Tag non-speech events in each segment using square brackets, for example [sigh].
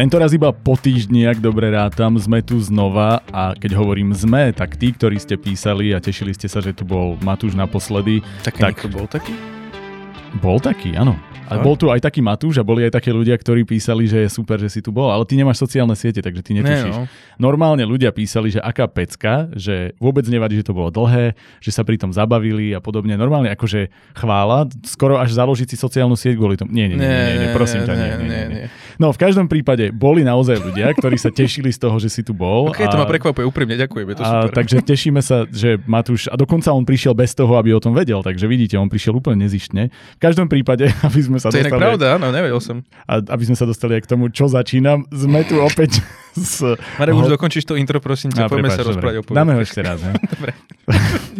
Tento raz iba po týždni, ak dobre rátam, sme tu znova a keď hovorím sme, tak tí, ktorí ste písali a tešili ste sa, že tu bol Matúš naposledy. Tak, tak bol taký? Bol taký, áno. A bol tu aj taký Matúš a boli aj také ľudia, ktorí písali, že je super, že si tu bol, ale ty nemáš sociálne siete, takže ty netušíš. Ne, no. Normálne ľudia písali, že aká pecka, že vôbec nevadí, že to bolo dlhé, že sa pri tom zabavili a podobne. Normálne akože chvála, skoro až založiť si sociálnu sieť kvôli tomu. Nie, nie, nie, nie, nie, nie prosím ťa, nie, nie, nie, nie. No v každom prípade boli naozaj ľudia, ktorí sa tešili z toho, že si tu bol. Ok, a, to ma prekvapuje, úprimne ďakujem, je to a, super. Takže tešíme sa, že Matúš, a dokonca on prišiel bez toho, aby o tom vedel, takže vidíte, on prišiel úplne nezištne. V každom prípade, [laughs] aby sme sa to dostali... je pravda, áno, nevedel som. A aby sme sa dostali aj k tomu, čo začínam, sme tu opäť [laughs] s... Marek, ho... už dokončíš to intro, prosím ťa, poďme sa rozprávať o Dáme ho ešte raz, ne? [laughs] Dobre.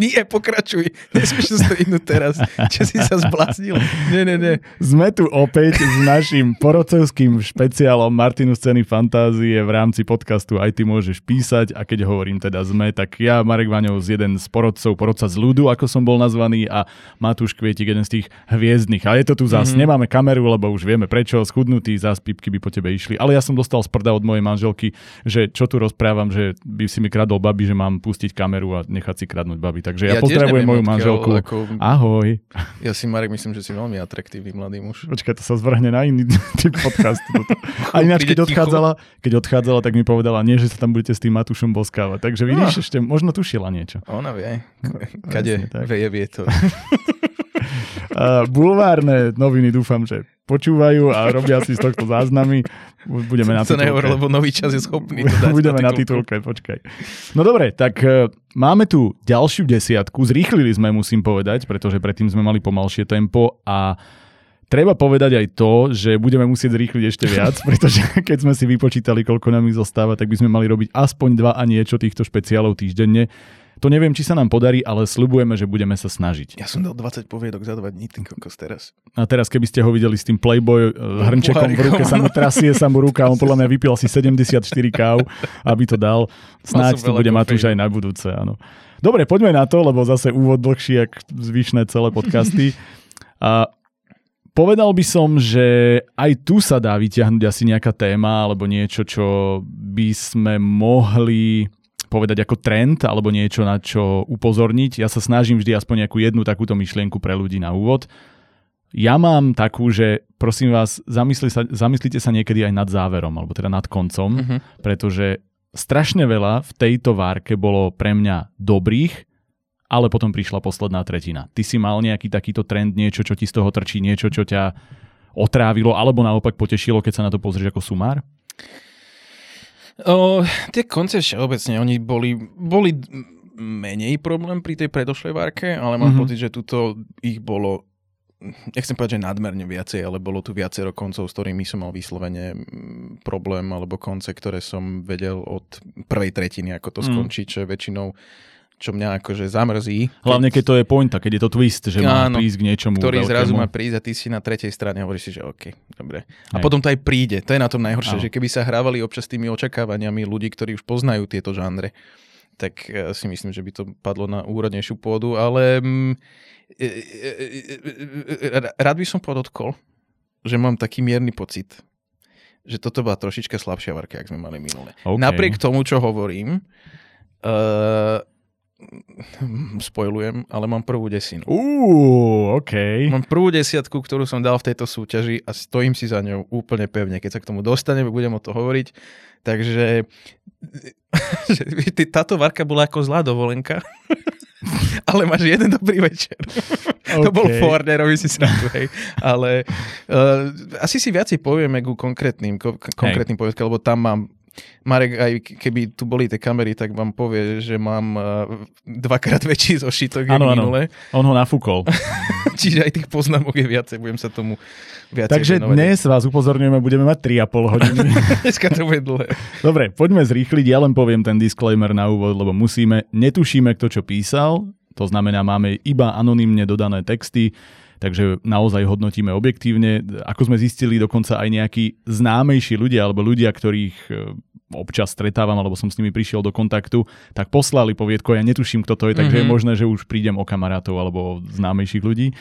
Nie, pokračuj. Nesmieš to strihnúť teraz. Čo si sa zbláznil? Nie, nie, nie. Sme tu opäť s našim porodcovským špeciálom Martinu Scény Fantázie v rámci podcastu Aj ty môžeš písať a keď hovorím teda sme, tak ja, Marek Vaňov, z jeden z porodcov, porodca z ľudu, ako som bol nazvaný a Matúš Kvietik, jeden z tých hviezdnych. A je to tu zás, mm-hmm. nemáme kameru, lebo už vieme prečo, schudnutý, zás pipky by po tebe išli. Ale ja som dostal sprda od mojej manželky, že čo tu rozprávam, že by si mi kradol babi, že mám pustiť kameru a nechať si kradnúť baby. Takže ja, ja pozdravujem moju manželku. Ako... Ahoj. Ja si, Marek, myslím, že si veľmi atraktívny mladý muž. Počkaj, to sa zvrhne na iný [laughs] typ podcastu. A ináč, keď odchádzala, keď odchádzala, tak mi povedala, nie, že sa tam budete s tým Matúšom boskávať. Takže vidíš, no. ešte možno tušila niečo. Ona vie. Kade vie, vie to. [laughs] Uh, bulvárne noviny dúfam, že počúvajú a robia si z tohto záznamy. Budeme na titulke. nehovor, lebo nový čas je schopný to dať Budeme na titulke, počkaj. No dobre, tak uh, máme tu ďalšiu desiatku. Zrýchlili sme, musím povedať, pretože predtým sme mali pomalšie tempo a Treba povedať aj to, že budeme musieť zrýchliť ešte viac, [laughs] pretože keď sme si vypočítali, koľko nám ich zostáva, tak by sme mali robiť aspoň dva a niečo týchto špeciálov týždenne. To neviem, či sa nám podarí, ale slubujeme, že budeme sa snažiť. Ja som dal 20 poviedok za 2 dní, ten kokos teraz. A teraz, keby ste ho videli s tým Playboy uh, hrnčekom v ruke, sa mu trasie sa mu ruka, on podľa mňa vypil asi 74 káv, aby to dal. Snáď to bude mať už aj na budúce, áno. Dobre, poďme na to, lebo zase úvod dlhší, jak zvyšné celé podcasty. [laughs] A Povedal by som, že aj tu sa dá vyťahnuť asi nejaká téma alebo niečo, čo by sme mohli povedať ako trend alebo niečo, na čo upozorniť. Ja sa snažím vždy aspoň nejakú jednu takúto myšlienku pre ľudí na úvod. Ja mám takú, že prosím vás, zamysli sa, zamyslite sa niekedy aj nad záverom, alebo teda nad koncom, uh-huh. pretože strašne veľa v tejto várke bolo pre mňa dobrých, ale potom prišla posledná tretina. Ty si mal nejaký takýto trend, niečo, čo ti z toho trčí, niečo, čo ťa otrávilo, alebo naopak potešilo, keď sa na to pozrieš ako sumár? O, tie konce všeobecne, oni boli, boli menej problém pri tej predošlej várke, ale mám mm-hmm. pocit, že tuto ich bolo nechcem povedať, že nadmerne viacej, ale bolo tu viacero koncov, s ktorými som mal vyslovene problém, alebo konce, ktoré som vedel od prvej tretiny, ako to mm. skončí, čo je väčšinou čo mňa akože zamrzí. Hlavne keď to je pointa, keď je to twist, že má Áno, prísť k niečomu Ktorý veľkému. zrazu má prísť a ty si na tretej strane a hovoríš si, že OK, dobre. A Hej. potom to aj príde. To je na tom najhoršie, Áno. že keby sa hrávali občas tými očakávaniami ľudí, ktorí už poznajú tieto žánre, tak ja si myslím, že by to padlo na úrodnejšiu pôdu, ale mm, e, e, e, rád by som podotkol, že mám taký mierny pocit, že toto bola trošička slabšia varka, ak sme mali minule. Okay. Napriek tomu, čo hovorím, uh, [laughs] spojlujem, ale mám prvú desinu. Uú, OK. Mám prvú desiatku, ktorú som dal v tejto súťaži a stojím si za ňou úplne pevne. Keď sa k tomu dostaneme, budem o to hovoriť. Takže [laughs] táto varka bola ako zlá dovolenka. [laughs] ale máš jeden dobrý večer. Okay. to bol Ford, nerobí si srandu, hej. Ale uh, asi si viacej povieme ku konkrétnym, ko, konkrétnym povedkám, lebo tam mám Marek, aj keby tu boli tie kamery, tak vám povie, že mám uh, dvakrát väčší zošitok ano, minule. On ho nafúkol. [laughs] Čiže aj tých poznámok je viacej, budem sa tomu viacej Takže venovať. dnes vás upozorňujeme, budeme mať 3,5 hodiny. [laughs] Dneska to bude dlhé. Dobre, poďme zrýchliť. Ja len poviem ten disclaimer na úvod, lebo musíme. Netušíme, kto čo písal. To znamená, máme iba anonymne dodané texty takže naozaj hodnotíme objektívne. Ako sme zistili, dokonca aj nejakí známejší ľudia alebo ľudia, ktorých e, občas stretávam, alebo som s nimi prišiel do kontaktu, tak poslali poviedko, ja netuším, kto to je, takže mm-hmm. je mhm. možné, že už prídem o kamarátov alebo známejších ľudí.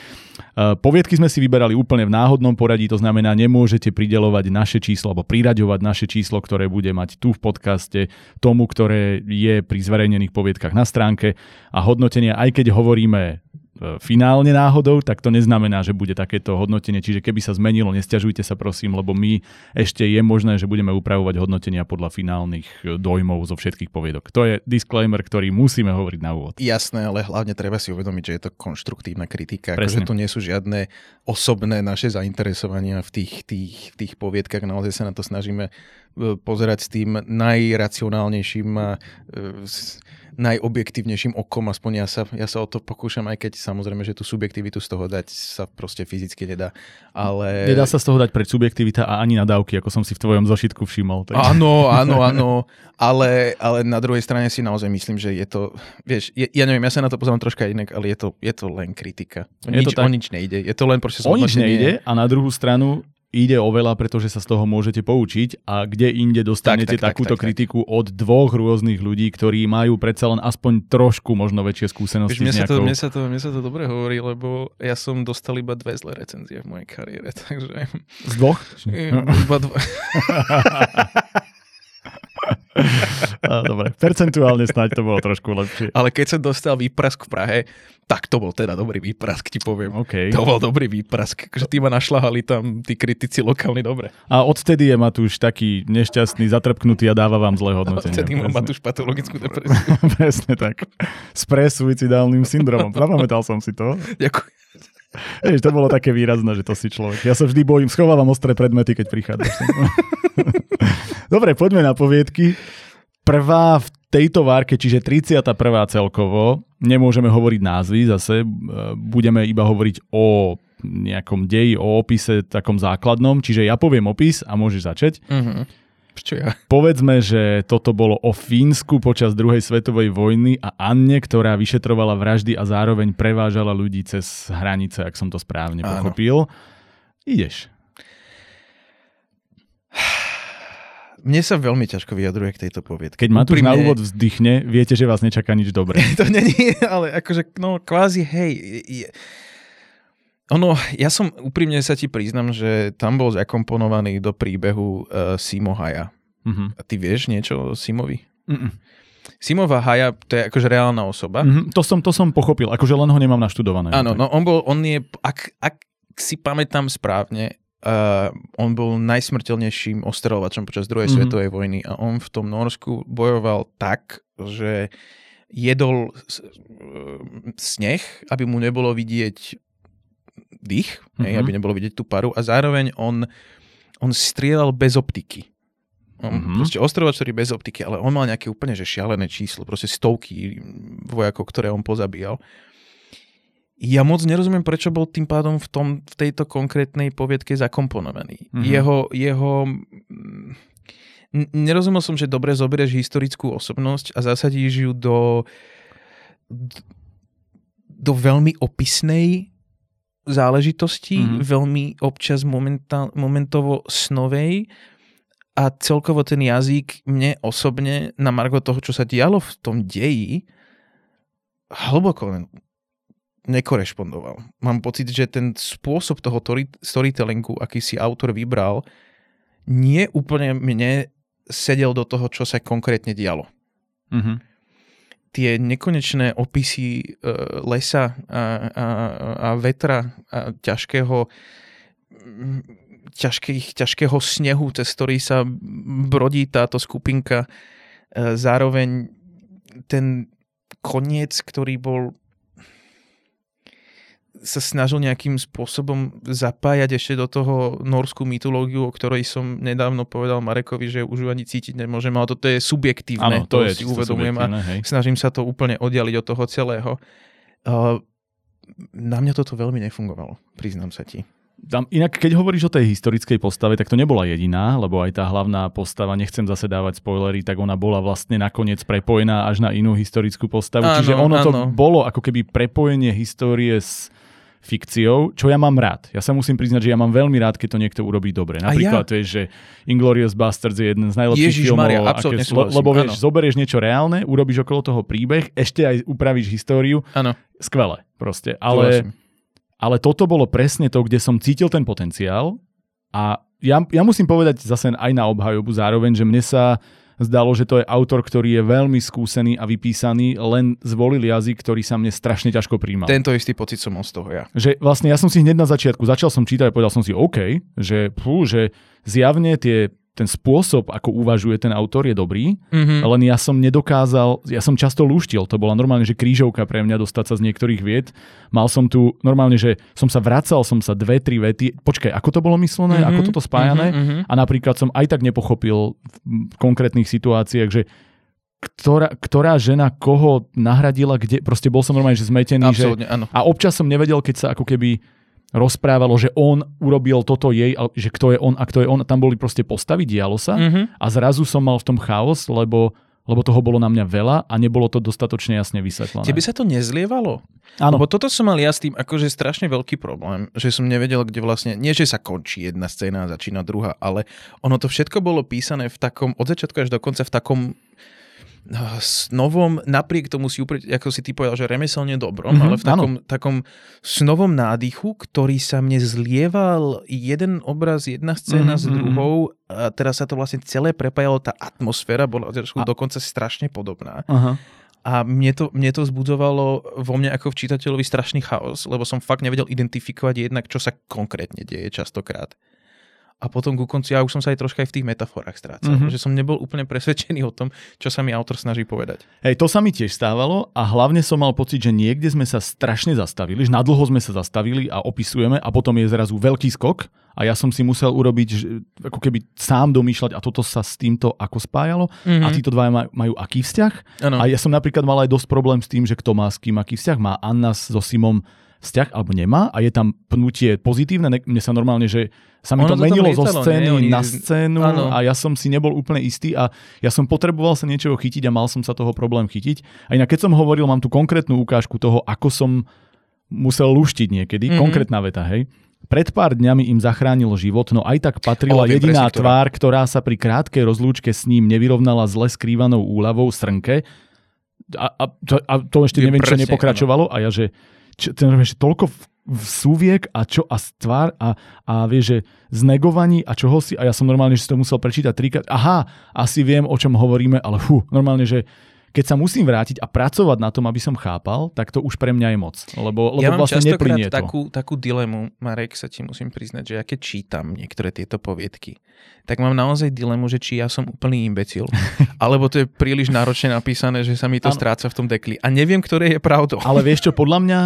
Uh, poviedky sme si vyberali úplne v náhodnom poradí, to znamená, nemôžete pridelovať naše číslo alebo priraďovať naše číslo, ktoré bude mať tu v podcaste tomu, ktoré je pri zverejnených poviedkach na stránke a hodnotenia, aj keď hovoríme E, finálne náhodou, tak to neznamená, že bude takéto hodnotenie. Čiže keby sa zmenilo, nestiažujte sa prosím, lebo my ešte je možné, že budeme upravovať hodnotenia podľa finálnych e, dojmov zo všetkých poviedok. To je disclaimer, ktorý musíme hovoriť na úvod. Jasné, ale hlavne treba si uvedomiť, že je to konštruktívna kritika, že to nie sú žiadne osobné naše zainteresovania v tých, tých, tých poviedkach. Naozaj sa na to snažíme e, pozerať s tým najracionálnejším najobjektívnejším okom, aspoň ja sa, ja sa o to pokúšam, aj keď samozrejme, že tú subjektivitu z toho dať sa proste fyzicky nedá. Ale... Nedá sa z toho dať pred subjektivita a ani nadávky, ako som si v tvojom zošitku všimol. Tak... Áno, áno, áno, ale, ale na druhej strane si naozaj myslím, že je to, vieš, je, ja neviem, ja sa na to pozerám troška inak, ale je to, je to len kritika. Je nič, to tak... O nič nejde. Je to len proste O nič nejde a na druhú stranu ide o veľa, pretože sa z toho môžete poučiť a kde inde dostanete tak, tak, takúto tak, tak, kritiku od dvoch rôznych ľudí, ktorí majú predsa len aspoň trošku možno väčšie skúsenosti. Víš, mne, sa to, mne, sa to, mne sa to dobre hovorí, lebo ja som dostal iba dve zlé recenzie v mojej kariére, [laughs] takže... Z dvoch? Iba dva. [laughs] [laughs] [laughs] Dobre, percentuálne snáď to bolo trošku lepšie. Ale keď som dostal výprask v Prahe, tak to bol teda dobrý výprask, ti poviem. Okay. To bol dobrý výprask, že tí ma našľahali tam, tí kritici lokálni dobre. A odtedy je Matúš taký nešťastný, zatrpknutý a dáva vám zlé hodnotenie. Odtedy má Matúš patologickú depresiu. [laughs] Presne tak. S presuicidálnym syndromom. Zapamätal som si to. Ďakujem. Vieš, to bolo také výrazné, že to si človek. Ja sa vždy bojím, schovávam ostré predmety, keď prichádzaš. [laughs] Dobre, poďme na poviedky. Prvá v tejto várke, čiže 31. celkovo, nemôžeme hovoriť názvy zase, e, budeme iba hovoriť o nejakom deji, o opise takom základnom, čiže ja poviem opis a môžeš začať. Uh-huh. Čo ja? Povedzme, že toto bolo o Fínsku počas druhej svetovej vojny a Anne, ktorá vyšetrovala vraždy a zároveň prevážala ľudí cez hranice, ak som to správne Áno. pochopil. Ideš. Mne sa veľmi ťažko vyjadruje k tejto poviedke. Keď Matúš na úvod vzdychne, viete, že vás nečaká nič dobré. [laughs] to není, ale akože, no kvázi, hej, je... Ono, ja som úprimne sa ti priznam, že tam bol zakomponovaný do príbehu uh, Simo Haja. Uh-huh. A ty vieš niečo o Simovi? Uh-uh. Simova Haja, to je akože reálna osoba. Uh-huh. To, som, to som pochopil, akože len ho nemám naštudované. Áno, no on bol, on je, ak, ak si pamätám správne, Uh, on bol najsmrteľnejším ostreľovačom počas druhej mm-hmm. svetovej vojny a on v tom Norsku bojoval tak, že jedol sneh, aby mu nebolo vidieť dých, mm-hmm. hej, mhm. aby nebolo vidieť tú paru a zároveň on, on strieľal bez optiky. On, mm-hmm. Proste ostrovač, ktorý bez optiky, ale on mal nejaké úplne že šialené číslo, proste stovky vojakov, ktoré on pozabíjal ja moc nerozumiem, prečo bol tým pádom v, tom, v tejto konkrétnej poviedke zakomponovaný. Mm-hmm. Jeho, jeho... Nerozumel som, že dobre zoberieš historickú osobnosť a zasadíš ju do, do veľmi opisnej záležitosti, mm-hmm. veľmi občas momentál, momentovo snovej a celkovo ten jazyk mne osobne na margo toho, čo sa dialo v tom deji, hlboko nekorešpondoval. Mám pocit, že ten spôsob toho storytellingu, aký si autor vybral, nie úplne mne sedel do toho, čo sa konkrétne dialo. Mm-hmm. Tie nekonečné opisy uh, lesa a, a, a vetra a ťažkého ťažkých, ťažkého snehu, cez ktorý sa brodí táto skupinka. Uh, zároveň ten koniec, ktorý bol sa snažil nejakým spôsobom zapájať ešte do toho norskú mytológiu, o ktorej som nedávno povedal Marekovi, že už ju ani cítiť nemôžem, ale toto je subjektívne, ano, to, to je si uvedomujem a hej. snažím sa to úplne oddialiť od toho celého. Uh, na mňa toto veľmi nefungovalo, priznám sa ti. Tam, inak, keď hovoríš o tej historickej postave, tak to nebola jediná, lebo aj tá hlavná postava, nechcem zase dávať spoilery, tak ona bola vlastne nakoniec prepojená až na inú historickú postavu. Áno, Čiže ono áno. to bolo ako keby prepojenie histórie s fikciou, čo ja mám rád. Ja sa musím priznať, že ja mám veľmi rád, keď to niekto urobí dobre. Napríklad ja? to je, že Inglorious Bastards je jeden z najlepších Ježiš filmov. Maria, aké, lebo vieš, zoberieš niečo reálne, urobíš okolo toho príbeh, ešte aj upravíš históriu. Áno. Skvelé proste. Ale, ale toto bolo presne to, kde som cítil ten potenciál a ja, ja musím povedať zase aj na obhajobu zároveň, že mne sa zdalo, že to je autor, ktorý je veľmi skúsený a vypísaný, len zvolil jazyk, ktorý sa mne strašne ťažko príjmal. Tento istý pocit som mal z toho ja. Že vlastne ja som si hneď na začiatku, začal som čítať a povedal som si OK, že, pú, že zjavne tie ten spôsob, ako uvažuje ten autor, je dobrý, mm-hmm. len ja som nedokázal, ja som často lúštil, to bola normálne, že krížovka pre mňa dostať sa z niektorých vied. Mal som tu normálne, že som sa vracal, som sa dve, tri vety, počkaj, ako to bolo myslené, mm-hmm. ako toto spájané mm-hmm. a napríklad som aj tak nepochopil v konkrétnych situáciách, že ktorá, ktorá žena koho nahradila, kde, proste bol som normálne, že zmetený. Absolutne, že, áno. A občas som nevedel, keď sa ako keby rozprávalo, že on urobil toto jej, že kto je on a kto je on. Tam boli proste postavy, dialo sa mm-hmm. a zrazu som mal v tom chaos, lebo lebo toho bolo na mňa veľa a nebolo to dostatočne jasne vysvetlené. Tebe sa to nezlievalo? Áno. Lebo toto som mal ja s tým akože strašne veľký problém, že som nevedel, kde vlastne, nie že sa končí jedna scéna a začína druhá, ale ono to všetko bolo písané v takom, od začiatku až do konca v takom snovom, napriek tomu si uprieť, ako si ty povedal, že remeselne dobrom, mm-hmm, ale v takom, takom snovom nádychu, ktorý sa mne zlieval jeden obraz, jedna scéna mm-hmm, s mhm. druhou a teraz sa to vlastne celé prepájalo, tá atmosféra bola a... dokonca strašne podobná. Aha. A mne to, mne to zbudzovalo vo mne ako v čitateľovi strašný chaos, lebo som fakt nevedel identifikovať jednak, čo sa konkrétne deje častokrát a potom ku konci ja už som sa aj troška aj v tých metaforách strácal. Mm-hmm. Že som nebol úplne presvedčený o tom, čo sa mi autor snaží povedať. Hej, to sa mi tiež stávalo a hlavne som mal pocit, že niekde sme sa strašne zastavili, že nadlho sme sa zastavili a opisujeme a potom je zrazu veľký skok a ja som si musel urobiť, že, ako keby sám domýšľať a toto sa s týmto ako spájalo mm-hmm. a títo dva majú, majú aký vzťah. Ano. A ja som napríklad mal aj dosť problém s tým, že kto má s kým aký vzťah. Má Anna so Simom vzťah alebo nemá a je tam pnutie pozitívne. Mne sa normálne, že sa mi ono to menilo zo scény nie, oni... na scénu ano. a ja som si nebol úplne istý a ja som potreboval sa niečoho chytiť a mal som sa toho problém chytiť. A inak keď som hovoril, mám tu konkrétnu ukážku toho, ako som musel luštiť niekedy, mm-hmm. konkrétna veta, hej. Pred pár dňami im zachránil život, no aj tak patrila o, jediná presne, tvár, ktorá sa pri krátkej rozlúčke s ním nevyrovnala zle skrývanou úľavou srnke. A, a, to, a to ešte neviem, čo nepokračovalo. Ano. A ja, že čo, ten, že toľko v súviek a čo a stvár a, a vie, že znegovaní a čoho si a ja som normálne, že si to musel prečítať trikrát. Aha, asi viem, o čom hovoríme, ale fú, normálne, že keď sa musím vrátiť a pracovať na tom, aby som chápal, tak to už pre mňa je moc. Lebo, lebo ja mám vlastne častokrát takú, takú dilemu, Marek, sa ti musím priznať, že ja keď čítam niektoré tieto poviedky, tak mám naozaj dilemu, že či ja som úplný imbecil, [laughs] alebo to je príliš náročne napísané, že sa mi to ano. stráca v tom dekli. A neviem, ktoré je pravdou. Ale vieš čo, podľa mňa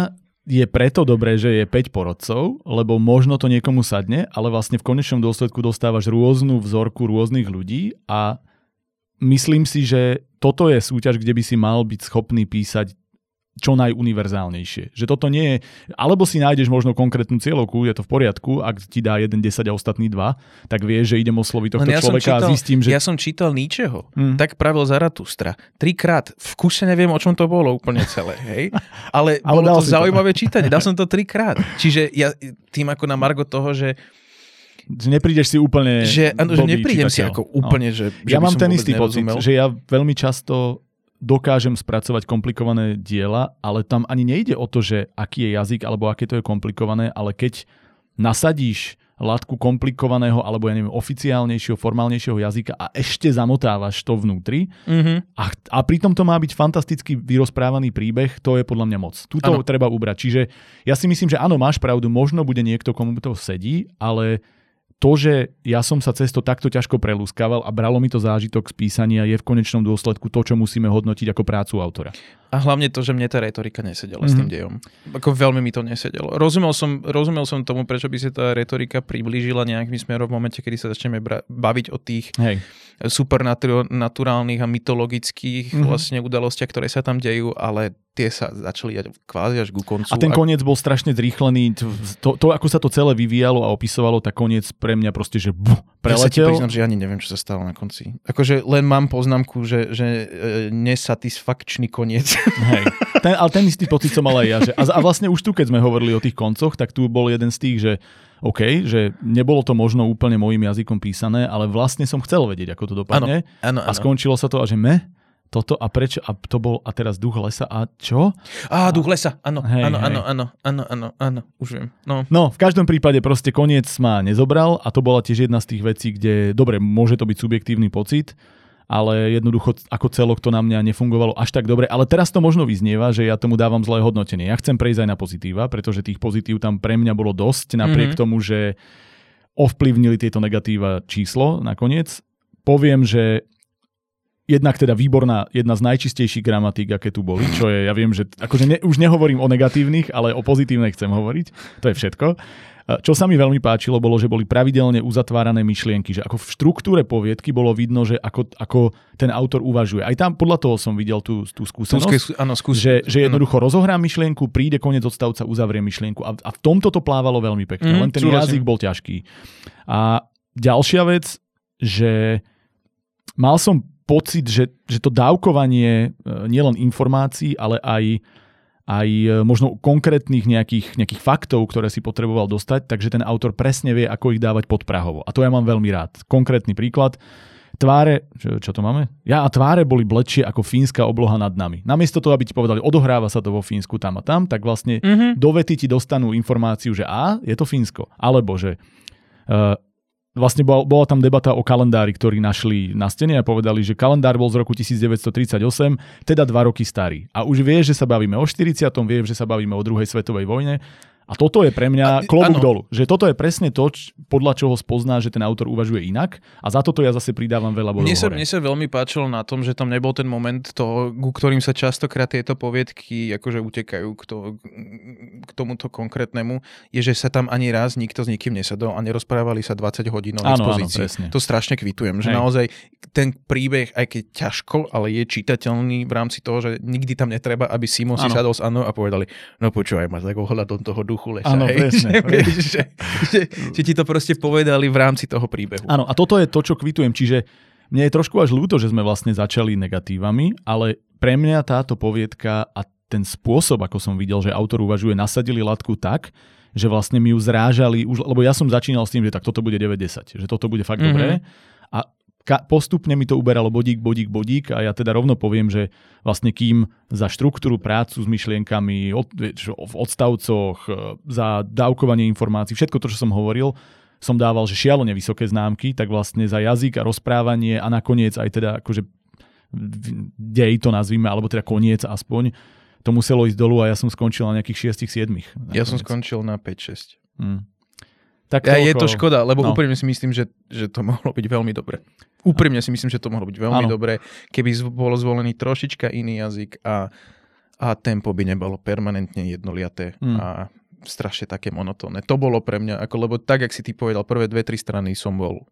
je preto dobré, že je 5 porodcov, lebo možno to niekomu sadne, ale vlastne v konečnom dôsledku dostávaš rôznu vzorku rôznych ľudí a myslím si, že toto je súťaž, kde by si mal byť schopný písať čo najuniverzálnejšie. Že toto nie je... Alebo si nájdeš možno konkrétnu cieľovku, je to v poriadku, ak ti dá jeden 10 a ostatný 2, tak vieš, že idem osloviť tohto ja človeka čítal, a zistím, že... Ja som čítal Nietzscheho, mm. tak pravil Zaratustra. Trikrát. V kuse neviem, o čom to bolo úplne celé, hej? Ale, [laughs] Ale bolo to zaujímavé to. čítanie. Dal som to trikrát. Čiže ja tým ako na Margo toho, že že neprídeš si úplne že, ano, že neprídem čitateľ. si ako úplne, no. že, že Ja mám ten istý pocit, že ja veľmi často dokážem spracovať komplikované diela, ale tam ani nejde o to, že aký je jazyk alebo aké to je komplikované, ale keď nasadíš látku komplikovaného alebo ja neviem, oficiálnejšieho, formálnejšieho jazyka a ešte zamotávaš to vnútri mm-hmm. a, a pritom to má byť fantasticky vyrozprávaný príbeh, to je podľa mňa moc. Tuto ano. treba ubrať. Čiže ja si myslím, že áno, máš pravdu, možno bude niekto, komu to sedí, ale to, že ja som sa cez to takto ťažko prelúskaval a bralo mi to zážitok z písania, je v konečnom dôsledku to, čo musíme hodnotiť ako prácu autora. A hlavne to, že mne tá retorika nesedela mm-hmm. s tým mhm. dejom. Ako veľmi mi to nesedelo. Rozumel som, rozumel som tomu, prečo by si tá retorika priblížila nejakým smerom v momente, kedy sa začneme bra- baviť o tých Hej. Supernaturálnych a mytologických mm-hmm. vlastne udalostiach, ktoré sa tam dejú, ale tie sa začali kvázi až ku koncu. A ten koniec bol strašne zrýchlený. To, to, ako sa to celé vyvíjalo a opisovalo, tak koniec pre mňa proste, že buh, preletel. Ja sa ti priznám, že ani neviem, čo sa stalo na konci. Akože len mám poznámku, že, že e, nesatisfakčný koniec. [laughs] Hej. Ten, ale ten istý pocit som mal aj ja. Že, a, a vlastne už tu, keď sme hovorili o tých koncoch, tak tu bol jeden z tých, že OK, že nebolo to možno úplne môjim jazykom písané, ale vlastne som chcel vedieť, ako to dopadne. Ano, ano, ano. A skončilo sa to a že me, toto a prečo, a to bol a teraz duch lesa a čo? Á, duch lesa, áno, áno, áno, áno, áno, áno, áno, už viem. No. no, v každom prípade proste koniec ma nezobral a to bola tiež jedna z tých vecí, kde, dobre, môže to byť subjektívny pocit, ale jednoducho ako celok to na mňa nefungovalo až tak dobre. Ale teraz to možno vyznieva, že ja tomu dávam zlé hodnotenie. Ja chcem prejsť aj na pozitíva, pretože tých pozitív tam pre mňa bolo dosť, napriek mm-hmm. tomu, že ovplyvnili tieto negatíva číslo nakoniec. Poviem, že jednak teda výborná, jedna z najčistejších gramatík, aké tu boli, čo je, ja viem, že akože ne, už nehovorím o negatívnych, ale o pozitívnych chcem hovoriť, to je všetko. Čo sa mi veľmi páčilo, bolo, že boli pravidelne uzatvárané myšlienky, že ako v štruktúre poviedky bolo vidno, že ako, ako ten autor uvažuje. Aj tam podľa toho som videl tú, tú skúsenosť, Skúske, áno, skús- že, že jednoducho rozohrám myšlienku, príde koniec odstavca, uzavrie myšlienku a, a v tomto to plávalo veľmi pekne, mm, len ten súhlasím. jazyk bol ťažký. A ďalšia vec, že mal som pocit, že, že to dávkovanie e, nielen informácií, ale aj aj e, možno konkrétnych nejakých, nejakých faktov, ktoré si potreboval dostať, takže ten autor presne vie, ako ich dávať pod Prahovo. A to ja mám veľmi rád. Konkrétny príklad. Tváre, čo, čo to máme? Ja a tváre boli blečie ako fínska obloha nad nami. Namiesto toho, aby ti povedali, odohráva sa to vo Fínsku tam a tam, tak vlastne mm-hmm. do vety ti dostanú informáciu, že a, je to Fínsko. Alebo, že uh, vlastne bola, bola tam debata o kalendári, ktorý našli na stene a povedali, že kalendár bol z roku 1938, teda dva roky starý. A už vie, že sa bavíme o 40. vie, že sa bavíme o druhej svetovej vojne a toto je pre mňa klobúk dolu. Že toto je presne to, č- podľa čoho spozná, že ten autor uvažuje inak a za toto ja zase pridávam veľa bodov mne sa, mne sa veľmi páčilo na tom, že tam nebol ten moment, to, ku ktorým sa častokrát tieto poviedky akože utekajú k, to, k tomuto konkrétnemu, je, že sa tam ani raz nikto s nikým nesadol a nerozprávali sa 20 hodín o expozícii. To strašne kvitujem, že Hej. naozaj ten príbeh, aj keď ťažko, ale je čitateľný v rámci toho, že nikdy tam netreba, aby Simon si sadol s Anou a povedali, no počúvaj ma, tak ohľadom toho duchu lesa. Áno, presne. [laughs] Že, že, že, že ti to proste povedali v rámci toho príbehu. Áno, a toto je to, čo kvitujem. Čiže mne je trošku až ľúto, že sme vlastne začali negatívami, ale pre mňa táto poviedka a ten spôsob, ako som videl, že autor uvažuje, nasadili latku tak, že vlastne mi ju zrážali, už, lebo ja som začínal s tým, že tak toto bude 90, že toto bude fakt mm-hmm. dobré. Ka- postupne mi to uberalo bodík, bodík, bodík a ja teda rovno poviem, že vlastne kým za štruktúru, prácu s myšlienkami, od, v odstavcoch, e, za dávkovanie informácií, všetko to, čo som hovoril, som dával, že šialene vysoké známky, tak vlastne za jazyk a rozprávanie a nakoniec aj teda akože dej to nazvime, alebo teda koniec aspoň, to muselo ísť dolu a ja som skončil na nejakých 6-7. Ja som skončil na 5-6. Hmm. Tak ja, je to škoda, lebo no. úprimne si myslím, že, že to mohlo byť veľmi dobre. Úprimne si myslím, že to mohlo byť veľmi ano. dobre, keby bol zvolený trošička iný jazyk a, a tempo by nebolo permanentne jednoliaté mm. a strašne také monotónne. To bolo pre mňa, ako, lebo tak, jak si ty povedal, prvé dve, tri strany som bol,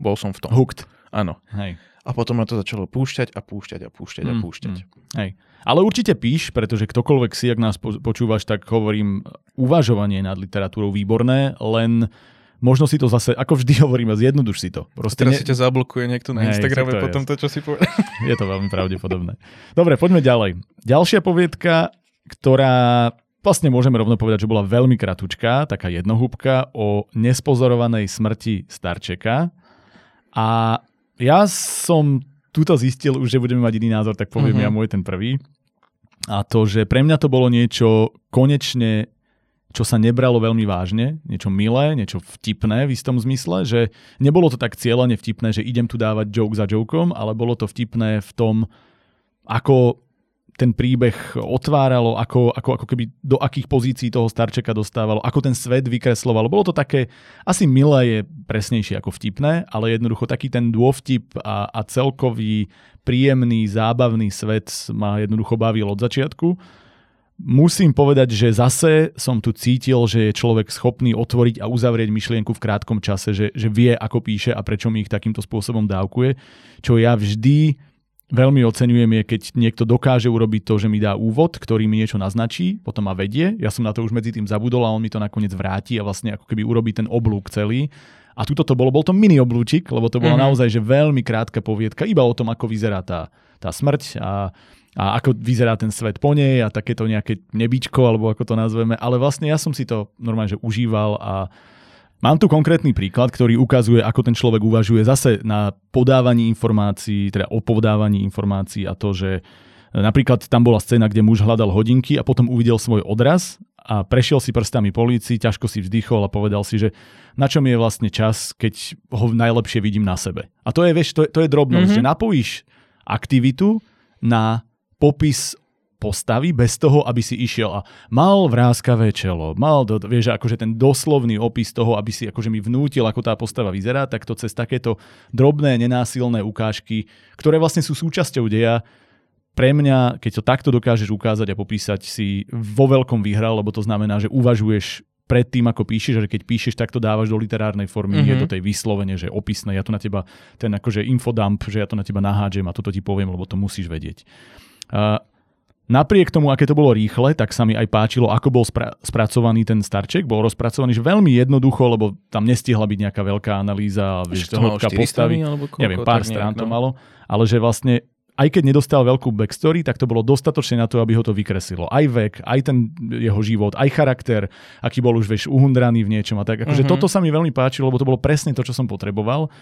bol som v tom. Hooked. Áno. Hej. A potom ma to začalo púšťať a púšťať a púšťať mm, a púšťať. Mm. Hej. Ale určite píš, pretože ktokoľvek si, ak nás počúvaš, tak hovorím, uvažovanie nad literatúrou výborné, len možno si to zase, ako vždy [laughs] hovoríme, zjednoduš si to. Proste teraz ne... si ťa zablokuje niekto na Instagrame Hej, potom to, čo si povedal. [laughs] Je to veľmi pravdepodobné. Dobre, poďme ďalej. Ďalšia poviedka, ktorá vlastne môžeme rovno povedať, že bola veľmi kratučká, taká jednohúbka o nespozorovanej smrti starčeka. A ja som tuto zistil už, že budeme mať iný názor, tak poviem uh-huh. ja môj ten prvý. A to, že pre mňa to bolo niečo konečne, čo sa nebralo veľmi vážne, niečo milé, niečo vtipné v istom zmysle, že nebolo to tak cieľane vtipné, že idem tu dávať joke za jokom, ale bolo to vtipné v tom, ako ten príbeh otváralo, ako, ako, ako keby do akých pozícií toho starčeka dostávalo, ako ten svet vykreslovalo. Bolo to také, asi milé je presnejšie ako vtipné, ale jednoducho taký ten dôvtip a, a celkový príjemný, zábavný svet ma jednoducho bavil od začiatku. Musím povedať, že zase som tu cítil, že je človek schopný otvoriť a uzavrieť myšlienku v krátkom čase, že, že vie, ako píše a prečo mi ich takýmto spôsobom dávkuje, čo ja vždy veľmi oceňujem je, keď niekto dokáže urobiť to, že mi dá úvod, ktorý mi niečo naznačí, potom ma vedie, ja som na to už medzi tým zabudol a on mi to nakoniec vráti a vlastne ako keby urobí ten oblúk celý. A tuto to bolo, bol to mini oblúčik, lebo to bola mm-hmm. naozaj že veľmi krátka poviedka, iba o tom, ako vyzerá tá, tá smrť a a ako vyzerá ten svet po nej a takéto nejaké nebičko, alebo ako to nazveme, ale vlastne ja som si to normálne, že užíval a Mám tu konkrétny príklad, ktorý ukazuje, ako ten človek uvažuje zase na podávaní informácií, teda o podávaní informácií a to, že napríklad tam bola scéna, kde muž hľadal hodinky a potom uvidel svoj odraz a prešiel si prstami polícii, ťažko si vzdychol a povedal si, že na čom je vlastne čas, keď ho najlepšie vidím na sebe. A to je, vieš, to je, to je drobnosť, mm-hmm. že napojíš aktivitu na popis postavy bez toho, aby si išiel a mal vráskavé čelo, mal, do, vieš, akože ten doslovný opis toho, aby si akože mi vnútil, ako tá postava vyzerá, tak to cez takéto drobné, nenásilné ukážky, ktoré vlastne sú súčasťou deja, pre mňa, keď to takto dokážeš ukázať a popísať, si vo veľkom vyhral, lebo to znamená, že uvažuješ pred tým, ako píšeš, že keď píšeš, tak to dávaš do literárnej formy, mm-hmm. je do tej vyslovene, že opisné, ja to na teba, ten akože infodump, že ja to na teba nahádžem a toto ti poviem, lebo to musíš vedieť. Uh, Napriek tomu, aké to bolo rýchle, tak sa mi aj páčilo, ako bol spra- spracovaný ten starček. Bol rozpracovaný že veľmi jednoducho, lebo tam nestihla byť nejaká veľká analýza, vieš, hĺbka postavy. Koľko, Neviem, pár strán to no. malo. Ale že vlastne aj keď nedostal veľkú backstory, tak to bolo dostatočné na to, aby ho to vykresilo. Aj vek, aj ten jeho život, aj charakter, aký bol už vieš, uhundraný v niečom a tak. Akože mm-hmm. toto sa mi veľmi páčilo, lebo to bolo presne to, čo som potreboval.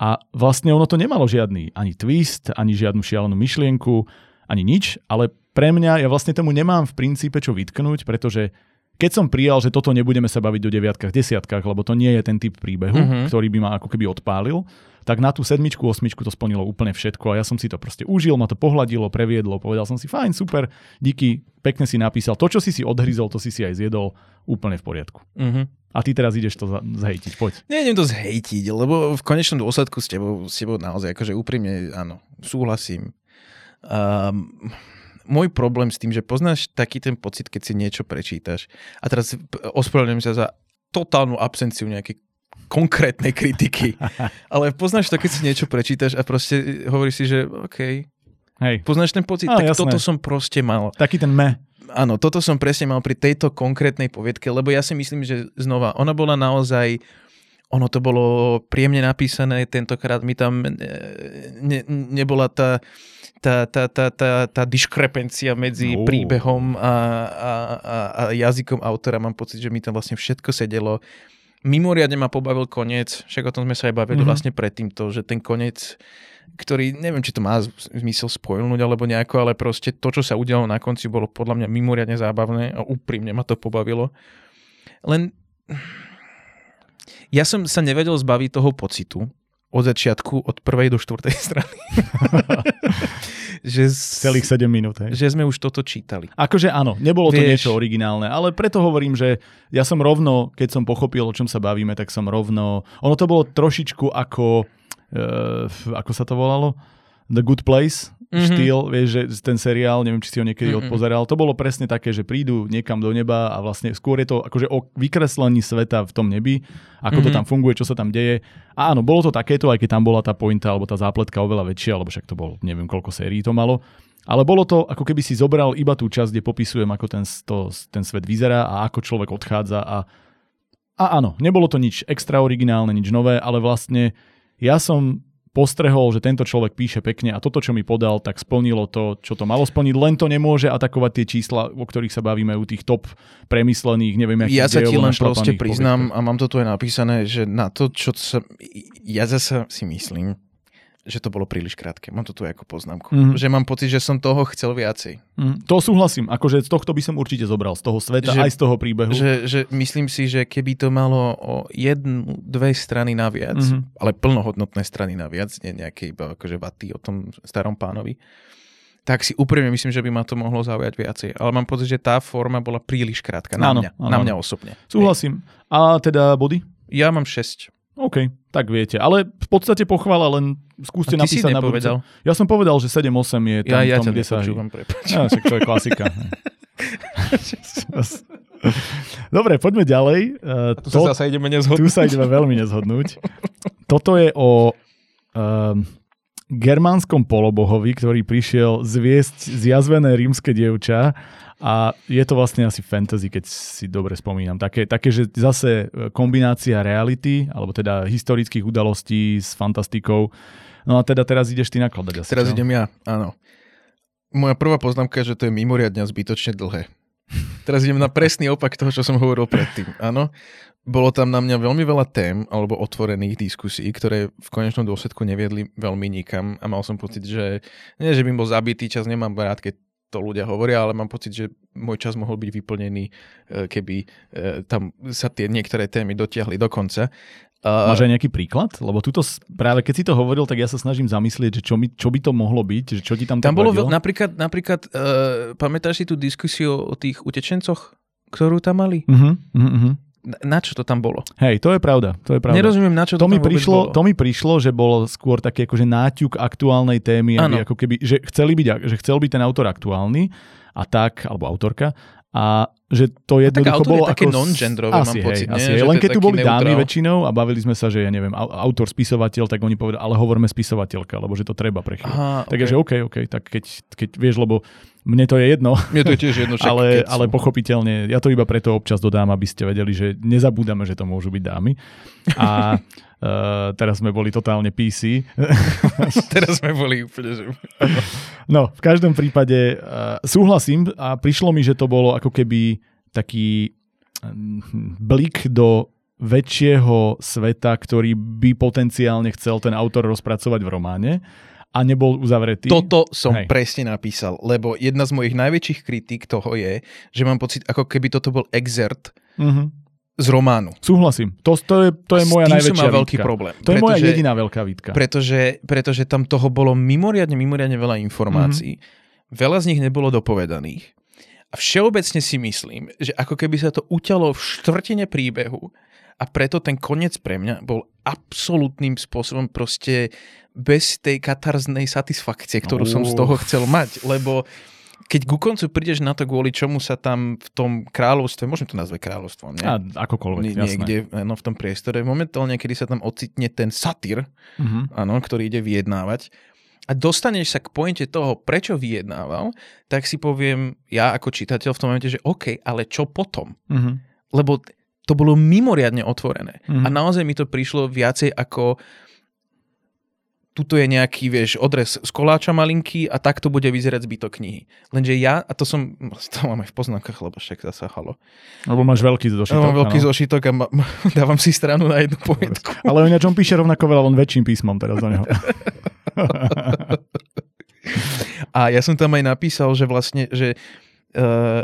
A vlastne ono to nemalo žiadny ani twist, ani žiadnu šialenú myšlienku, ani nič, ale pre mňa, ja vlastne tomu nemám v princípe čo vytknúť, pretože keď som prijal, že toto nebudeme sa baviť do deviatkách, desiatkách, lebo to nie je ten typ príbehu, mm-hmm. ktorý by ma ako keby odpálil, tak na tú sedmičku, osmičku to splnilo úplne všetko a ja som si to proste užil, ma to pohľadilo, previedlo, povedal som si, fajn, super, díky, pekne si napísal. To, čo si si odhryzol, to si si aj zjedol úplne v poriadku. Mm-hmm. A ty teraz ideš to zhejtiť, poď. idem to zhejtiť, lebo v konečnom dôsledku s tebou, s tebou naozaj, akože úprimne, áno, súhlasím. Um, môj problém s tým, že poznáš taký ten pocit, keď si niečo prečítaš. A teraz ospravedlňujem sa za totálnu absenciu nejakej konkrétnej kritiky. [laughs] Ale poznáš to, keď si niečo prečítaš a proste hovoríš si, že OK. Hej. Poznáš ten pocit? No, tak jasné. toto som proste mal. Taký ten me. Áno, toto som presne mal pri tejto konkrétnej poviedke, lebo ja si myslím, že znova, ona bola naozaj ono to bolo príjemne napísané, tentokrát mi tam e, ne, nebola tá tá, tá, tá, tá, tá diškrepencia medzi no. príbehom a, a, a, a jazykom autora. Mám pocit, že mi tam vlastne všetko sedelo. Mimoriadne ma pobavil koniec, však o tom sme sa aj bavili mm-hmm. vlastne predtým, to, že ten koniec, ktorý, neviem, či to má zmysel spojnúť alebo nejako, ale proste to, čo sa udialo na konci, bolo podľa mňa mimoriadne zábavné a úprimne ma to pobavilo. Len ja som sa nevedel zbaviť toho pocitu, od začiatku, od prvej do štvrtej [laughs] strany. že z, Celých 7 minút. Hej. Že sme už toto čítali. Akože áno, nebolo to niečo originálne, ale preto hovorím, že ja som rovno, keď som pochopil, o čom sa bavíme, tak som rovno... Ono to bolo trošičku ako... Uh, ako sa to volalo? The Good Place, mm-hmm. štýl, vieš, že ten seriál, neviem, či si ho niekedy mm-hmm. odpozeral, to bolo presne také, že prídu niekam do neba a vlastne skôr je to akože o vykreslení sveta v tom nebi, ako mm-hmm. to tam funguje, čo sa tam deje. A áno, bolo to takéto, aj keď tam bola tá pointa alebo tá zápletka oveľa väčšia, alebo však to bol, neviem, koľko sérií to malo. Ale bolo to, ako keby si zobral iba tú časť, kde popisujem, ako ten, to, ten svet vyzerá a ako človek odchádza a a áno, nebolo to nič extra originálne, nič nové, ale vlastne ja som postrehol, že tento človek píše pekne a toto, čo mi podal, tak splnilo to, čo to malo splniť. Len to nemôže atakovať tie čísla, o ktorých sa bavíme u tých top premyslených, neviem, Ja sa ti len proste priznám a mám to tu aj napísané, že na to, čo sa... Ja zase si myslím, že to bolo príliš krátke. Mám to tu ako poznámku. Mm-hmm. Že mám pocit, že som toho chcel viacej. Mm, to súhlasím. Akože z tohto by som určite zobral. Z toho sveta, že, aj z toho príbehu. Že, že myslím si, že keby to malo o jednu, dve strany naviac, mm-hmm. ale plnohodnotné strany naviac, nie nejaké iba akože vaty o tom starom pánovi, tak si úprimne myslím, že by ma to mohlo zaujať viacej. Ale mám pocit, že tá forma bola príliš krátka. Na áno, mňa. Áno, na mňa osobne. Súhlasím. A teda body? Ja mám 6. OK, tak viete. Ale v podstate pochvala, len skúste napísať na budúce. Ja som povedal, že 7-8 je tam, ja, ja tom, kde sa... Ja, však to je klasika. [laughs] Dobre, poďme ďalej. Uh, tu to, sa zase ideme nezhodnúť. Tu sa ideme veľmi nezhodnúť. Toto je o uh, germánskom polobohovi, ktorý prišiel zviesť zjazvené rímske dievča a je to vlastne asi fantasy, keď si dobre spomínam. Také, také, že zase e, kombinácia reality, alebo teda historických udalostí s fantastikou. No a teda teraz ideš ty nakladať asi. Teraz čo? idem ja, áno. Moja prvá poznámka je, že to je mimoriadne zbytočne dlhé. Teraz idem na presný opak toho, čo som hovoril predtým. Áno, bolo tam na mňa veľmi veľa tém alebo otvorených diskusí, ktoré v konečnom dôsledku neviedli veľmi nikam a mal som pocit, že nie, že by bol zabitý čas, nemám rád, keď to ľudia hovoria, ale mám pocit, že môj čas mohol byť vyplnený, e, keby e, tam sa tie niektoré témy dotiahli do konca. Uh, Máš aj nejaký príklad? Lebo tuto práve keď si to hovoril, tak ja sa snažím zamyslieť, že čo, mi, čo by to mohlo byť, že čo ti tam Tam bolo veľ, napríklad, napríklad uh, pamätáš si tú diskusiu o tých utečencoch, ktorú tam mali? Uh-huh, uh-huh. Na, na čo to tam bolo? Hej, to je pravda. To je pravda. Nerozumiem, na čo to, to mi prišlo, bolo. To mi prišlo, že bolo skôr taký akože náťuk aktuálnej témy, aby ako keby, že, chceli byť, že chcel byť ten autor aktuálny a tak, alebo autorka, a že to jednoducho bolo je také ako... non-genderové, asi, mám pocit. Hej, asi, hej. Len keď tu boli neutrál. dámy väčšinou a bavili sme sa, že ja neviem, autor, spisovateľ, tak oni povedali, ale hovoríme spisovateľka, lebo že to treba pre chvíľu. Takže OK, OK, tak keď, keď vieš, lebo mne to je jedno. Mne to je tiež jedno, [laughs] však, ale, ale pochopiteľne, ja to iba preto občas dodám, aby ste vedeli, že nezabúdame, že to môžu byť dámy. A uh, [laughs] teraz sme boli totálne PC. [laughs] teraz sme boli úplne, že... no, v každom prípade uh, súhlasím a prišlo mi, že to bolo ako keby taký hm, blik do väčšieho sveta, ktorý by potenciálne chcel ten autor rozpracovať v románe a nebol uzavretý. Toto som Hej. presne napísal, lebo jedna z mojich najväčších kritík toho je, že mám pocit, ako keby toto bol exert uh-huh. z románu. Súhlasím. To, to, je, to je moja najväčšia veľký problém. To pretože, je moja jediná veľká výtka. Pretože, pretože tam toho bolo mimoriadne, mimoriadne veľa informácií. Uh-huh. Veľa z nich nebolo dopovedaných. A všeobecne si myslím, že ako keby sa to uťalo v štvrtine príbehu a preto ten koniec pre mňa bol absolútnym spôsobom proste bez tej katarznej satisfakcie, ktorú uh. som z toho chcel mať, lebo keď ku koncu prídeš na to, kvôli čomu sa tam v tom kráľovstve, môžem to nazvať kráľovstvom, nie? A akokoľvek, Nie, Niekde no, v tom priestore, momentálne, kedy sa tam ocitne ten satyr, uh-huh. ano, ktorý ide vyjednávať, a dostaneš sa k pointe toho, prečo vyjednával, tak si poviem ja ako čitateľ v tom momente, že OK, ale čo potom? Uh-huh. Lebo to bolo mimoriadne otvorené. Mm-hmm. A naozaj mi to prišlo viacej ako tuto je nejaký, vieš, odres z koláča malinký a takto bude vyzerať zbytok knihy. Lenže ja, a to som, [laughs] to mám aj v poznámkach, lebo však zase halo. Lebo máš veľký zošitok. Mám veľký ano. zošitok a ma, [laughs] dávam si stranu na jednu pointku. Ale on čom píše rovnako veľa, len väčším písmom teraz do neho. [laughs] a ja som tam aj napísal, že vlastne, že uh,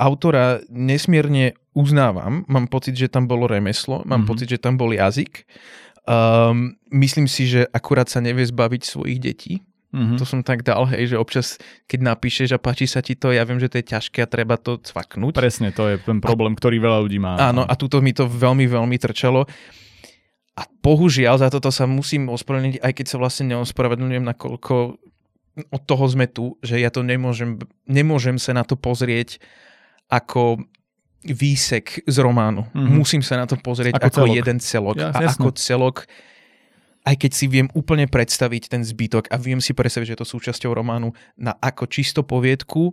autora nesmierne uznávam, mám pocit, že tam bolo remeslo, mám mm-hmm. pocit, že tam bol jazyk. Um, myslím si, že akurát sa nevie zbaviť svojich detí. Mm-hmm. To som tak dal, hej, že občas, keď napíšeš a páči sa ti to, ja viem, že to je ťažké a treba to cvaknúť. Presne, to je ten problém, a, ktorý veľa ľudí má. Áno, a túto mi to veľmi, veľmi trčalo. A bohužiaľ, za toto sa musím ospravedlniť, aj keď sa vlastne neospravedlňujem, nakoľko od toho sme tu, že ja to nemôžem, nemôžem sa na to pozrieť ako výsek z románu. Mm-hmm. Musím sa na to pozrieť ako, ako celok. jeden celok. Ja, a jasne. ako celok, aj keď si viem úplne predstaviť ten zbytok a viem si predstaviť, že je to súčasťou románu na ako čisto poviedku,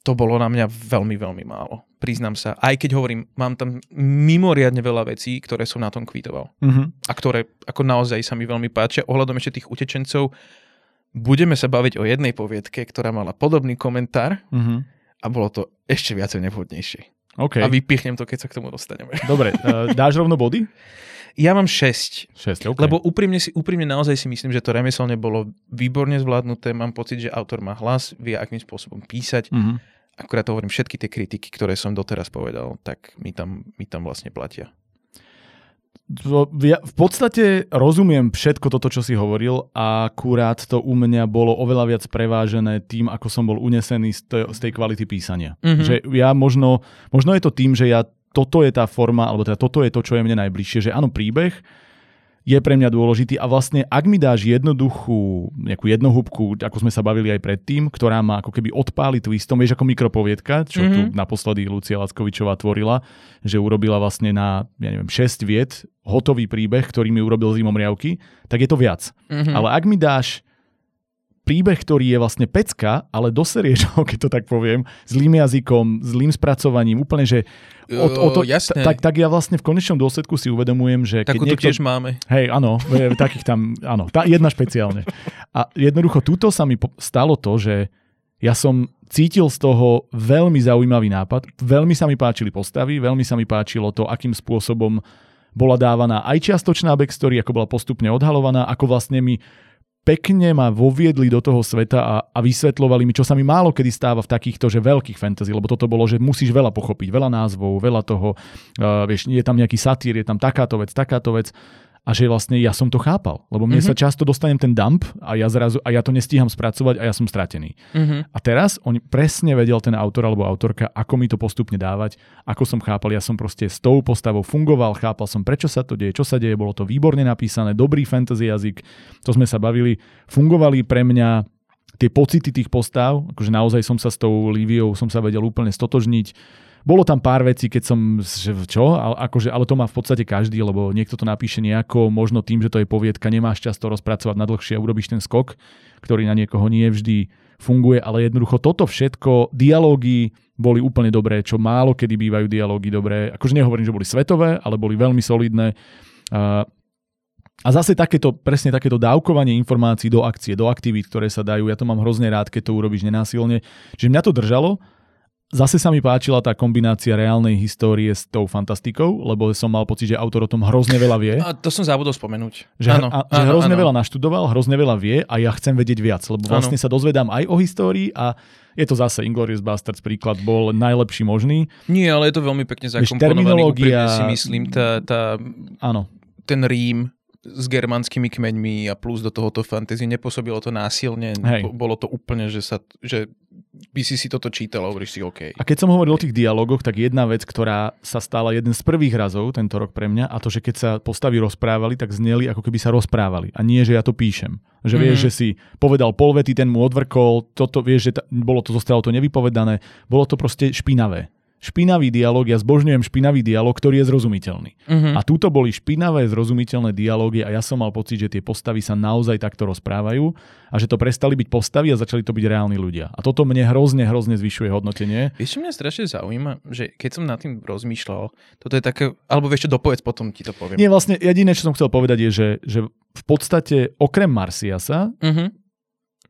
to bolo na mňa veľmi, veľmi málo. Priznám sa. Aj keď hovorím, mám tam mimoriadne veľa vecí, ktoré som na tom kvitoval. Mm-hmm. A ktoré ako naozaj sa mi veľmi páčia. Ohľadom ešte tých utečencov, budeme sa baviť o jednej poviedke, ktorá mala podobný komentár mm-hmm. a bolo to ešte viacej nevhodnejšie. Okay. A vypichnem to, keď sa k tomu dostaneme. [laughs] Dobre, uh, dáš rovno body? Ja mám 6. 6 okay. Lebo úprimne, si, úprimne naozaj si myslím, že to remeselne bolo výborne zvládnuté. Mám pocit, že autor má hlas, vie akým spôsobom písať. Mm-hmm. Akurát to hovorím, všetky tie kritiky, ktoré som doteraz povedal, tak mi tam, mi tam vlastne platia ja v podstate rozumiem všetko toto, čo si hovoril, a akurát to u mňa bolo oveľa viac prevážené tým, ako som bol unesený z tej, z tej kvality písania. Mm-hmm. Že ja možno, možno je to tým, že ja toto je tá forma, alebo teda toto je to, čo je mne najbližšie, že áno, príbeh, je pre mňa dôležitý a vlastne ak mi dáš jednoduchú nejakú jednohúbku, ako sme sa bavili aj predtým, ktorá ma ako keby odpáli twistom, vieš ako mikropoviedka, čo mm-hmm. tu mhm. naposledy Lucia Lackovičová tvorila, že urobila vlastne na, ja neviem, 6 viet hotový príbeh, ktorý mi urobil zimom riavky, tak je to viac. Mm-hmm. Ale ak mi dáš príbeh, ktorý je vlastne pecka, ale doserieš [laughs] ho, keď to tak poviem, zlým jazykom, zlým spracovaním, úplne, že o, o to, Jasné. tak, tak ja vlastne v konečnom dôsledku si uvedomujem, že keď niekto... tiež máme. Hej, áno, takých tam, áno, tá jedna špeciálne. A jednoducho túto sa mi stalo to, že Ja som cítil z toho veľmi zaujímavý nápad. Veľmi sa mi páčili postavy, veľmi sa mi páčilo to, akým spôsobom bola dávaná aj čiastočná backstory, ako bola postupne odhalovaná, ako vlastne mi pekne ma voviedli do toho sveta a, a vysvetľovali mi, čo sa mi málo kedy stáva v takýchto, že veľkých fantasy, lebo toto bolo, že musíš veľa pochopiť, veľa názvov, veľa toho, uh, vieš, je tam nejaký satír, je tam takáto vec, takáto vec a že vlastne ja som to chápal. Lebo mne mm-hmm. sa často dostanem ten dump a ja zrazu, a ja to nestíham spracovať a ja som stratený. Mm-hmm. A teraz on presne vedel ten autor alebo autorka, ako mi to postupne dávať, ako som chápal. Ja som proste s tou postavou fungoval, chápal som, prečo sa to deje, čo sa deje, bolo to výborne napísané, dobrý fantasy jazyk, to sme sa bavili. Fungovali pre mňa tie pocity tých postav, akože naozaj som sa s tou Liviou, som sa vedel úplne stotožniť bolo tam pár vecí, keď som, že čo, ale, akože, ale to má v podstate každý, lebo niekto to napíše nejako, možno tým, že to je poviedka, nemáš čas to rozpracovať na dlhšie a urobíš ten skok, ktorý na niekoho nie vždy funguje, ale jednoducho toto všetko, dialógy boli úplne dobré, čo málo kedy bývajú dialógy dobré. Akože nehovorím, že boli svetové, ale boli veľmi solidné. A, zase takéto, presne takéto dávkovanie informácií do akcie, do aktivít, ktoré sa dajú, ja to mám hrozne rád, keď to urobíš nenásilne. Čiže mňa to držalo Zase sa mi páčila tá kombinácia reálnej histórie s tou fantastikou, lebo som mal pocit, že autor o tom hrozne veľa vie. A to som zabudol spomenúť. Že, ano, a, že ano, hrozne ano. veľa naštudoval, hrozne veľa vie a ja chcem vedieť viac, lebo vlastne ano. sa dozvedám aj o histórii a je to zase Inglourious Bastards príklad, bol najlepší možný. Nie, ale je to veľmi pekne zakomponovaný, úprimne si myslím, tá, tá, ano. ten Rím, s germanskými kmeňmi a plus do tohoto fantasy. Nepôsobilo to násilne, Hej. bolo to úplne, že, sa, že by si si toto čítal a hovoríš si OK. A keď som hovoril o tých dialogoch, tak jedna vec, ktorá sa stala jeden z prvých razov tento rok pre mňa, a to, že keď sa postavy rozprávali, tak zneli ako keby sa rozprávali. A nie, že ja to píšem. Že mm-hmm. vieš, mhm. že si povedal pol vety, ten mu odvrkol, toto vieš, že ta, bolo to, zostalo to nevypovedané, bolo to proste špinavé špinavý dialog, ja zbožňujem špinavý dialog, ktorý je zrozumiteľný. Uh-huh. A túto boli špinavé, zrozumiteľné dialógy a ja som mal pocit, že tie postavy sa naozaj takto rozprávajú a že to prestali byť postavy a začali to byť reálni ľudia. A toto mne hrozne, hrozne zvyšuje hodnotenie. Vieš, čo mňa strašne zaujíma, že keď som nad tým rozmýšľal, toto je také, alebo vieš čo, dopovedz, potom ti to poviem. Nie, vlastne jediné, čo som chcel povedať je, že, že v podstate okrem Marsiasa uh-huh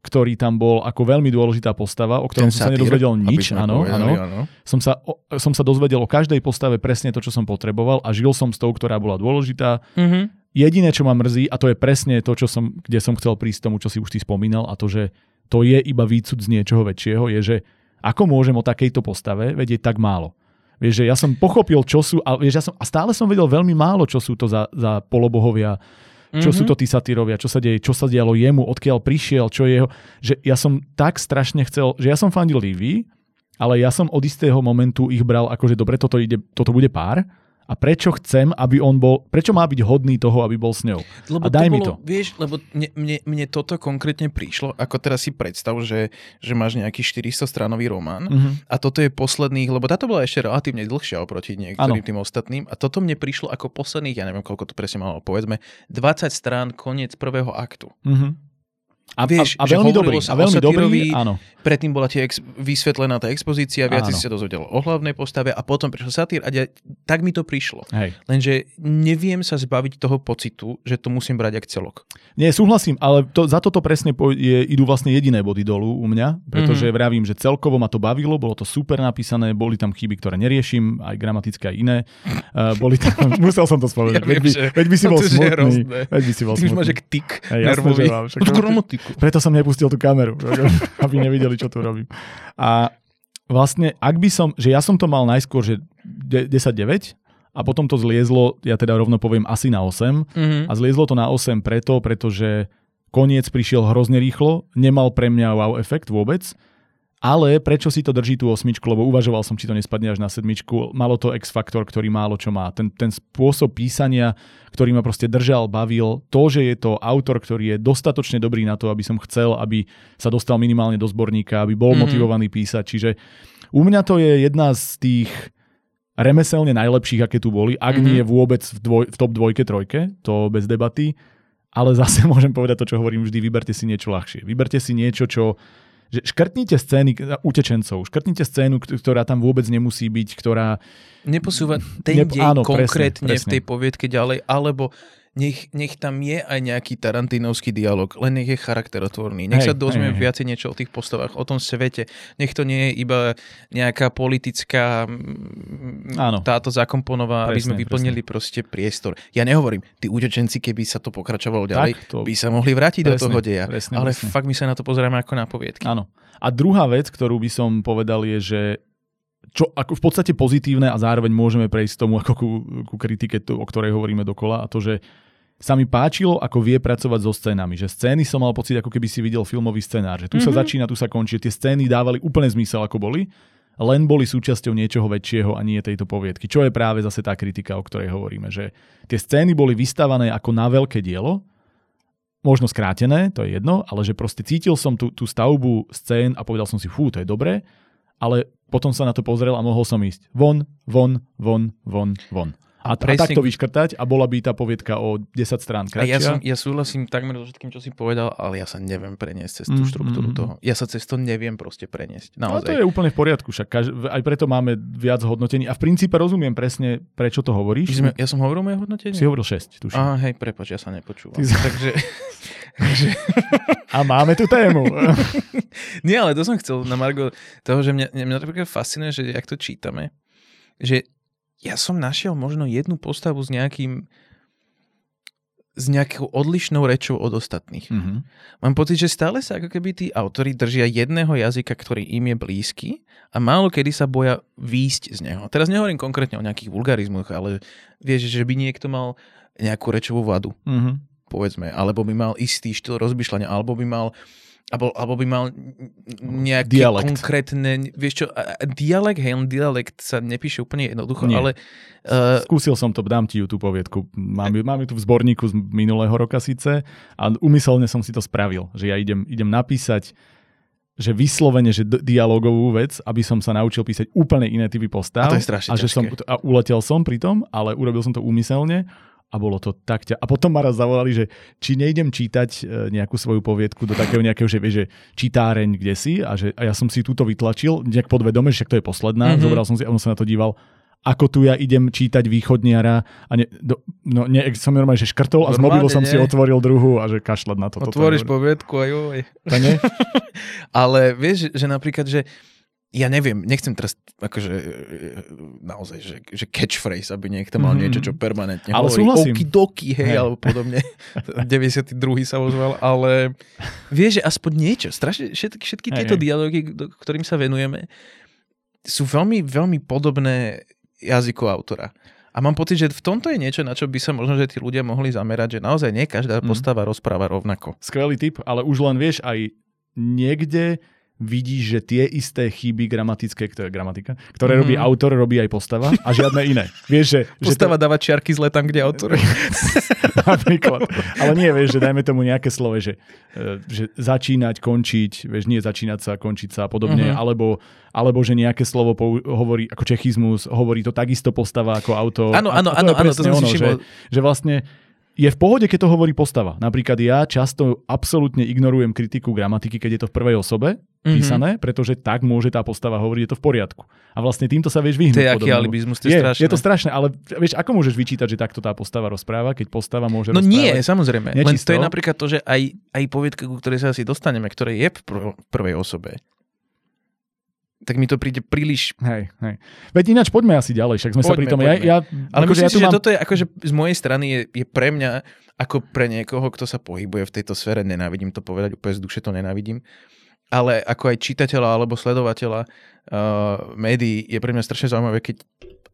ktorý tam bol ako veľmi dôležitá postava, o ktorom Ten som sa nedozvedel nič. Áno, áno. Som, sa, o, som sa dozvedel o každej postave presne to, čo som potreboval a žil som s tou, ktorá bola dôležitá. Mm-hmm. Jediné, čo ma mrzí, a to je presne to, čo som, kde som chcel prísť tomu, čo si už ty spomínal, a to, že to je iba výcud z niečoho väčšieho, je, že ako môžem o takejto postave vedieť tak málo. Vieš, že ja som pochopil, čo sú, a, vieš, ja som, a stále som vedel veľmi málo, čo sú to za, za polobohovia, čo mm-hmm. sú to tí satírovia, čo sa deje, čo sa dialo jemu, odkiaľ prišiel, čo je jeho... Že ja som tak strašne chcel, že ja som fandil Livy, ale ja som od istého momentu ich bral ako, že dobre, toto, ide, toto bude pár a prečo chcem, aby on bol, prečo má byť hodný toho, aby bol s ňou. Lebo a daj to mi bolo, to. Vieš, lebo mne, mne, mne toto konkrétne prišlo, ako teraz si predstav, že, že máš nejaký 400 stranový román mm-hmm. a toto je posledných, lebo táto bola ešte relatívne dlhšia oproti niektorým ano. tým ostatným a toto mne prišlo ako posledných, ja neviem, koľko to presne malo, povedzme, 20 strán, koniec prvého aktu. Mm-hmm. A, vieš, a, a veľmi dobrý, sa a veľmi dobrý, áno. Predtým bola tie ex, vysvetlená tá expozícia, viac si sa dozvedel o hlavnej postave a potom prišiel satír a de, tak mi to prišlo. Hej. Lenže neviem sa zbaviť toho pocitu, že to musím brať ako celok. Nie, súhlasím, ale to, za toto presne po, je, idú vlastne jediné body dolu u mňa, pretože mm-hmm. vravím, že celkovo ma to bavilo, bolo to super napísané, boli tam chyby, ktoré neriešim, aj gramatické, aj iné. Uh, boli tam, [laughs] musel som to [laughs] spomenúť, ja veď, by, veď by si bol smutný. Veď by si bol smutný. Ty máš tik hey, nervový. [laughs] Jasne, preto som nepustil tú kameru, [laughs] aby nevideli, čo tu robím. A vlastne, ak by som, že ja som to mal najskôr, že 10-9, a potom to zliezlo, ja teda rovno poviem asi na 8 mm-hmm. a zliezlo to na 8 preto, pretože koniec prišiel hrozne rýchlo, nemal pre mňa wow efekt vôbec ale prečo si to drží tú osmičku, lebo uvažoval som, či to nespadne až na sedmičku. Malo to X-faktor, ktorý málo čo má. Ten, ten spôsob písania, ktorý ma proste držal, bavil. To, že je to autor, ktorý je dostatočne dobrý na to, aby som chcel, aby sa dostal minimálne do zborníka, aby bol mm-hmm. motivovaný písať. Čiže u mňa to je jedna z tých remeselne najlepších, aké tu boli, ak mm-hmm. nie vôbec v, dvoj, v top dvojke, trojke, to bez debaty. Ale zase [laughs] môžem povedať to, čo hovorím vždy, vyberte si niečo ľahšie. Vyberte si niečo, čo že škrtnite scény utečencov, škrtnite scénu, ktorá tam vôbec nemusí byť, ktorá... Neposúva ten Nep- dej áno, konkrétne presne, presne. v tej poviedke ďalej, alebo nech, nech tam je aj nejaký tarantinovský dialog, len nech je charakterotvorný. Nech hej, sa dozvieme viacej niečo o tých postavách, o tom svete. Nech to nie je iba nejaká politická mm, Áno. táto zakomponová, presne, aby sme vyplnili presne. proste priestor. Ja nehovorím, tí utečenci, keby sa to pokračovalo ďalej, tak, to... by sa mohli vrátiť presne, do toho deja. Presne, ale presne. fakt my sa na to pozeráme ako na poviedky. Áno. A druhá vec, ktorú by som povedal je, že čo ako v podstate pozitívne a zároveň môžeme prejsť tomu ako ku, ku kritike, o ktorej hovoríme dokola a to, že sa mi páčilo, ako vie pracovať so scénami. Že scény som mal pocit, ako keby si videl filmový scenár. Že tu mm-hmm. sa mhm. začína, tu sa končí. Tie scény dávali úplne zmysel, ako boli, len boli súčasťou niečoho väčšieho a nie tejto poviedky. Čo je práve zase tá kritika, o ktorej hovoríme. Že tie scény boli vystavané ako na veľké dielo, možno skrátené, to je jedno, ale že proste cítil som tú, tú stavbu scén a povedal som si, fú, to je dobré, ale potom sa na to pozrel a mohol som ísť von, von, von, von, von. A, presne... a takto vyškrtať a bola by tá poviedka o 10 strán kratšia. A ja, som, ja súhlasím takmer so všetkým, čo si povedal, ale ja sa neviem preniesť cez tú mm, štruktúru mm, toho. Ja sa cez to neviem proste preniesť. Naozaj. No to je úplne v poriadku, však kaž, aj preto máme viac hodnotení. A v princípe rozumiem presne, prečo to hovoríš. Sme, ja som hovoril moje hodnotenie? Si hovoril 6, tuším. Á, hej, prepač, ja sa nepočúvam. Ty... [laughs] Takže... a máme tu tému. [laughs] Nie, ale to som chcel na Margo toho, že mňa, mňa napríklad fascinuje, že jak to čítame, že ja som našiel možno jednu postavu s nejakým s nejakou odlišnou rečou od ostatných. Mm-hmm. Mám pocit, že stále sa ako keby tí autory držia jedného jazyka, ktorý im je blízky a málo kedy sa boja výjsť z neho. Teraz nehovorím konkrétne o nejakých vulgarizmoch, ale vieš, že by niekto mal nejakú rečovú vadu, mm-hmm. povedzme, alebo by mal istý štýl rozmýšľania, alebo by mal uh, alebo, alebo by mal nejaké dialekt. konkrétne, vieš čo, dialekt, hej, dialekt sa nepíše úplne jednoducho, Nie. ale... Uh, Skúsil som to, dám ti YouTube poviedku. Mám, mám ju tu v zborníku z minulého roka síce a umyselne som si to spravil, že ja idem, idem napísať že vyslovene, že dialogovú vec, aby som sa naučil písať úplne iné typy postav. A to je strašne a, že som, a uletel som pri tom, ale urobil som to úmyselne a bolo to tak ťa... A potom ma raz zavolali, že či nejdem čítať e, nejakú svoju poviedku do takého nejakého, že, že čítáreň kde si a, že, a ja som si túto vytlačil, nejak podvedome, že to je posledná, mm-hmm. zobral som si a on sa na to díval ako tu ja idem čítať východniara a ne, do, no, ne, som normálne, že škrtol a z mobilu som nie. si otvoril druhú a že kašľať na to. Otvoríš poviedku a joj. [laughs] Ale vieš, že napríklad, že ja neviem, nechcem teraz akože naozaj, že, že catchphrase, aby niekto mal mm-hmm. niečo, čo permanentne ale hovorí. Súhlasím. Okidoki, hej, hey. alebo podobne. [laughs] 92. sa ozval, ale vieš, že aspoň niečo. Strašne, všetky, všetky tieto hey. dialógy, ktorým sa venujeme, sú veľmi, veľmi podobné jazyku autora. A mám pocit, že v tomto je niečo, na čo by sa možno, že tí ľudia mohli zamerať, že naozaj nie každá mhm. postava mm. rozpráva rovnako. Skvelý tip, ale už len vieš, aj niekde vidíš, že tie isté chyby gramatické, ktoré, gramatika, ktoré mm. robí mhm. autor, robí aj postava a žiadne iné. Vieš, že, postava že to... dáva čiarky zle tam, kde autor. [laughs] Napríklad. Ale nie, vieš, že dajme tomu nejaké slovo, že, e, že začínať, končiť, vieš, nie začínať sa, končiť sa a podobne, mm-hmm. alebo, alebo že nejaké slovo pou, hovorí ako čechizmus, hovorí to takisto postava ako autor. Áno, áno, áno, to, to ono, že, že vlastne je v pohode, keď to hovorí postava. Napríklad ja často absolútne ignorujem kritiku gramatiky, keď je to v prvej osobe mm-hmm. písané, pretože tak môže tá postava hovoriť, je to v poriadku. A vlastne týmto sa vieš vyhnúť. To je aký alibizmus, to je, je strašné. Je to strašné, ale vieš, ako môžeš vyčítať, že takto tá postava rozpráva, keď postava môže No nie, samozrejme. Nečisto. Len to je napríklad to, že aj, aj poviedka, ku ktorej sa asi dostaneme, ktoré je v prvej osobe, tak mi to príde príliš... Hej, hej. Veď ináč poďme asi ďalej, však sme poďme, sa pri tom... Ja, ja, Ale akože myslím ja si, mám... že toto je akože z mojej strany je, je pre mňa, ako pre niekoho, kto sa pohybuje v tejto sfére, nenávidím to povedať, úplne z duše to nenávidím, ale ako aj čitateľa alebo sledovateľa uh, médií je pre mňa strašne zaujímavé, keď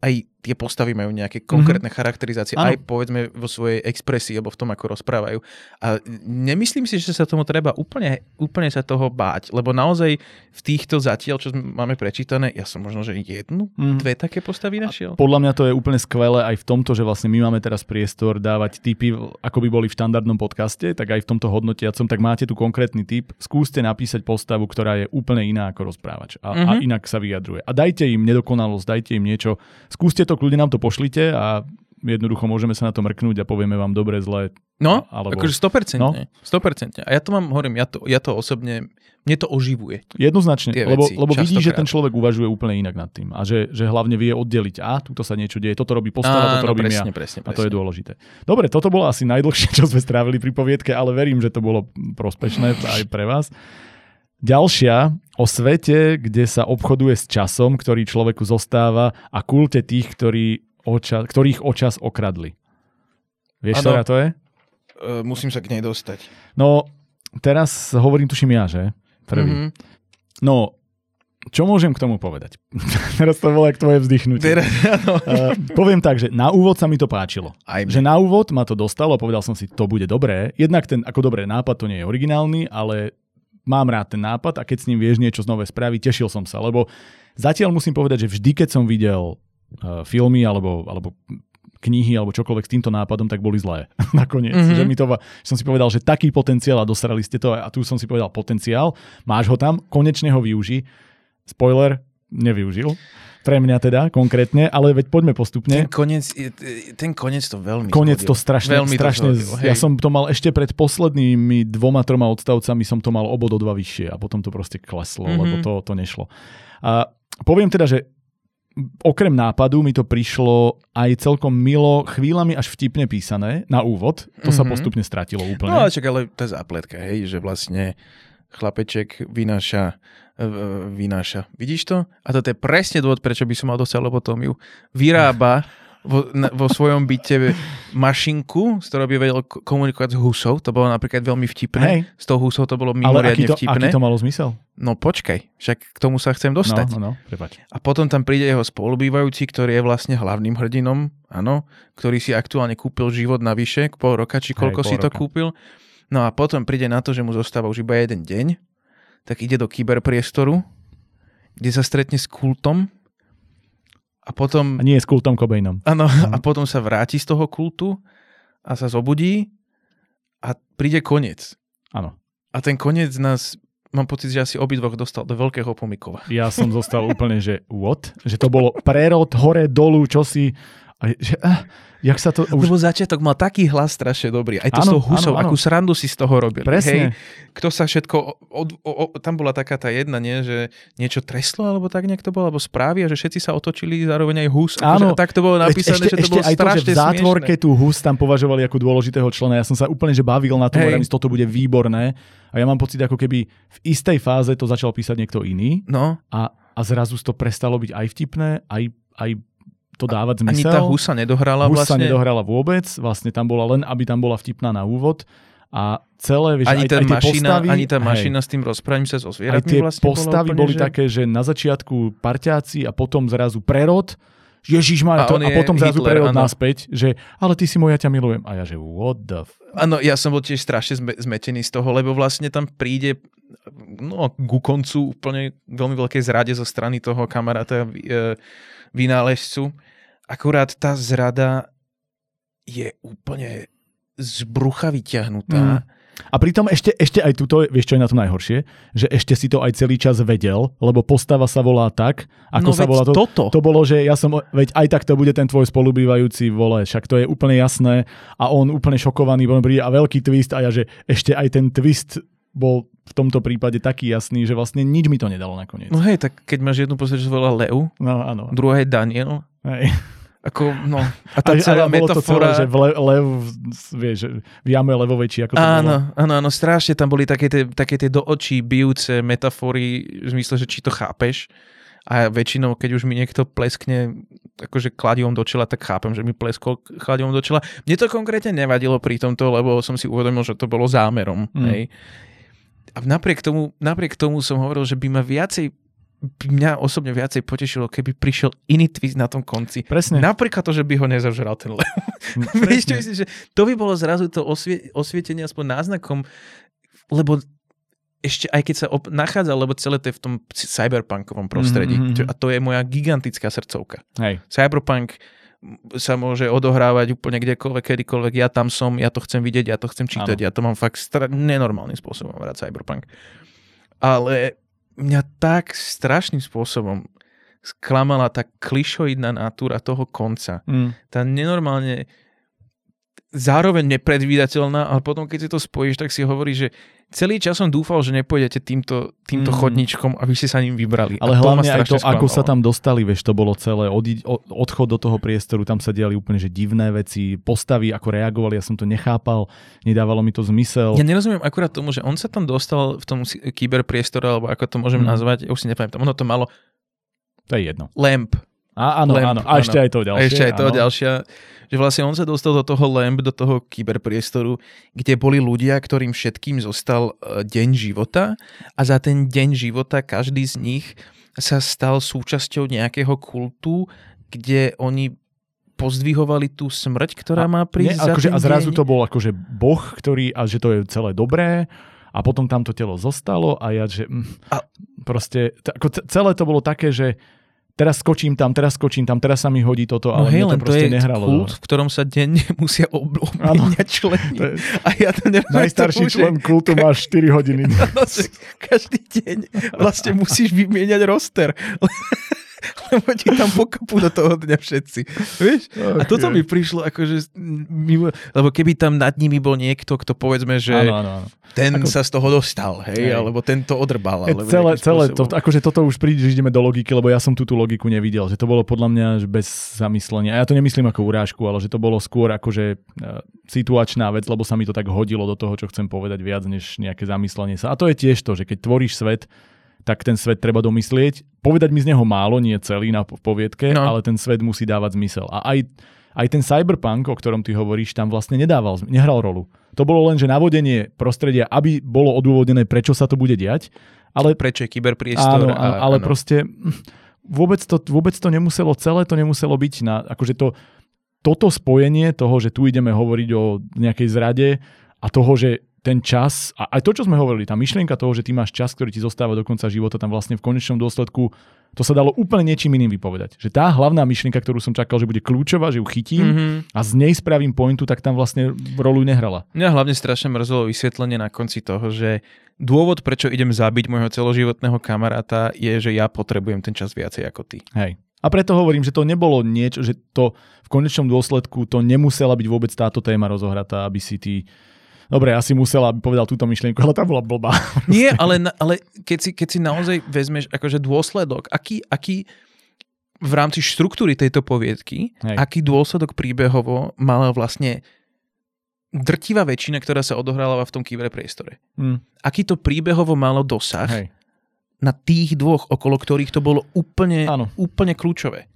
aj tie postavy majú nejaké konkrétne mm-hmm. charakterizácie, ano. aj povedzme vo svojej expresii alebo v tom, ako rozprávajú. A nemyslím si, že sa tomu treba úplne, úplne sa toho báť, lebo naozaj v týchto zatiaľ, čo máme prečítané, ja som možno, že jednu, mm-hmm. dve také postavy našiel. A podľa mňa to je úplne skvelé aj v tomto, že vlastne my máme teraz priestor dávať typy, ako by boli v štandardnom podcaste, tak aj v tomto hodnotiacom, tak máte tu konkrétny typ, skúste napísať postavu, ktorá je úplne iná ako rozprávač a, mm-hmm. a inak sa vyjadruje. A dajte im nedokonalosť, dajte im niečo, skúste to, kľudne nám to pošlite a jednoducho môžeme sa na to mrknúť a povieme vám dobre, zle. No, alebo... akože 100%. No? 100%. A ja to mám, hovorím, ja to, ja to osobne, mne to oživuje. Jednoznačne, lebo, lebo vidí, že ten človek uvažuje úplne inak nad tým a že, že hlavne vie oddeliť, a tuto sa niečo deje, toto robí postava, toto no, robím presne, ja. Presne, presne. A to je dôležité. Dobre, toto bolo asi najdlhšie, čo sme strávili pri poviedke, ale verím, že to bolo prospešné aj pre vás. Ďalšia o svete, kde sa obchoduje s časom, ktorý človeku zostáva a kulte tých, ktorí oča, ktorých očas okradli. Vieš, ktorá to je? Uh, musím sa k nej dostať. No, teraz hovorím, tuším ja, že? Prvý. Mm-hmm. No, čo môžem k tomu povedať? [laughs] Teraz to bolo jak tvoje vzdychnutie. Teraz, [laughs] uh, poviem tak, že na úvod sa mi to páčilo. Aj že na úvod ma to dostalo, povedal som si, to bude dobré. Jednak ten, ako dobré nápad, to nie je originálny, ale mám rád ten nápad a keď s ním vieš niečo znové spraviť, tešil som sa, lebo zatiaľ musím povedať, že vždy, keď som videl uh, filmy alebo, alebo knihy alebo čokoľvek s týmto nápadom, tak boli zlé [laughs] nakoniec. Mm-hmm. Že mi to, som si povedal, že taký potenciál a dosrali ste to a tu som si povedal potenciál, máš ho tam, konečne ho využij. Spoiler, nevyužil pre mňa teda konkrétne, ale veď poďme postupne. Ten koniec, ten koniec to veľmi Koniec to strašne, veľmi strašne to zhodil, ja som to mal ešte pred poslednými dvoma, troma odstavcami som to mal obod o dva vyššie a potom to proste kleslo, mm-hmm. lebo to, to nešlo. A poviem teda, že okrem nápadu mi to prišlo aj celkom milo, chvíľami až vtipne písané na úvod. To mm-hmm. sa mhm. postupne stratilo úplne. No ale čak, ale tá zápletka, hej, že vlastne chlapeček vynáša vynáša. Vidíš to? A toto je presne dôvod, prečo by som mal dostať lobotómiu. Vyrába vo, na, vo svojom byte mašinku, z ktorou by vedel komunikovať s husou. To bolo napríklad veľmi vtipné. Hej. S tou husou to bolo mimoriadne Ale aký to, vtipné. aký to malo zmysel? No počkaj, však k tomu sa chcem dostať. No, no, no, prepač. A potom tam príde jeho spolubývajúci, ktorý je vlastne hlavným hrdinom, áno, ktorý si aktuálne kúpil život navyše, pol roka, či koľko Hej, si roka. to kúpil. No a potom príde na to, že mu zostáva už iba jeden deň tak ide do kyberpriestoru, kde sa stretne s kultom a potom... A nie s kultom Cobainom. Áno, a potom sa vráti z toho kultu a sa zobudí a príde koniec. Áno. A ten koniec nás mám pocit, že asi obidvoch dostal do veľkého pomikova. Ja som zostal úplne, že what? Že to bolo prerod hore, dolu, čosi. A že, uh, Jak sa to už... Lebo začiatok mal taký hlas strašne dobrý. Aj to ano, s tou husou, ano, ano. akú srandu si z toho robil. Presne. Hej, kto sa všetko... Od, o, o, tam bola taká tá jedna, nie, že niečo treslo, alebo tak nejak to bolo, alebo správy, a že všetci sa otočili, zároveň aj hus. Akože áno. tak to bolo napísané, ešte, že to ešte bolo aj to, že v zátvorke smiešné. tú hus tam považovali ako dôležitého člena. Ja som sa úplne že bavil na tom, že toto bude výborné. A ja mám pocit, ako keby v istej fáze to začal písať niekto iný. No. A, a zrazu to prestalo byť aj vtipné, aj, aj to dávať zmysel. Ani tá husa nedohrala Hus vlastne? nedohrala vôbec, vlastne tam bola len, aby tam bola vtipná na úvod. A celé, vieš, ani, aj, aj mašina, postavy, ani tá mašina hej, s tým rozprávaním sa so zvieratmi aj tie vlastne postavy boli že... také, že na začiatku parťáci a potom zrazu prerod, Ježiš má to, a potom zrazu prerod naspäť, že ale ty si moja ťa milujem. A ja že what the... F... Áno, ja som bol tiež strašne zmetený z toho, lebo vlastne tam príde no, ku koncu úplne veľmi veľké zrade zo strany toho kamaráta e, vynálezcu Akurát tá zrada je úplne z brucha vyťahnutá. Mm. A pritom ešte, ešte aj tuto, vieš čo je na to najhoršie? Že ešte si to aj celý čas vedel, lebo postava sa volá tak, ako no sa volá to. Toto. To bolo, že ja som, veď aj tak to bude ten tvoj spolubývajúci vole, však to je úplne jasné a on úplne šokovaný, on príde a veľký twist a ja, že ešte aj ten twist bol v tomto prípade taký jasný, že vlastne nič mi to nedalo nakoniec. No hej, tak keď máš jednu postavu, že sa volá Leu, no, áno. druhá je Daniel, hej ako, no, a tá a, celá a metafora... To celé, že v le, lev, vieš, v jame levovejči, ako to áno, bolo. Áno, áno, strašne tam boli také tie, také tie do očí bijúce metafory, v zmysle, že či to chápeš. A väčšinou, keď už mi niekto pleskne akože kladivom do čela, tak chápem, že mi pleskol kladivom do čela. Mne to konkrétne nevadilo pri tomto, lebo som si uvedomil, že to bolo zámerom. Mm. Hej. A napriek tomu, napriek tomu som hovoril, že by ma viacej mňa osobne viacej potešilo, keby prišiel iný twist na tom konci. Presne. Napríklad to, že by ho nezažral ten lev. [laughs] Vieš, čo myslím, že to by bolo zrazu to osvie- osvietenie aspoň náznakom, lebo ešte aj keď sa op- nachádza, lebo celé to je v tom cyberpunkovom prostredí. Mm-hmm. A to je moja gigantická srdcovka. Hej. Cyberpunk sa môže odohrávať úplne kdekoľvek, kedykoľvek. Ja tam som, ja to chcem vidieť, ja to chcem čítať. Ano. Ja to mám fakt stra- nenormálnym spôsobom rád Cyberpunk. Ale mňa tak strašným spôsobom sklamala tá klišoidná natúra toho konca. Mm. Tá nenormálne zároveň nepredvídateľná, ale potom keď si to spojíš, tak si hovorí, že celý čas som dúfal, že nepôjdete týmto, týmto mm. chodničkom, aby ste sa ním vybrali. Ale hlavne aj to, sklamalo. ako sa tam dostali, vieš, to bolo celé, od, odchod do toho priestoru, tam sa diali úplne že divné veci, postavy, ako reagovali, ja som to nechápal, nedávalo mi to zmysel. Ja nerozumiem akurát tomu, že on sa tam dostal v tom kyberpriestore, alebo ako to môžem mm. nazvať, ja už si nepamätám, ono to malo to je jedno. Lamp. A, áno, Lamp, áno. A áno. ešte aj to ďalšie. A ešte aj to áno. ďalšia. Že vlastne on sa dostal do toho Lamp, do toho kyberpriestoru, kde boli ľudia, ktorým všetkým zostal e, deň života a za ten deň života každý z nich sa stal súčasťou nejakého kultu, kde oni pozdvihovali tú smrť, ktorá a, má prísť nie, akože, A zrazu deň. to bol akože boh, ktorý, a že to je celé dobré a potom tam to telo zostalo a ja, že mm, a, proste, t- ako celé to bolo také, že teraz skočím tam, teraz skočím tam, teraz sa mi hodí toto, no ale hej, to proste to je nehralo. kult, v ktorom sa denne [laughs] musia ob- obmieniať členy. Je... A ja to neviem. Najstarší tomu, člen kultu má 4 hodiny. [laughs] No, každý deň vlastne musíš vymieňať roster. [laughs] lebo ti tam pokapú do toho dňa všetci. Vieš? Okay. A toto mi prišlo akože mimo, lebo keby tam nad nimi bol niekto, kto povedzme, že ano, ano. ten Ako... sa z toho dostal, hej, hej. alebo ten to odrbal. Alebo celé, celé to, akože toto už príde, že ideme do logiky, lebo ja som tú, tú logiku nevidel, že to bolo podľa mňa bez zamyslenia. A ja to nemyslím ako urážku, ale že to bolo skôr akože uh, situačná vec, lebo sa mi to tak hodilo do toho, čo chcem povedať viac, než nejaké zamyslenie sa. A to je tiež to, že keď tvoríš svet, tak ten svet treba domyslieť. Povedať mi z neho málo, nie celý na poviedke, no. ale ten svet musí dávať zmysel. A aj, aj ten cyberpunk, o ktorom ty hovoríš, tam vlastne nedával, nehral rolu. To bolo len, že navodenie prostredia, aby bolo odôvodené, prečo sa to bude diať. Ale, prečo je kyberpriestor. Áno, a, ale áno. proste vôbec to, vôbec to nemuselo, celé to nemuselo byť na, akože to, toto spojenie toho, že tu ideme hovoriť o nejakej zrade a toho, že ten čas, a aj to, čo sme hovorili, tá myšlienka toho, že ty máš čas, ktorý ti zostáva do konca života, tam vlastne v konečnom dôsledku to sa dalo úplne niečím iným vypovedať. Že tá hlavná myšlienka, ktorú som čakal, že bude kľúčová, že ju chytím mm-hmm. a z nej spravím pointu, tak tam vlastne rolu nehrala. Mňa hlavne strašne mrzelo vysvetlenie na konci toho, že dôvod, prečo idem zabiť môjho celoživotného kamaráta, je, že ja potrebujem ten čas viacej ako ty. Hej. A preto hovorím, že to nebolo niečo, že to v konečnom dôsledku to nemusela byť vôbec táto téma rozohratá, aby si ty Dobre, asi musela, aby povedal túto myšlienku, ale tá bola blbá. [laughs] Nie, ale, ale keď, si, keď si naozaj vezmeš akože dôsledok, aký, aký v rámci štruktúry tejto poviedky, Hej. aký dôsledok príbehovo mala vlastne drtivá väčšina, ktorá sa odohrala v tom kyberpriestore. Hmm. Aký to príbehovo malo dosah Hej. na tých dvoch, okolo ktorých to bolo úplne, úplne kľúčové.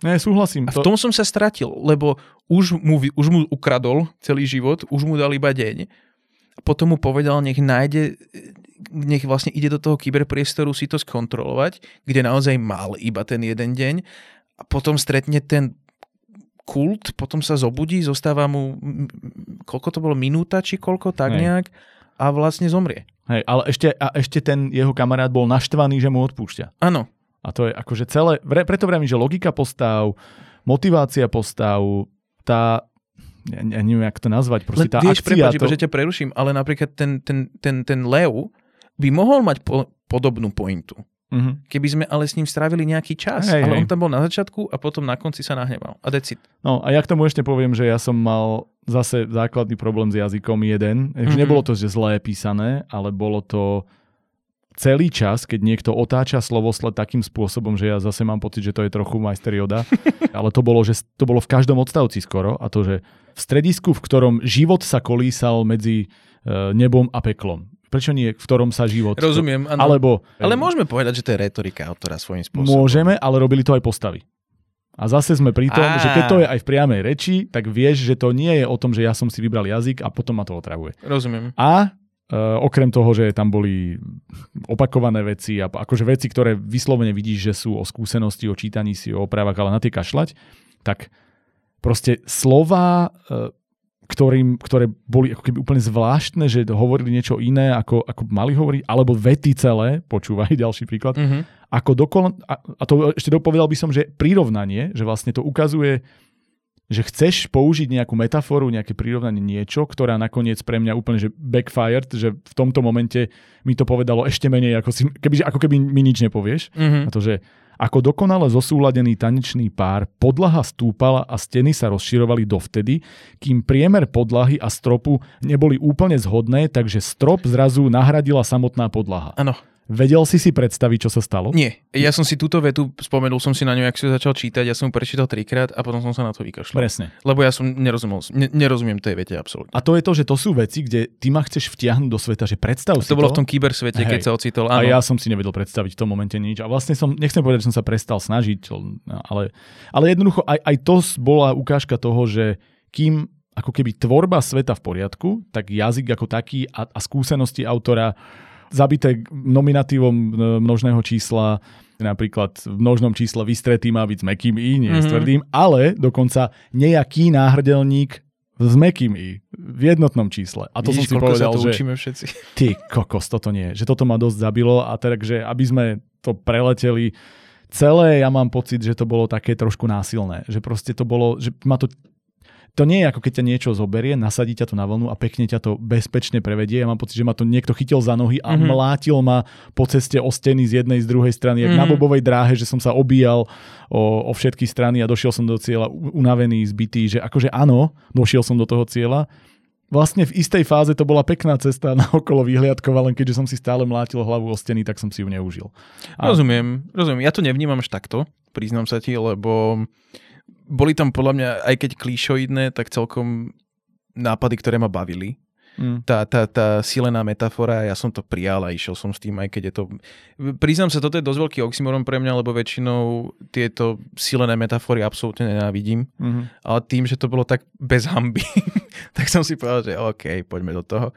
Ne, súhlasím. A v tom som sa stratil, lebo už mu, už mu ukradol celý život, už mu dal iba deň. A potom mu povedal, nech nájde, nech vlastne ide do toho kyberpriestoru si to skontrolovať, kde naozaj mal iba ten jeden deň. A potom stretne ten kult, potom sa zobudí, zostáva mu, koľko to bolo, minúta či koľko, tak Hej. nejak a vlastne zomrie. Hej, ale ešte, a ešte ten jeho kamarát bol naštvaný, že mu odpúšťa. Áno, a to je akože celé, preto vravím, že logika postav, motivácia postav, tá, ja, ja neviem, jak to nazvať, proste tá vieš, akcia. Prepáč, to... že ťa preruším, ale napríklad ten, ten, ten, ten Leo by mohol mať po, podobnú pointu. Uh-huh. Keby sme ale s ním strávili nejaký čas. Hej, ale hej. on tam bol na začiatku a potom na konci sa nahneval. A decid. No a ja k tomu ešte poviem, že ja som mal zase základný problém s jazykom jeden. Uh-huh. Nebolo to, že zlé písané, ale bolo to celý čas, keď niekto otáča slovosled takým spôsobom, že ja zase mám pocit, že to je trochu majster Yoda, [laughs] ale to bolo, že to bolo v každom odstavci skoro a to, že v stredisku, v ktorom život sa kolísal medzi uh, nebom a peklom. Prečo nie, v ktorom sa život... Rozumiem, áno. Alebo, ale môžeme povedať, že to je retorika autora svojím spôsobom. Môžeme, ale robili to aj postavy. A zase sme pri tom, že keď to je aj v priamej reči, tak vieš, že to nie je o tom, že ja som si vybral jazyk a potom ma to otravuje. Rozumiem. A Uh, okrem toho, že tam boli opakované veci a akože veci, ktoré vyslovene vidíš, že sú o skúsenosti, o čítaní si, o opravách, ale na tie kašľať, tak proste slova, uh, ktorým, ktoré boli ako keby úplne zvláštne, že hovorili niečo iné, ako, ako mali hovoriť, alebo vety celé, počúvaj [laughs] ďalší príklad, mm-hmm. ako dokon, a, a to ešte dopovedal by som, že prirovnanie, že vlastne to ukazuje že chceš použiť nejakú metaforu, nejaké prirovnanie, niečo, ktorá nakoniec pre mňa úplne že backfired, že v tomto momente mi to povedalo ešte menej, ako, si, keby, ako keby mi nič nepovieš. Mm-hmm. A to, že Ako dokonale zosúladený tanečný pár, podlaha stúpala a steny sa rozširovali dovtedy, kým priemer podlahy a stropu neboli úplne zhodné, takže strop zrazu nahradila samotná podlaha. Áno. Vedel si si predstaviť, čo sa stalo? Nie. Ja som si túto vetu, spomenul som si na ňu, ak si začal čítať, ja som ju prečítal trikrát a potom som sa na to vykašľal. Presne. Lebo ja som nerozumel, ne, nerozumiem tej vete absolútne. A to je to, že to sú veci, kde ty ma chceš vtiahnuť do sveta, že predstav to si to. bolo v tom kybersvete, Hej. keď sa ocitol. Áno. A ja som si nevedel predstaviť v tom momente nič. A vlastne som, nechcem povedať, že som sa prestal snažiť, ale, ale jednoducho aj, aj to bola ukážka toho, že kým ako keby tvorba sveta v poriadku, tak jazyk ako taký a, a skúsenosti autora zabité nominatívom e, množného čísla, napríklad v množnom čísle vystretý má byť s mekým i, nie mm-hmm. s mhm. tvrdým, ale dokonca nejaký náhrdelník s mekým i v jednotnom čísle. A to Vidíš, som si povedal, to že učíme všetci. [laughs] ty kokos, toto nie. Že toto ma dosť zabilo a teda, že aby sme to preleteli celé, ja mám pocit, že to bolo také trošku násilné. Že proste to bolo, že ma to to nie je ako keď ťa niečo zoberie, nasadí ťa to na vlnu a pekne ťa to bezpečne prevedie. Ja mám pocit, že ma to niekto chytil za nohy a mm-hmm. mlátil ma po ceste o steny z jednej, z druhej strany, mm-hmm. na mhm. bobovej dráhe, že som sa obíjal o, o všetky strany a došiel som do cieľa unavený, zbytý, že akože áno, došiel som do toho cieľa, vlastne v istej fáze to bola pekná cesta na okolo výhliadkova, len keďže som si stále mlátil hlavu o steny, tak som si ju neužil. A... Rozumiem, rozumiem. Ja to nevnímam až takto, priznám sa ti, lebo boli tam podľa mňa, aj keď klíšoidné, tak celkom nápady, ktoré ma bavili. Mm. Tá, tá, tá silená metafora, ja som to prijal a išiel som s tým, aj keď je to... Priznám sa, toto je dosť veľký oxymoron pre mňa, lebo väčšinou tieto silené metafory absolútne nenávidím. Mm-hmm. Ale tým, že to bolo tak bez hamby, [laughs] tak som si povedal, že OK, poďme do toho.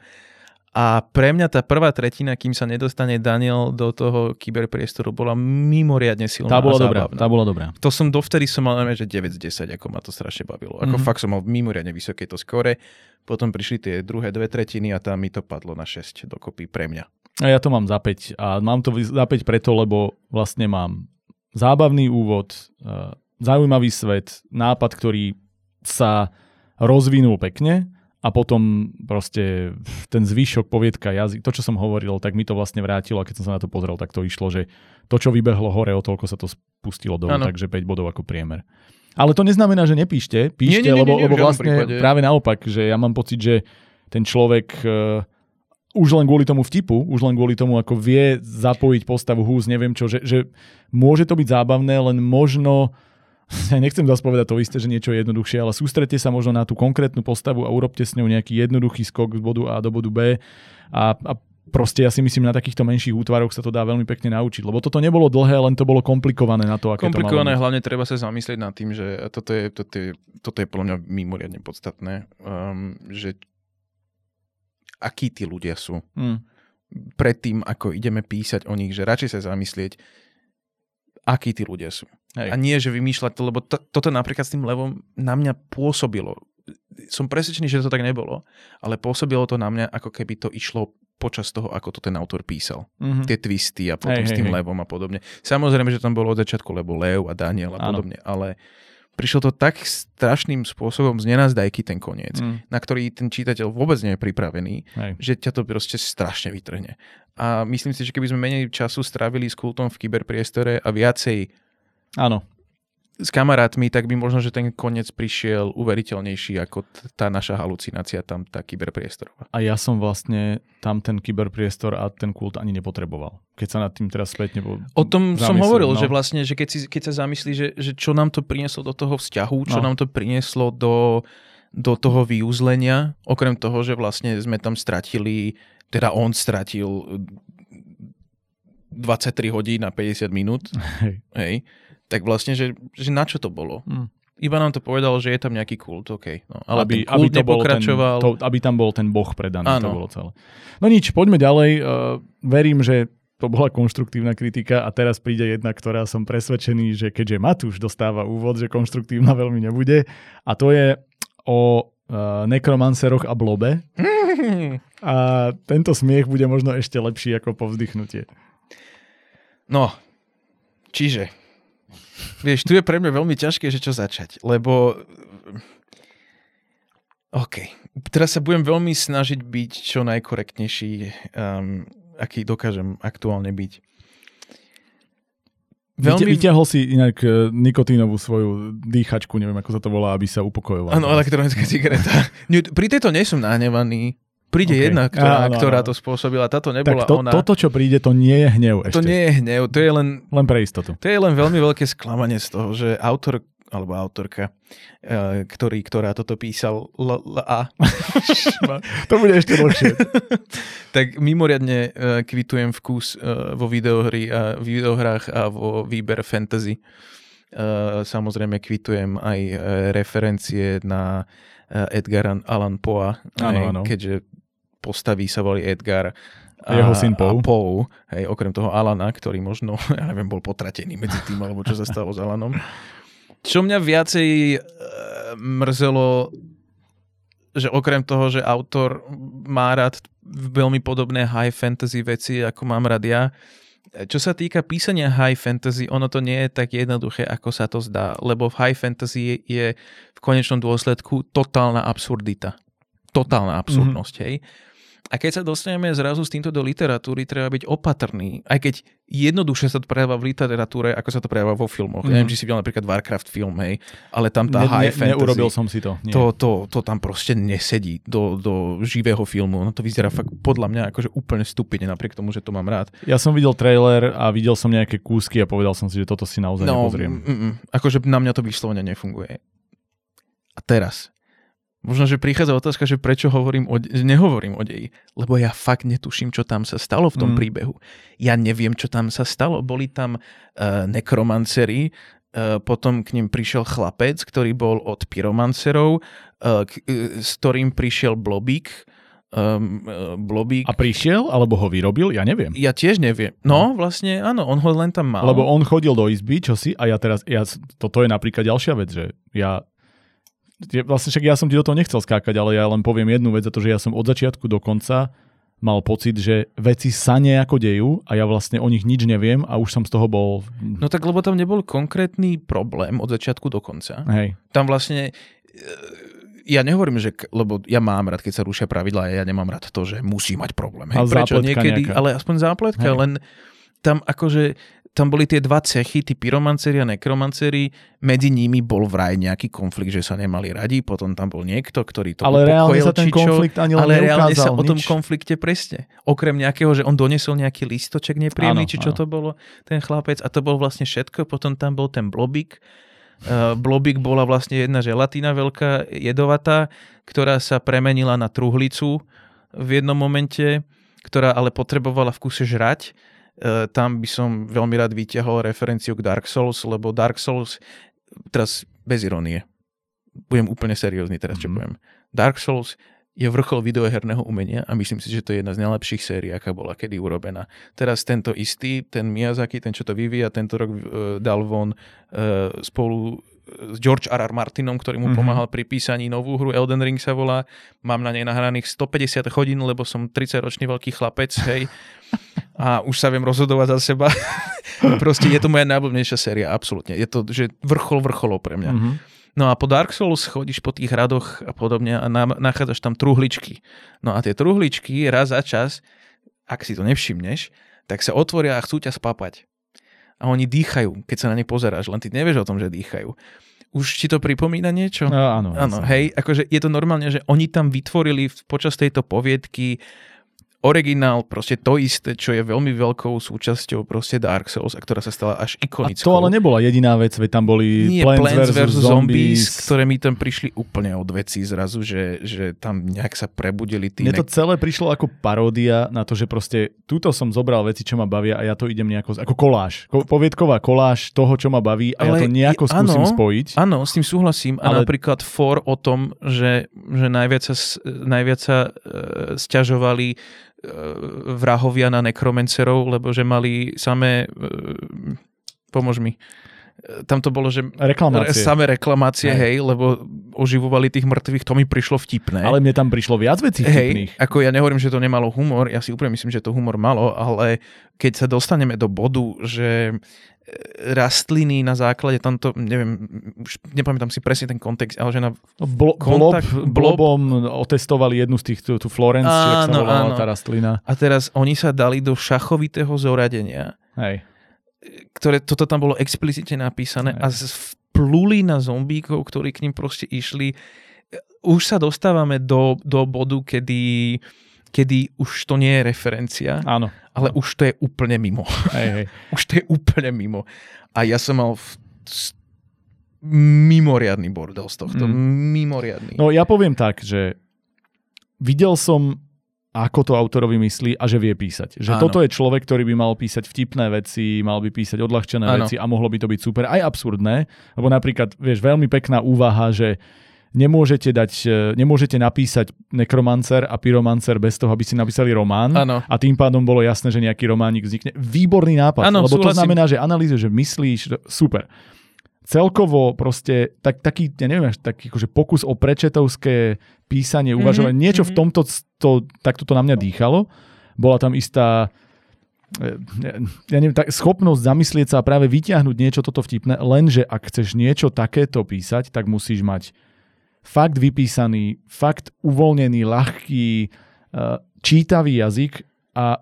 A pre mňa tá prvá tretina, kým sa nedostane Daniel do toho kyberpriestoru, bola mimoriadne silná Tá bola dobrá, tá bola dobrá. To som dovtedy som mal, neviem, že 9 z 10, ako ma to strašne bavilo. Ako mm-hmm. fakt som mal mimoriadne vysoké to skore. Potom prišli tie druhé dve tretiny a tam mi to padlo na 6 dokopy pre mňa. A ja to mám za 5 a mám to za 5 preto, lebo vlastne mám zábavný úvod, e, zaujímavý svet, nápad, ktorý sa rozvinul pekne a potom proste ten zvyšok poviedka jazyk, to čo som hovoril, tak mi to vlastne vrátilo a keď som sa na to pozrel, tak to išlo, že to čo vybehlo hore, o toľko sa to spustilo dole, ano. takže 5 bodov ako priemer. Ale to neznamená, že nepíšte, píšte, nie, nie, nie, lebo, nie, lebo vlastne prípade. práve naopak, že ja mám pocit, že ten človek uh, už len kvôli tomu vtipu, už len kvôli tomu, ako vie zapojiť postavu hús, neviem čo, že, že môže to byť zábavné, len možno [laughs] ja nechcem zase povedať to isté, že niečo je jednoduchšie, ale sústrete sa možno na tú konkrétnu postavu a urobte s ňou nejaký jednoduchý skok z bodu A do bodu B a, a proste ja si myslím, na takýchto menších útvaroch sa to dá veľmi pekne naučiť. Lebo toto nebolo dlhé, len to bolo komplikované na to, aké Komplikované to hlavne treba sa zamyslieť nad tým, že toto je, toto je, toto je podľa mňa mimoriadne podstatné, um, že akí tí ľudia sú. Hmm. Predtým, ako ideme písať o nich, že radšej sa zamyslieť, akí tí ľudia sú. Hej. A nie, že vymýšľať to, lebo to, toto napríklad s tým levom na mňa pôsobilo. Som presvedčený, že to tak nebolo, ale pôsobilo to na mňa, ako keby to išlo počas toho, ako to ten autor písal. Mm-hmm. Tie twisty a potom hej, s tým hej, levom a podobne. Samozrejme, že tam bolo od začiatku, lebo Lev a Daniel a Áno. podobne, ale prišlo to tak strašným spôsobom z nenazdajky ten koniec, mm. na ktorý ten čítateľ vôbec nie je pripravený, Hej. že ťa to proste strašne vytrhne. A myslím si, že keby sme menej času strávili s kultom v kyberpriestore a viacej Áno s kamarátmi, tak by možno, že ten koniec prišiel uveriteľnejší ako tá naša halucinácia tam, tá kyberpriestorová. A ja som vlastne tam ten kyberpriestor a ten kult ani nepotreboval. Keď sa nad tým teraz späť nebo... O tom zamyslím, som hovoril, no. že vlastne, že keď, si, keď sa zamyslí, že, že čo nám to prinieslo do toho vzťahu, čo no. nám to prinieslo do, do toho vyúzlenia, okrem toho, že vlastne sme tam stratili, teda on stratil 23 hodín na 50 minút. [laughs] Hej. Hej tak vlastne, že, že na čo to bolo? Hmm. Iba nám to povedal, že je tam nejaký kult, OK. No, ale aby, aby, to nepokračoval. Ten, to, aby tam bol ten boh predaný, Áno. to bolo celé. No nič, poďme ďalej. Uh, verím, že to bola konštruktívna kritika a teraz príde jedna, ktorá som presvedčený, že keďže Matúš dostáva úvod, že konštruktívna veľmi nebude a to je o uh, nekromanceroch a blobe. [laughs] a tento smiech bude možno ešte lepší ako povzdychnutie. No, čiže Vieš, tu je pre mňa veľmi ťažké, že čo začať, lebo... OK. Teraz sa budem veľmi snažiť byť čo najkorektnejší, um, aký dokážem aktuálne byť. Veľmi... Vyťahol si inak e, nikotínovú svoju dýchačku, neviem ako sa to volá, aby sa upokojoval. Áno, elektronická cigareta. [laughs] Pri tejto nie som nahnevaný. Príde okay. jedna, ktorá, áno, ktorá to spôsobila. Táto nebola tak to, ona. Toto, čo príde, to nie je hnev ešte. To nie je hnev, to je len... Len pre istotu. To je len veľmi veľké sklamanie z toho, že autor alebo autorka, e, ktorý, ktorá toto písal L, L A. [laughs] to bude ešte dlhšie. [laughs] tak mimoriadne e, kvitujem vkus e, vo videohry a videohrách a vo výber fantasy. Samozrejme kvitujem aj referencie na Edgara Allan Poe, keďže postaví sa volí Edgar a jeho syn Poe. A Poe, hej, okrem toho Alana, ktorý možno, [laughs] ja neviem, bol potratený medzi tým, alebo čo sa stalo s Alanom. Čo mňa viacej e, mrzelo, že okrem toho, že autor má rád veľmi podobné high fantasy veci, ako mám rád ja, čo sa týka písania high fantasy, ono to nie je tak jednoduché, ako sa to zdá, lebo v high fantasy je v konečnom dôsledku totálna absurdita. Totálna absurdnosť, mm-hmm. hej. A keď sa dostaneme zrazu s týmto do literatúry, treba byť opatrný. Aj keď jednoduše sa to prejavá v literatúre, ako sa to prejavá vo filmoch. Mm. Ja neviem, či si videl napríklad Warcraft film, hej, ale tam tá ne, high ne, fantasy... Neurobil som si to. To, to, to tam proste nesedí do, do živého filmu. No to vyzerá fakt podľa mňa akože úplne stupidne, napriek tomu, že to mám rád. Ja som videl trailer a videl som nejaké kúsky a povedal som si, že toto si naozaj no, nepozriem. Mm, mm, akože na mňa to vyslovene nefunguje. A teraz, Možno, že prichádza otázka, že prečo hovorím o, de- nehovorím o deji, lebo ja fakt netuším, čo tam sa stalo v tom mm. príbehu. Ja neviem, čo tam sa stalo. Boli tam uh, nekromancery, uh, potom k ním prišiel chlapec, ktorý bol od pyromancerov, uh, k, uh, s ktorým prišiel blobík, um, blobík. A prišiel, alebo ho vyrobil? Ja neviem. Ja tiež neviem. No, vlastne áno, on ho len tam mal. Lebo on chodil do izby, čo si, a ja teraz, ja, toto je napríklad ďalšia vec, že ja vlastne však ja som ti do toho nechcel skákať, ale ja len poviem jednu vec, za to, že ja som od začiatku do konca mal pocit, že veci sa nejako dejú a ja vlastne o nich nič neviem a už som z toho bol... No tak lebo tam nebol konkrétny problém od začiatku do konca. Hej. Tam vlastne e, ja nehovorím, že, lebo ja mám rád, keď sa rušia pravidlá a ja nemám rád to, že musí mať problém. Hej, prečo niekedy, nejaká. ale aspoň zápletka, Hej. len tam akože tam boli tie dva cechy, tí pyromanceri a nekromanceri, medzi nimi bol vraj nejaký konflikt, že sa nemali radi, potom tam bol niekto, ktorý to Ale reálne sa ten konflikt ani Ale reálne sa nič. o tom konflikte presne. Okrem nejakého, že on donesol nejaký listoček nepríjemný, áno, či čo áno. to bolo, ten chlapec, a to bol vlastne všetko, potom tam bol ten blobik, Uh, blobik bola vlastne jedna želatína veľká, jedovatá, ktorá sa premenila na truhlicu v jednom momente, ktorá ale potrebovala v kuse žrať tam by som veľmi rád vyťahol referenciu k Dark Souls, lebo Dark Souls, teraz bez ironie, budem úplne seriózny teraz, čo mm. poviem. Dark Souls je vrchol videoherného umenia a myslím si, že to je jedna z najlepších sérií, aká bola kedy urobená. Teraz tento istý, ten Miyazaki, ten, čo to vyvíja, tento rok uh, dal von uh, spolu s George R. R. Martinom, ktorý mu mm-hmm. pomáhal pri písaní novú hru, Elden Ring sa volá. Mám na nej nahraných 150 hodín, lebo som 30-ročný veľký chlapec, hej. [laughs] A už sa viem rozhodovať za seba. [laughs] Proste je to moja najblbnejšia séria, absolútne. Je to že vrchol vrcholov pre mňa. Mm-hmm. No a po Dark Souls chodíš po tých radoch a podobne a nachádzaš tam truhličky. No a tie truhličky raz za čas, ak si to nevšimneš, tak sa otvoria a chcú ťa spapať a oni dýchajú, keď sa na ne pozeráš, len ty nevieš o tom, že dýchajú. Už ti to pripomína niečo? No, áno. Áno, hej, akože je to normálne, že oni tam vytvorili počas tejto poviedky originál, proste to isté, čo je veľmi veľkou súčasťou proste Dark Souls a ktorá sa stala až ikonickou. A to ale nebola jediná vec, veď tam boli Nie, Plants, Plants vs. Zombies. zombies, ktoré mi tam prišli úplne od veci zrazu, že, že tam nejak sa prebudili tí... Mne to celé prišlo ako paródia na to, že proste túto som zobral veci, čo ma bavia a ja to idem nejako, ako koláž, ko, poviedková koláž toho, čo ma baví a ale ja to nejako skúsim áno, spojiť. Áno, s tým súhlasím. Ale... A napríklad for o tom, že, že najviac sa, najviac sa uh, sťažovali vrahovia na nekromencerov, lebo že mali samé, e, pomož mi, tam to bolo, že reklamácie. samé reklamácie, hej. hej, lebo oživovali tých mŕtvych, to mi prišlo vtipné. Ale mne tam prišlo viac vecí vtipných. Hej, ako ja nehovorím, že to nemalo humor, ja si úplne myslím, že to humor malo, ale keď sa dostaneme do bodu, že rastliny na základe tamto, neviem, už nepamätám si presne ten kontext, ale že na Blo- kontakt, blob, blobom otestovali jednu z tých, tú, tú Florence, áno, sa volala áno. tá rastlina. A teraz oni sa dali do šachovitého zoradenia. Hej. ktoré, toto tam bolo explicitne napísané a pluli na zombíkov, ktorí k ním proste išli. Už sa dostávame do, do bodu, kedy kedy už to nie je referencia, Áno. ale už to je úplne mimo. Hej, hej. [laughs] už to je úplne mimo. A ja som mal v, mimoriadný bordel z tohto. Mm. Mimoriadný. No ja poviem tak, že videl som ako to autorovi myslí a že vie písať. Že Áno. toto je človek, ktorý by mal písať vtipné veci, mal by písať odľahčené Áno. veci a mohlo by to byť super. Aj absurdné, lebo napríklad, vieš, veľmi pekná úvaha, že nemôžete, dať, e, nemôžete napísať nekromancer a pyromancer bez toho, aby si napísali román ano. a tým pádom bolo jasné, že nejaký románik vznikne. Výborný nápad, ano, lebo súhlasím. to znamená, že analýzuje, že myslíš, super celkovo proste tak, taký, ja neviem, taký akože pokus o prečetovské písanie, mm-hmm, uvažovanie, niečo mm-hmm. v tomto, to, takto to na mňa dýchalo. Bola tam istá e, ja neviem, tak schopnosť zamyslieť sa a práve vyťahnuť niečo toto vtipné, lenže ak chceš niečo takéto písať, tak musíš mať fakt vypísaný, fakt uvoľnený, ľahký, e, čítavý jazyk a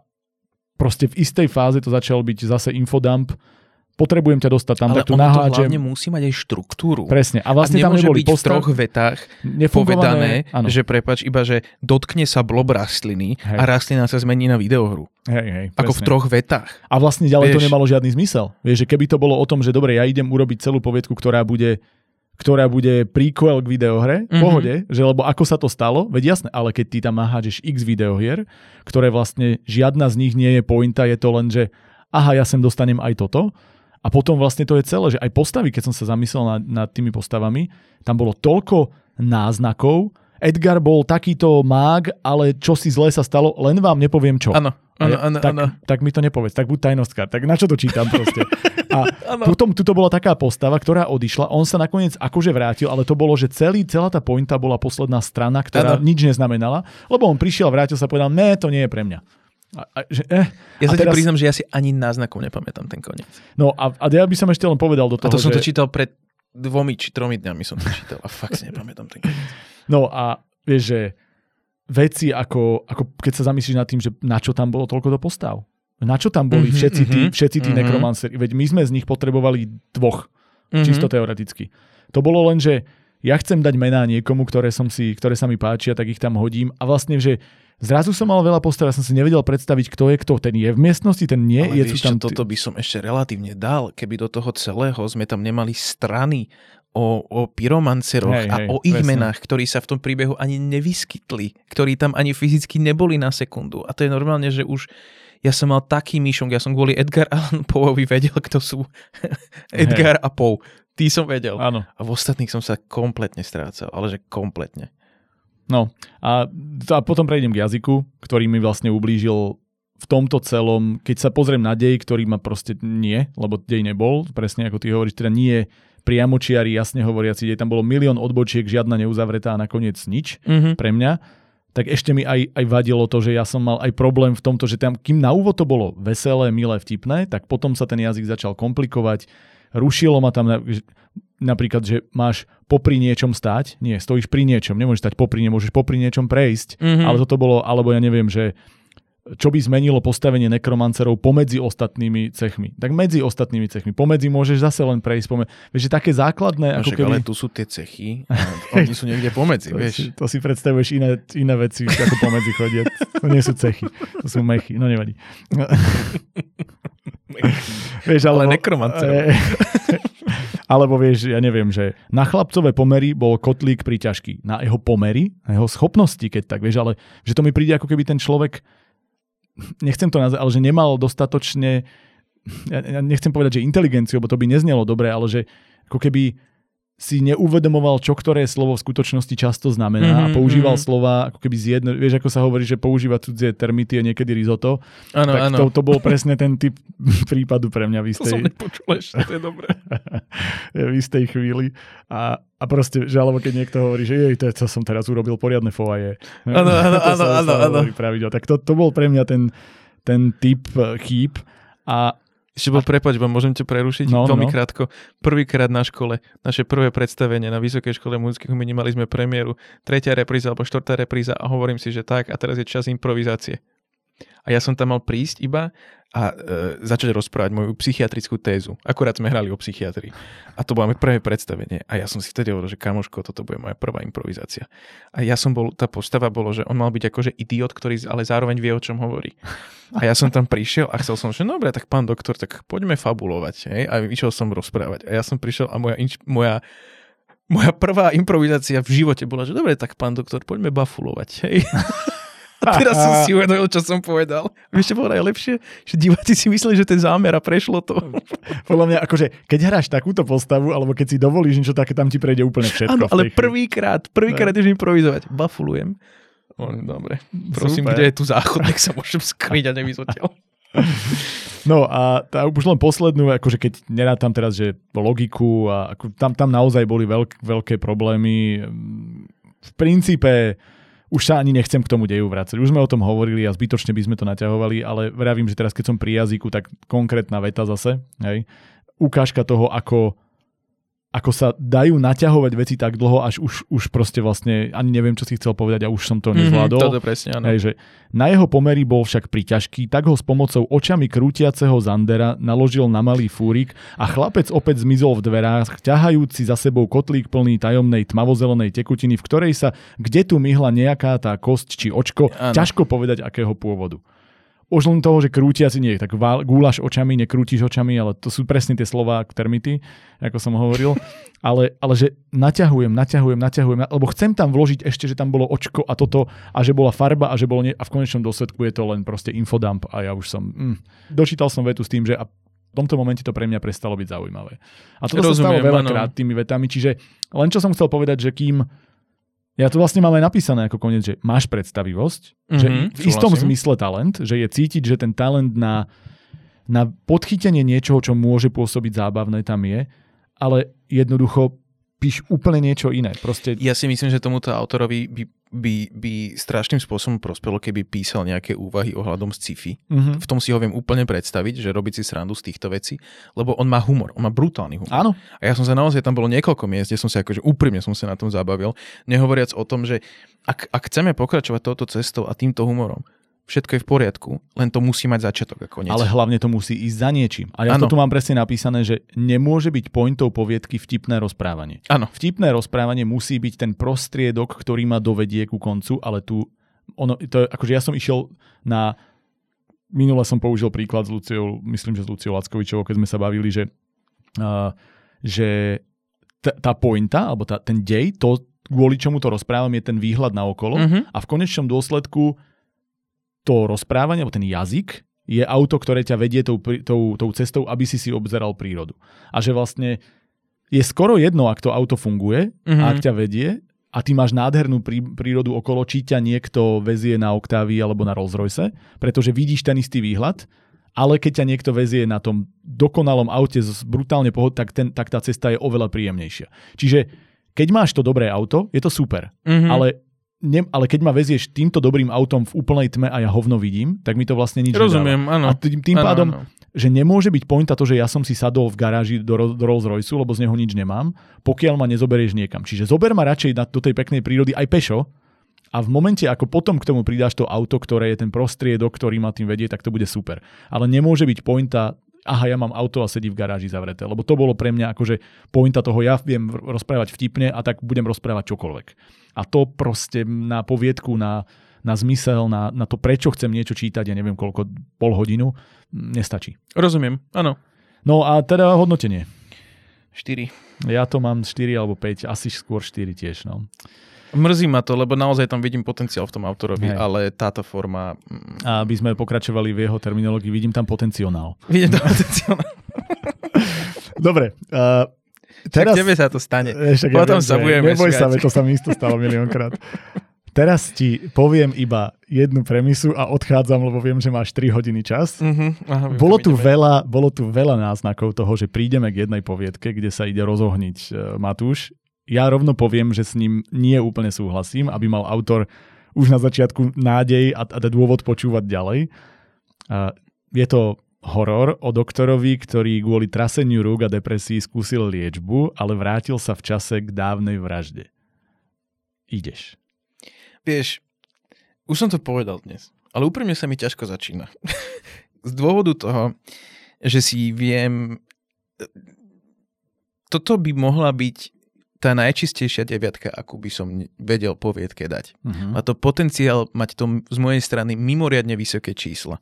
proste v istej fáze to začal byť zase infodump, potrebujem ťa dostať tam, Ale tak to nahádžem. hlavne musí mať aj štruktúru. Presne. A vlastne a tam neboli byť postav... v troch vetách povedané, ano. že prepač, iba že dotkne sa blob rastliny hej. a rastlina sa zmení na videohru. Hej, hej, Ako v troch vetách. A vlastne ďalej Vieš, to nemalo žiadny zmysel. Vieš, že keby to bolo o tom, že dobre, ja idem urobiť celú poviedku, ktorá bude ktorá bude prequel k videohre, mm-hmm. pohode, že lebo ako sa to stalo, veď jasné, ale keď ty tam nahážeš x videohier, ktoré vlastne žiadna z nich nie je pointa, je to len, že aha, ja sem dostanem aj toto, a potom vlastne to je celé, že aj postavy, keď som sa zamyslel nad, nad tými postavami, tam bolo toľko náznakov. Edgar bol takýto mág, ale čo si zle sa stalo, len vám nepoviem čo. Áno, áno, áno. Tak, tak mi to nepovedz, tak buď tajnostka, tak na čo to čítam proste. A [laughs] ano. potom tuto bola taká postava, ktorá odišla, on sa nakoniec akože vrátil, ale to bolo, že celý, celá tá pointa bola posledná strana, ktorá ano. nič neznamenala, lebo on prišiel, vrátil sa a povedal, ne, to nie je pre mňa. A, a, že, eh, ja sa teraz... ti priznam, že ja si ani náznakom nepamätám ten koniec. No a, a ja by som ešte len povedal do toho, A to som že... to čítal pred dvomi či tromi dňami som to čítal a fakt si nepamätám ten koniec. No a vieš, že veci ako, ako keď sa zamyslíš nad tým, že na čo tam bolo toľko do postav. Na čo tam boli mm-hmm, všetci tí, mhm, všetci tí mm-hmm. nekromanceri? Veď my sme z nich potrebovali dvoch, mm-hmm. čisto teoreticky. To bolo len, že ja chcem dať mená niekomu, ktoré, som si, ktoré sa mi páčia, tak ich tam hodím. A vlastne, že Zrazu som mal veľa postav, ja som si nevedel predstaviť, kto je kto. Ten je v miestnosti, ten nie Ale je. Vieš, tam... toto by som ešte relatívne dal, keby do toho celého sme tam nemali strany o, o pyromanceroch hej, a hej, o ich presne. menách, ktorí sa v tom príbehu ani nevyskytli, ktorí tam ani fyzicky neboli na sekundu. A to je normálne, že už ja som mal taký myšong, ja som kvôli Edgar Allan Poeovi vedel, kto sú [laughs] Edgar hej. a Poe. Tí som vedel. Áno. A v ostatných som sa kompletne strácal, ale že kompletne. No a, a potom prejdem k jazyku, ktorý mi vlastne ublížil v tomto celom, keď sa pozriem na dej, ktorý ma proste nie, lebo dej nebol, presne ako ty hovoríš, teda nie priamočiari, jasne hovoriaci dej, tam bolo milión odbočiek, žiadna neuzavretá a nakoniec nič mm-hmm. pre mňa, tak ešte mi aj, aj vadilo to, že ja som mal aj problém v tomto, že tam, kým na úvod to bolo veselé, milé, vtipné, tak potom sa ten jazyk začal komplikovať, rušilo ma tam, napríklad, že máš popri niečom stať, nie, stojíš pri niečom, nemôžeš stať popri, nemôžeš popri niečom prejsť, mm-hmm. ale toto bolo, alebo ja neviem, že čo by zmenilo postavenie nekromancerov pomedzi ostatnými cechmi. Tak medzi ostatnými cechmi. Pomedzi môžeš zase len prejsť. Pomedzi. Vieš, že také základné... No, ako keby... Ale tu sú tie cechy a [laughs] oni sú niekde pomedzi, to, vieš. To si predstavuješ iné, iné veci, ako pomedzi chodia. To nie sú cechy, to sú mechy. No nevadí. [laughs] vieš, ale alebo, nekromancerov. [laughs] Alebo vieš, ja neviem, že na chlapcové pomery bol kotlík príťažký. Na jeho pomery, na jeho schopnosti, keď tak, vieš, ale že to mi príde ako keby ten človek, nechcem to nazvať, ale že nemal dostatočne, ja nechcem povedať, že inteligenciu, lebo to by neznelo dobre, ale že ako keby si neuvedomoval, čo ktoré slovo v skutočnosti často znamená mm-hmm, a mhm, používal mm-hmm. slova ako keby z jedno, vieš, ako sa hovorí, že používa cudzie termity a niekedy risotto. Áno, tak. To, to bol presne ten typ [laughs] prípadu pre mňa v istej... To som nepočul ešte, to je dobré. [laughs] v istej chvíli. A, a proste, že alebo keď niekto hovorí, že jej, to, to som teraz urobil poriadne foaje. Áno, áno, [laughs] áno, áno, áno. Tak to, to bol pre mňa ten, ten typ eh, chýb. A ešte bol, prepač, vám môžem ťa prerušiť no, veľmi no. krátko. Prvýkrát na škole, naše prvé predstavenie na Vysokej škole muzických umení, mali sme premiéru, tretia repríza alebo štvrtá repríza a hovorím si, že tak a teraz je čas improvizácie. A ja som tam mal prísť iba a e, začať rozprávať moju psychiatrickú tézu. Akurát sme hrali o psychiatrii. A to bolo prvé predstavenie. A ja som si vtedy hovoril, že kamoško, toto bude moja prvá improvizácia. A ja som bol, tá postava bolo, že on mal byť akože idiot, ktorý ale zároveň vie, o čom hovorí. A ja som tam prišiel a chcel som, že dobre, tak pán doktor, tak poďme fabulovať. Hej? A išiel som rozprávať. A ja som prišiel a moja, moja moja prvá improvizácia v živote bola, že dobre, tak pán doktor, poďme bafulovať. Hej? [laughs] A teraz som si uvedomil, čo som povedal. Vieš, čo bolo najlepšie? Že diváci si mysleli, že ten zámer a prešlo to. [laughs] Podľa mňa, akože, keď hráš takúto postavu, alebo keď si dovolíš niečo také, tam ti prejde úplne všetko. Áno, ale prvýkrát, prvýkrát ideš improvizovať. Bafulujem. Dobre. Prosím, Super. kde je tu záchod, nech sa môžem skryť a nevyzotiaľ. [laughs] No a tá, už len poslednú, akože keď nerátam teraz, že logiku a ako, tam, tam naozaj boli veľk, veľké problémy. V princípe už sa ani nechcem k tomu deju vrácať. Už sme o tom hovorili a zbytočne by sme to naťahovali, ale vravím, že teraz keď som pri jazyku, tak konkrétna veta zase, hej, ukážka toho, ako ako sa dajú naťahovať veci tak dlho, až už, už proste vlastne ani neviem, čo si chcel povedať a už som to mhm, nezvládol. Mm-hmm, toto presne, áno. Hej, že na jeho pomery bol však priťažký, tak ho s pomocou očami krútiaceho Zandera naložil na malý fúrik a chlapec opäť zmizol v dverách, ťahajúci za sebou kotlík plný tajomnej tmavozelenej tekutiny, v ktorej sa kde tu myhla nejaká tá kosť či očko, ano. ťažko povedať akého pôvodu už len toho, že krútiaci nie, tak gúlaš očami, nekrútiš očami, ale to sú presne tie slova termity, ako som hovoril. [laughs] Ale, ale že naťahujem, naťahujem, naťahujem, lebo chcem tam vložiť ešte, že tam bolo očko a toto a že bola farba a že bolo nie, a v konečnom dôsledku je to len proste infodump a ja už som, mm, dočítal som vetu s tým, že a v tomto momente to pre mňa prestalo byť zaujímavé. A toto Rozumiem, sa stalo veľakrát tými vetami, čiže len čo som chcel povedať, že kým ja to vlastne mám aj napísané ako koniec, že máš predstavivosť, mm-hmm, že v istom súhlasím. zmysle talent, že je cítiť, že ten talent na, na podchytenie niečoho, čo môže pôsobiť zábavné, tam je, ale jednoducho píš úplne niečo iné. Proste... Ja si myslím, že tomuto autorovi by, by, by strašným spôsobom prospelo, keby písal nejaké úvahy ohľadom sci-fi. Mm-hmm. V tom si ho viem úplne predstaviť, že robiť si srandu z týchto vecí, lebo on má humor, on má brutálny humor. Áno. A ja som sa naozaj, tam bolo niekoľko miest, kde som sa akože úprimne som sa na tom zabavil, nehovoriac o tom, že ak, ak chceme pokračovať touto cestou a týmto humorom, všetko je v poriadku, len to musí mať začiatok a koniec. Ale hlavne to musí ísť za niečím. A ja ano. to tu mám presne napísané, že nemôže byť pointou poviedky vtipné rozprávanie. Áno. Vtipné rozprávanie musí byť ten prostriedok, ktorý ma dovedie ku koncu, ale tu, ono, to je, akože ja som išiel na, minule som použil príklad s Luciou, myslím, že s Luciou Lackovičovou, keď sme sa bavili, že, uh, že t- tá pointa, alebo tá, ten dej, to, kvôli čomu to rozprávam, je ten výhľad na okolo uh-huh. a v konečnom dôsledku to rozprávanie, alebo ten jazyk je auto, ktoré ťa vedie tou, tou, tou cestou, aby si si obzeral prírodu. A že vlastne je skoro jedno, ak to auto funguje, mm-hmm. ak ťa vedie a ty máš nádhernú prí, prírodu okolo, či ťa niekto vezie na Octavii alebo na Rolls Royce, pretože vidíš ten istý výhľad, ale keď ťa niekto vezie na tom dokonalom aute z brutálne pohod, tak, ten, tak tá cesta je oveľa príjemnejšia. Čiže keď máš to dobré auto, je to super, mm-hmm. ale ne, ale keď ma vezieš týmto dobrým autom v úplnej tme a ja hovno vidím, tak mi to vlastne nič Rozumiem, nedáva. áno. A tým, tým áno, pádom, áno. že nemôže byť pointa to, že ja som si sadol v garáži do, do Rolls Royce, lebo z neho nič nemám, pokiaľ ma nezoberieš niekam. Čiže zober ma radšej na, do tej peknej prírody aj pešo, a v momente, ako potom k tomu pridáš to auto, ktoré je ten prostriedok, ktorý ma tým vedie, tak to bude super. Ale nemôže byť pointa aha, ja mám auto a sedí v garáži zavreté. Lebo to bolo pre mňa akože pointa toho, ja viem rozprávať vtipne a tak budem rozprávať čokoľvek. A to proste na poviedku, na, na zmysel, na, na to, prečo chcem niečo čítať, ja neviem koľko, pol hodinu, nestačí. Rozumiem, áno. No a teda hodnotenie. 4. Ja to mám 4 alebo 5, asi skôr 4 tiež. No. Mrzí ma to, lebo naozaj tam vidím potenciál v tom autorovi, Hej. ale táto forma... Mm. A aby sme pokračovali v jeho terminológii, vidím tam potenciál. Vidím tam potenciál. [laughs] Dobre. Uh, teraz... Však tebe sa to stane. Však Potom ja sa budeme Neboj sa, to sa mi isto stalo miliónkrát. Teraz ti poviem iba jednu premisu a odchádzam, lebo viem, že máš 3 hodiny čas. Uh-huh. Aha, bolo, tu veľa, bolo tu veľa náznakov toho, že prídeme k jednej poviedke, kde sa ide rozohniť uh, Matúš ja rovno poviem, že s ním nie úplne súhlasím, aby mal autor už na začiatku nádej a, a dôvod počúvať ďalej. A je to horor o doktorovi, ktorý kvôli traseniu rúk a depresii skúsil liečbu, ale vrátil sa v čase k dávnej vražde. Ideš. Vieš, už som to povedal dnes, ale úprimne sa mi ťažko začína. [laughs] z dôvodu toho, že si viem... Toto by mohla byť tá najčistejšia deviatka, akú by som vedel poviedke dať. Uh-huh. Má to potenciál mať to z mojej strany mimoriadne vysoké čísla.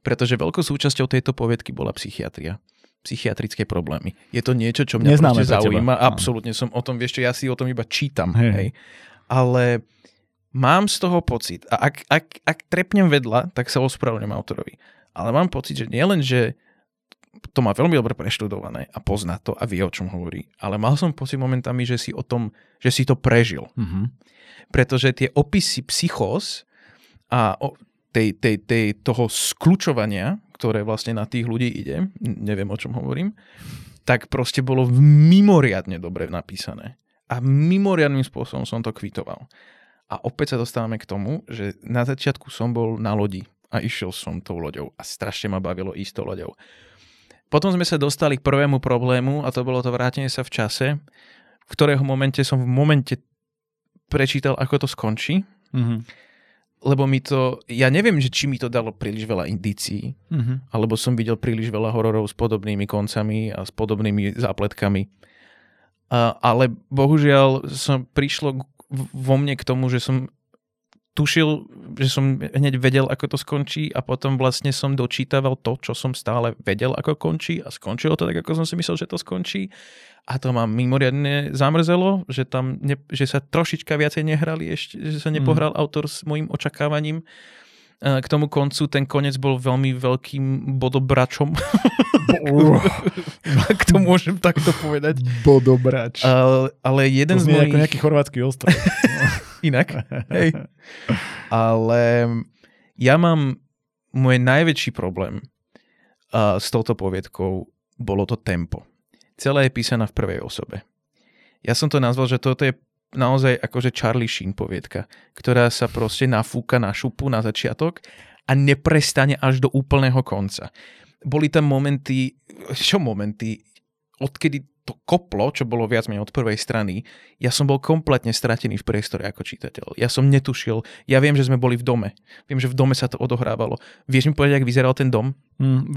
Pretože veľkou súčasťou tejto poviedky bola psychiatria psychiatrické problémy. Je to niečo, čo mňa Neznáme zaujíma. Teba. Absolútne som o tom, vieš čo, ja si o tom iba čítam. Hej. Hej. Ale mám z toho pocit, a ak, ak, ak trepnem vedľa, tak sa ospravedlňujem autorovi. Ale mám pocit, že nielen, že to má veľmi dobre preštudované a pozná to a vie, o čom hovorí. Ale mal som pocit momentami, že si o tom, že si to prežil. Mm-hmm. Pretože tie opisy psychos a tej, tej, tej, toho skľúčovania, ktoré vlastne na tých ľudí ide, neviem o čom hovorím, tak proste bolo mimoriadne dobre napísané. A mimoriadným spôsobom som to kvitoval. A opäť sa dostávame k tomu, že na začiatku som bol na lodi a išiel som tou loďou a strašne ma bavilo ísť tou loďou. Potom sme sa dostali k prvému problému a to bolo to vrátenie sa v čase, v ktorého momente som v momente prečítal, ako to skončí. Mm-hmm lebo mi to, ja neviem, že či mi to dalo príliš veľa indícií, mm-hmm. alebo som videl príliš veľa hororov s podobnými koncami a s podobnými zápletkami. A, ale bohužiaľ som prišlo vo mne k tomu, že som tušil, že som hneď vedel, ako to skončí a potom vlastne som dočítaval to, čo som stále vedel, ako končí a skončilo to tak, ako som si myslel, že to skončí a to ma mimoriadne zamrzelo, že tam ne, že sa trošička viacej nehrali ešte, že sa nepohral mm. autor s mojim očakávaním. K tomu koncu ten koniec bol veľmi veľkým bodobračom. [laughs] Ak to môžem takto povedať. Bodobrač. Ale, ale jeden to z mojich... ako nejaký chorvátsky ostrov. [laughs] Inak. Hej. Ale ja mám môj najväčší problém uh, s touto poviedkou bolo to tempo celé je písaná v prvej osobe. Ja som to nazval, že toto je naozaj akože Charlie Sheen poviedka, ktorá sa proste nafúka na šupu na začiatok a neprestane až do úplného konca. Boli tam momenty, čo momenty, odkedy to koplo, čo bolo viac menej od prvej strany, ja som bol kompletne stratený v priestore ako čitateľ. Ja som netušil, ja viem, že sme boli v dome. Viem, že v dome sa to odohrávalo. Vieš mi povedať, ak vyzeral ten dom? Mm,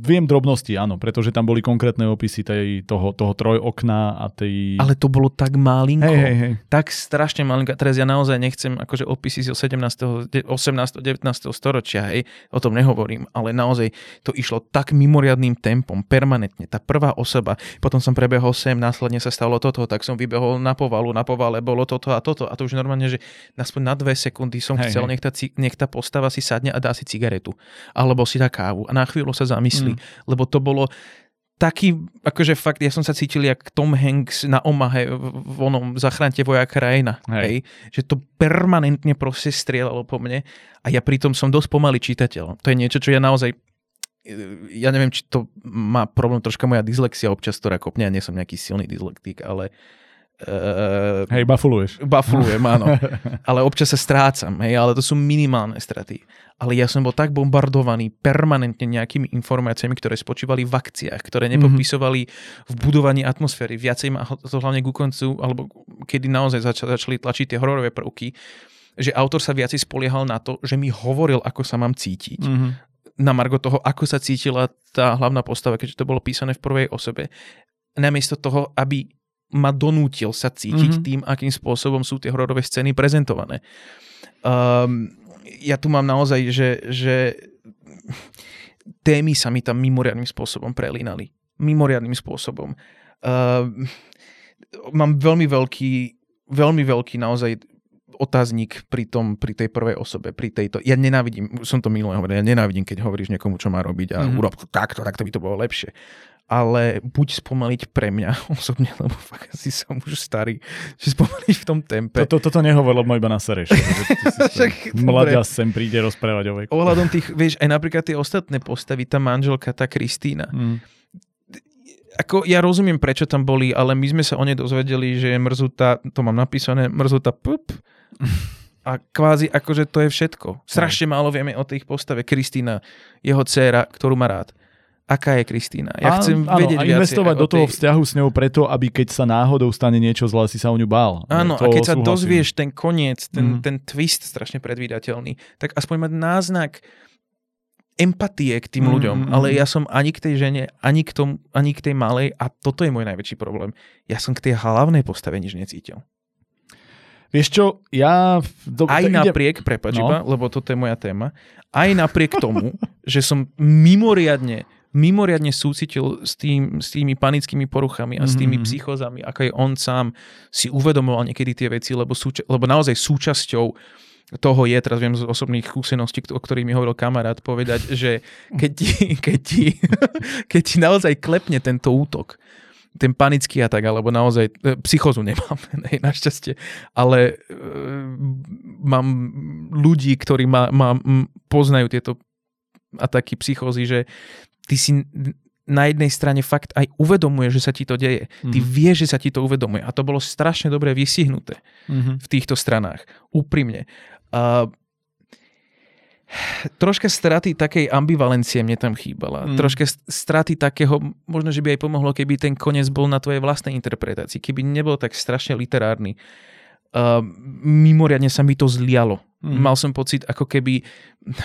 viem drobnosti, áno, pretože tam boli konkrétne opisy tej, toho, toho trojokna a tej... Ale to bolo tak malinko. Hej, hej, hej. Tak strašne malinko. Teraz ja naozaj nechcem akože opisy z 17., 18., 19. storočia, hej, o tom nehovorím, ale naozaj to išlo tak mimoriadným tempom, permanentne. Tá prvá osoba, potom som prebehol sem, následne sa stalo toto, tak som vybehol na povalu, na povale bolo toto a toto a to už normálne, že aspoň na dve sekundy som hej, chcel, hej. Nech, tá, nech tá postava si sadne a dá si cigaretu. Alebo si dá kávu. A na chvíľu sa zamyslí, mm. lebo to bolo taký, akože fakt, ja som sa cítil jak Tom Hanks na Omahe v onom Zachránte vojaká krajina, hej. hej. Že to permanentne proste strieľalo po mne a ja pritom som dosť pomalý čitateľ. To je niečo, čo ja naozaj ja neviem, či to má problém troška moja dyslexia občas, ktorá kopne, ja nie som nejaký silný dyslektik, ale Uh, hej, bafuluješ. Bafulujem, áno. [laughs] ale občas sa strácam, hej, ale to sú minimálne straty. Ale ja som bol tak bombardovaný permanentne nejakými informáciami, ktoré spočívali v akciách, ktoré mhm. nepopisovali v budovaní atmosféry. Viacej ma to hlavne ku koncu, alebo kedy naozaj zač- začali tlačiť tie hororové prvky, že autor sa viacej spoliehal na to, že mi hovoril, ako sa mám cítiť. Mm-hmm. Na margo toho, ako sa cítila tá hlavná postava, keďže to bolo písané v prvej osobe. Namiesto toho, aby ma donútil sa cítiť mm-hmm. tým, akým spôsobom sú tie hororové scény prezentované. Um, ja tu mám naozaj, že, že témy sa mi tam mimoriadným spôsobom prelínali. Mimoriadným spôsobom. Um, mám veľmi veľký, veľmi veľký naozaj otáznik pri, tom, pri tej prvej osobe, pri tejto. Ja nenávidím, som to minulé hovoril, ja nenávidím, keď hovoríš niekomu, čo má robiť a mm-hmm. urob to takto, takto by to bolo lepšie ale buď spomaliť pre mňa [laughs] osobne, lebo fakt asi som už starý, že spomaliť v tom tempe. Toto, toto nehovor, lebo iba na sereš. [laughs] Mladia sem príde rozprávať o veku. Ohľadom tých, vieš, aj napríklad tie ostatné postavy, tá manželka, tá Kristýna. Mm. Ako, ja rozumiem, prečo tam boli, ale my sme sa o nej dozvedeli, že je mrzutá, to mám napísané, mrzutá pup. A kvázi akože to je všetko. Strašne málo vieme o tých postave. Kristýna, jeho dcéra, ktorú má rád aká je Kristýna. Ja chcem áno, vedieť a investovať do toho tej... vzťahu s ňou preto, aby keď sa náhodou stane niečo zlé, si sa o ňu bál. Áno, to a keď súhlasím. sa dozvieš ten koniec, ten, mm. ten twist strašne predvídateľný, tak aspoň mať náznak empatie k tým mm, ľuďom, mm, ale ja som ani k tej žene, ani k, tom, ani k tej malej a toto je môj najväčší problém. Ja som k tej hlavnej postave nič necítil. Vieš čo, ja... Do, aj napriek, ide... prepač no. iba, lebo toto je moja téma, aj napriek tomu, [laughs] že som mimoriadne mimoriadne súcitil s, tým, s tými panickými poruchami a mm-hmm. s tými mhm. psychozami, ako je on sám si uvedomoval niekedy tie veci, lebo, súča- lebo naozaj súčasťou toho je, teraz viem z osobných skúseností, o ktorých mi hovoril kamarát, povedať, že keď ti, [laughs] keď ti, [laughs] keď ti naozaj klepne tento útok, ten panický atak, alebo naozaj e, psychozu nemám, [laughs] ne, našťastie, ale e, mám ľudí, ktorí ma, ma poznajú tieto ataky psychózy, že ty si na jednej strane fakt aj uvedomuje, že sa ti to deje. Mm-hmm. Ty mhm. vieš, že sa ti to uvedomuje. A to bolo strašne dobre vysihnuté mm-hmm. v týchto stranách. Úprimne. Uh, troška straty takej ambivalencie mne tam chýbala. Mm. Troška straty takého, možno, že by aj pomohlo, keby ten koniec bol na tvojej vlastnej interpretácii, keby nebol tak strašne literárny. Uh, mimoriadne sa mi to zlialo. Mm. Mal som pocit, ako keby,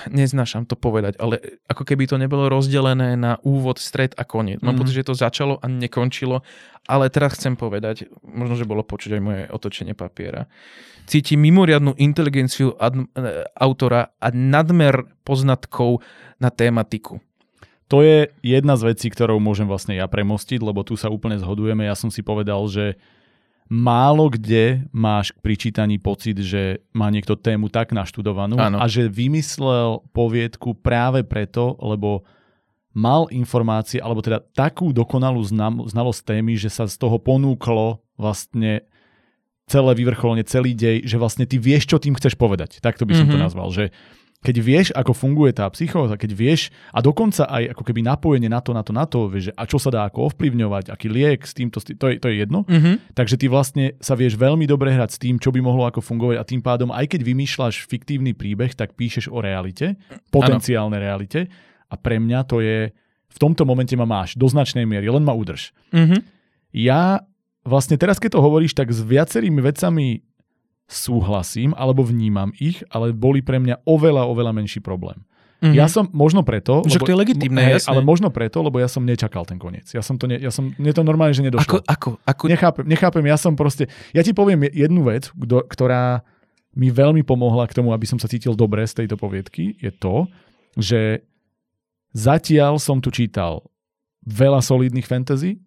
neznášam to povedať, ale ako keby to nebolo rozdelené na úvod, stred a koniec. Mám mm. pocit, že to začalo a nekončilo, ale teraz chcem povedať, možno, že bolo počuť aj moje otočenie papiera. Cíti mimoriadnú inteligenciu ad, e, autora a nadmer poznatkov na tématiku. To je jedna z vecí, ktorou môžem vlastne ja premostiť, lebo tu sa úplne zhodujeme. Ja som si povedal, že málo kde máš pri čítaní pocit, že má niekto tému tak naštudovanú ano. a že vymyslel poviedku práve preto, lebo mal informácie, alebo teda takú dokonalú znalosť témy, že sa z toho ponúklo vlastne celé vyvrcholenie, celý dej, že vlastne ty vieš, čo tým chceš povedať. Takto by som mm-hmm. to mhm. nazval, že keď vieš, ako funguje tá psychóza, keď vieš, a dokonca aj ako keby napojenie na to, na to, na to, vieš, že a čo sa dá ako ovplyvňovať, aký liek s týmto, to je, to je jedno. Mm-hmm. Takže ty vlastne sa vieš veľmi dobre hrať s tým, čo by mohlo ako fungovať a tým pádom, aj keď vymýšľaš fiktívny príbeh, tak píšeš o realite, potenciálnej realite a pre mňa to je, v tomto momente ma máš do značnej miery, len ma udrž. Mm-hmm. Ja vlastne teraz, keď to hovoríš, tak s viacerými vecami súhlasím alebo vnímam ich, ale boli pre mňa oveľa, oveľa menší problém. Mm-hmm. Ja som možno preto... Že lebo, to je legitimné, hej, jasne. Ale možno preto, lebo ja som nečakal ten koniec. Ja som to, ne, ja som, mne to normálne, že nedošlo. Ako, ako, ako... Nechápem, nechápem, ja som proste... Ja ti poviem jednu vec, kdo, ktorá mi veľmi pomohla k tomu, aby som sa cítil dobre z tejto poviedky, je to, že zatiaľ som tu čítal veľa solidných fantasy,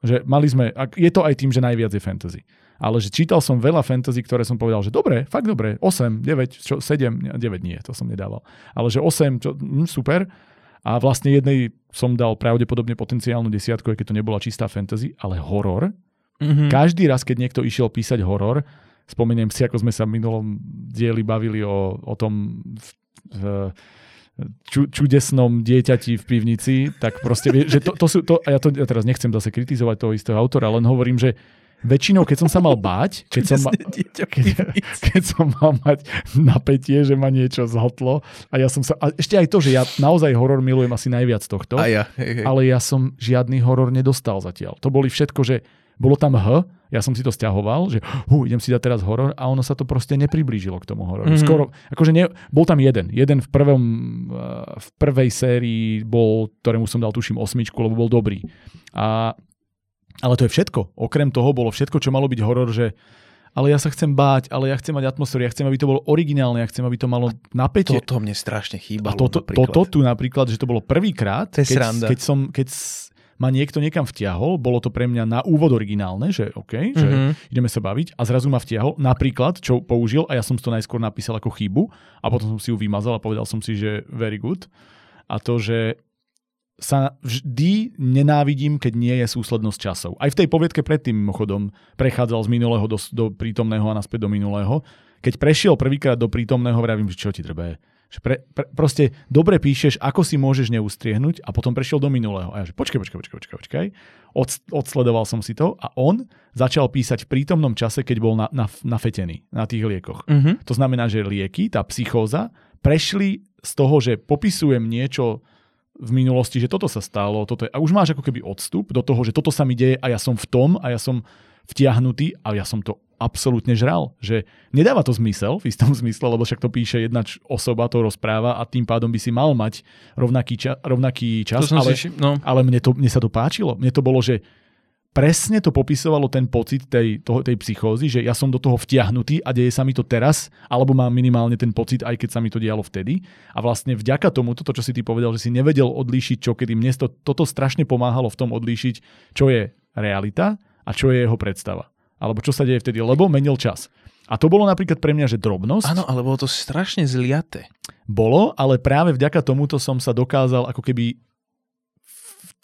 že mali sme, je to aj tým, že najviac je fantasy ale že čítal som veľa fantasy, ktoré som povedal, že dobre, fakt dobre, 8, 9, čo, 7, 9 nie, to som nedával, ale že 8, čo, hm, super. A vlastne jednej som dal pravdepodobne potenciálnu desiatku, aj keď to nebola čistá fantasy, ale horor. Mm-hmm. Každý raz, keď niekto išiel písať horor, spomeniem si, ako sme sa v minulom dieli bavili o, o tom v, v, ču, čudesnom dieťati v pivnici, tak proste, že to, to sú, to, a ja to ja teraz nechcem zase kritizovať toho istého autora, len hovorím, že väčšinou, keď som sa mal báť, keď som, ma, keď, keď som mal mať napätie, že ma niečo zhotlo a ja som sa, a ešte aj to, že ja naozaj horor milujem asi najviac tohto, a ja, hej, hej. ale ja som žiadny horor nedostal zatiaľ. To boli všetko, že bolo tam H, ja som si to stiahoval, že hu, idem si dať teraz horor a ono sa to proste nepriblížilo k tomu hororu. Mm-hmm. Skoro, akože ne, bol tam jeden. Jeden v, prvom, v prvej sérii bol, ktorému som dal tuším osmičku, lebo bol dobrý. A ale to je všetko. Okrem toho bolo všetko, čo malo byť horor, že ale ja sa chcem báť, ale ja chcem mať atmosféru, ja chcem, aby to bolo originálne, ja chcem, aby to malo napätie. Toto mne strašne chýbalo. A toto, toto tu napríklad, že to bolo prvýkrát, keď, keď, som, keď ma niekto niekam vtiahol, bolo to pre mňa na úvod originálne, že OK, že mm-hmm. ideme sa baviť a zrazu ma vtiahol, napríklad, čo použil a ja som to najskôr napísal ako chybu a potom som si ju vymazal a povedal som si, že very good. A to, že sa vždy nenávidím, keď nie je súslednosť časov. Aj v tej poviedke predtým mimochodom prechádzal z minulého do, do prítomného a naspäť do minulého. Keď prešiel prvýkrát do prítomného, vravím, že čo ti treba že pre, pre, proste dobre píšeš, ako si môžeš neustriehnúť a potom prešiel do minulého. A ja že počkaj, počkaj, počkaj, počkaj, počkaj. Od, odsledoval som si to a on začal písať v prítomnom čase, keď bol na, na, nafetený na tých liekoch. Uh-huh. To znamená, že lieky, tá psychóza, prešli z toho, že popisujem niečo v minulosti, že toto sa stalo, toto je, a už máš ako keby odstup do toho, že toto sa mi deje a ja som v tom a ja som vtiahnutý a ja som to absolútne žral. Že nedáva to zmysel, v istom [laughs] zmysle, lebo však to píše jedna osoba, to rozpráva a tým pádom by si mal mať rovnaký, ča, rovnaký čas. Ale, si, no. ale mne, to, mne sa to páčilo. Mne to bolo, že presne to popisovalo ten pocit tej, toho, tej psychózy, že ja som do toho vtiahnutý a deje sa mi to teraz, alebo mám minimálne ten pocit, aj keď sa mi to dialo vtedy. A vlastne vďaka tomu, toto, čo si ty povedal, že si nevedel odlíšiť čo, kedy mne to, toto strašne pomáhalo v tom odlíšiť, čo je realita a čo je jeho predstava. Alebo čo sa deje vtedy, lebo menil čas. A to bolo napríklad pre mňa, že drobnosť. Áno, ale bolo to strašne zliaté. Bolo, ale práve vďaka tomuto som sa dokázal ako keby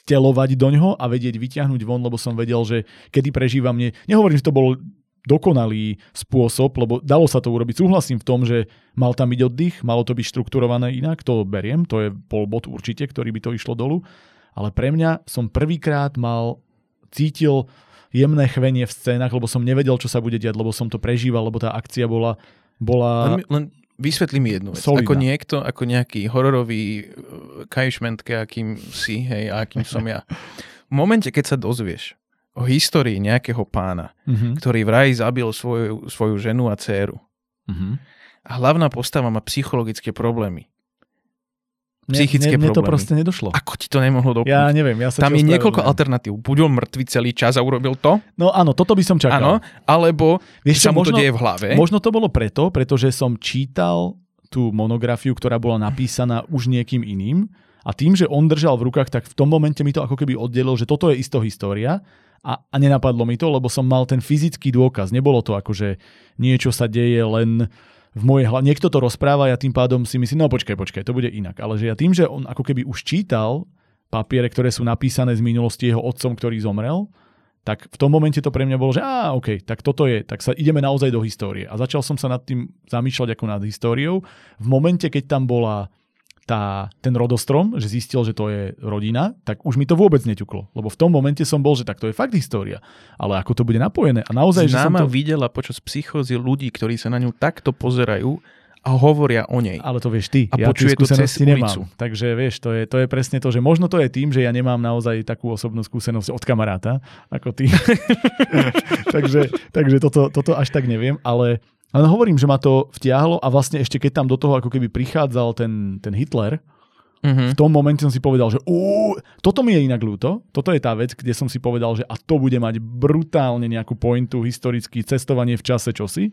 vtelovať do ňoho a vedieť vyťahnuť von, lebo som vedel, že kedy prežívam nie. Nehovorím, že to bol dokonalý spôsob, lebo dalo sa to urobiť. Súhlasím v tom, že mal tam byť oddych, malo to byť štrukturované inak, to beriem, to je polbot určite, ktorý by to išlo dolu. Ale pre mňa som prvýkrát mal, cítil jemné chvenie v scénach, lebo som nevedel, čo sa bude diať, lebo som to prežíval, lebo tá akcia bola... bola... Len, len Vysvetli mi jednu vec. Solidná. Ako niekto, ako nejaký hororový uh, kajšmentke, akým si, hej, a akým som ja. V momente, keď sa dozvieš o histórii nejakého pána, mm-hmm. ktorý vraj zabil svoju, svoju ženu a dceru, mm-hmm. a hlavná postava má psychologické problémy, psychické mne, mne, mne to proste nedošlo. Ako ti to nemohlo doplniť? Ja neviem. Ja sa Tam je niekoľko alternatív. Buď on mŕtvy celý čas a urobil to. No áno, toto by som čakal. Áno, alebo Vieš, sa mu možno, to deje v hlave. Možno to bolo preto, pretože som čítal tú monografiu, ktorá bola napísaná už niekým iným a tým, že on držal v rukách, tak v tom momente mi to ako keby oddelil, že toto je isto história a, a nenapadlo mi to, lebo som mal ten fyzický dôkaz. Nebolo to ako, že niečo sa deje len v mojej hlave, niekto to rozpráva, ja tým pádom si myslím, no počkaj, počkaj, to bude inak. Ale že ja tým, že on ako keby už čítal papiere, ktoré sú napísané z minulosti jeho otcom, ktorý zomrel, tak v tom momente to pre mňa bolo, že á, OK, tak toto je, tak sa ideme naozaj do histórie. A začal som sa nad tým zamýšľať ako nad históriou. V momente, keď tam bola tá, ten rodostrom, že zistil, že to je rodina, tak už mi to vôbec neťuklo. Lebo v tom momente som bol, že tak to je fakt história. Ale ako to bude napojené. A naozaj, že som to... videla počas psychózy ľudí, ktorí sa na ňu takto pozerajú a hovoria o nej. Ale to vieš ty, a ja počuje to cez nemám. Takže vieš, to je, to je presne to, že možno to je tým, že ja nemám naozaj takú osobnú skúsenosť od kamaráta, ako ty. [laughs] [laughs] takže takže toto, toto až tak neviem, ale ale hovorím, že ma to vtiahlo a vlastne ešte keď tam do toho ako keby prichádzal ten, ten Hitler, Mm-hmm. V tom momente som si povedal, že ú, toto mi je inak ľúto, toto je tá vec, kde som si povedal, že a to bude mať brutálne nejakú pointu, historický cestovanie v čase čosi.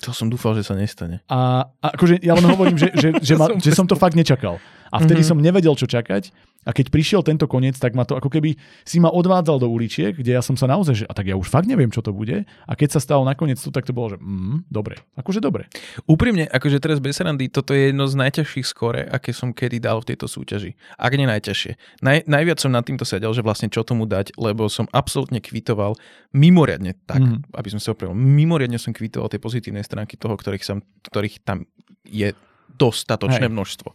To som dúfal, že sa nestane. A, a akože ja len hovorím, že, že, že, [laughs] ma, že som to fakt nečakal. A vtedy mm-hmm. som nevedel, čo čakať. A keď prišiel tento koniec, tak ma to ako keby si ma odvádzal do uličiek, kde ja som sa naozaj, že a tak ja už fakt neviem, čo to bude. A keď sa stalo nakoniec to, tak to bolo, že mm, dobre, akože dobre. Úprimne, akože teraz bez randy, toto je jedno z najťažších skore, aké som kedy dal v tejto súťaži. Ak nie najťažšie. Naj, najviac som nad týmto sedel, že vlastne čo tomu dať, lebo som absolútne kvitoval mimoriadne tak, mm. aby som sa opravil, mimoriadne som kvitoval tie pozitívne stránky toho, ktorých, som, ktorých tam je dostatočné Hej. množstvo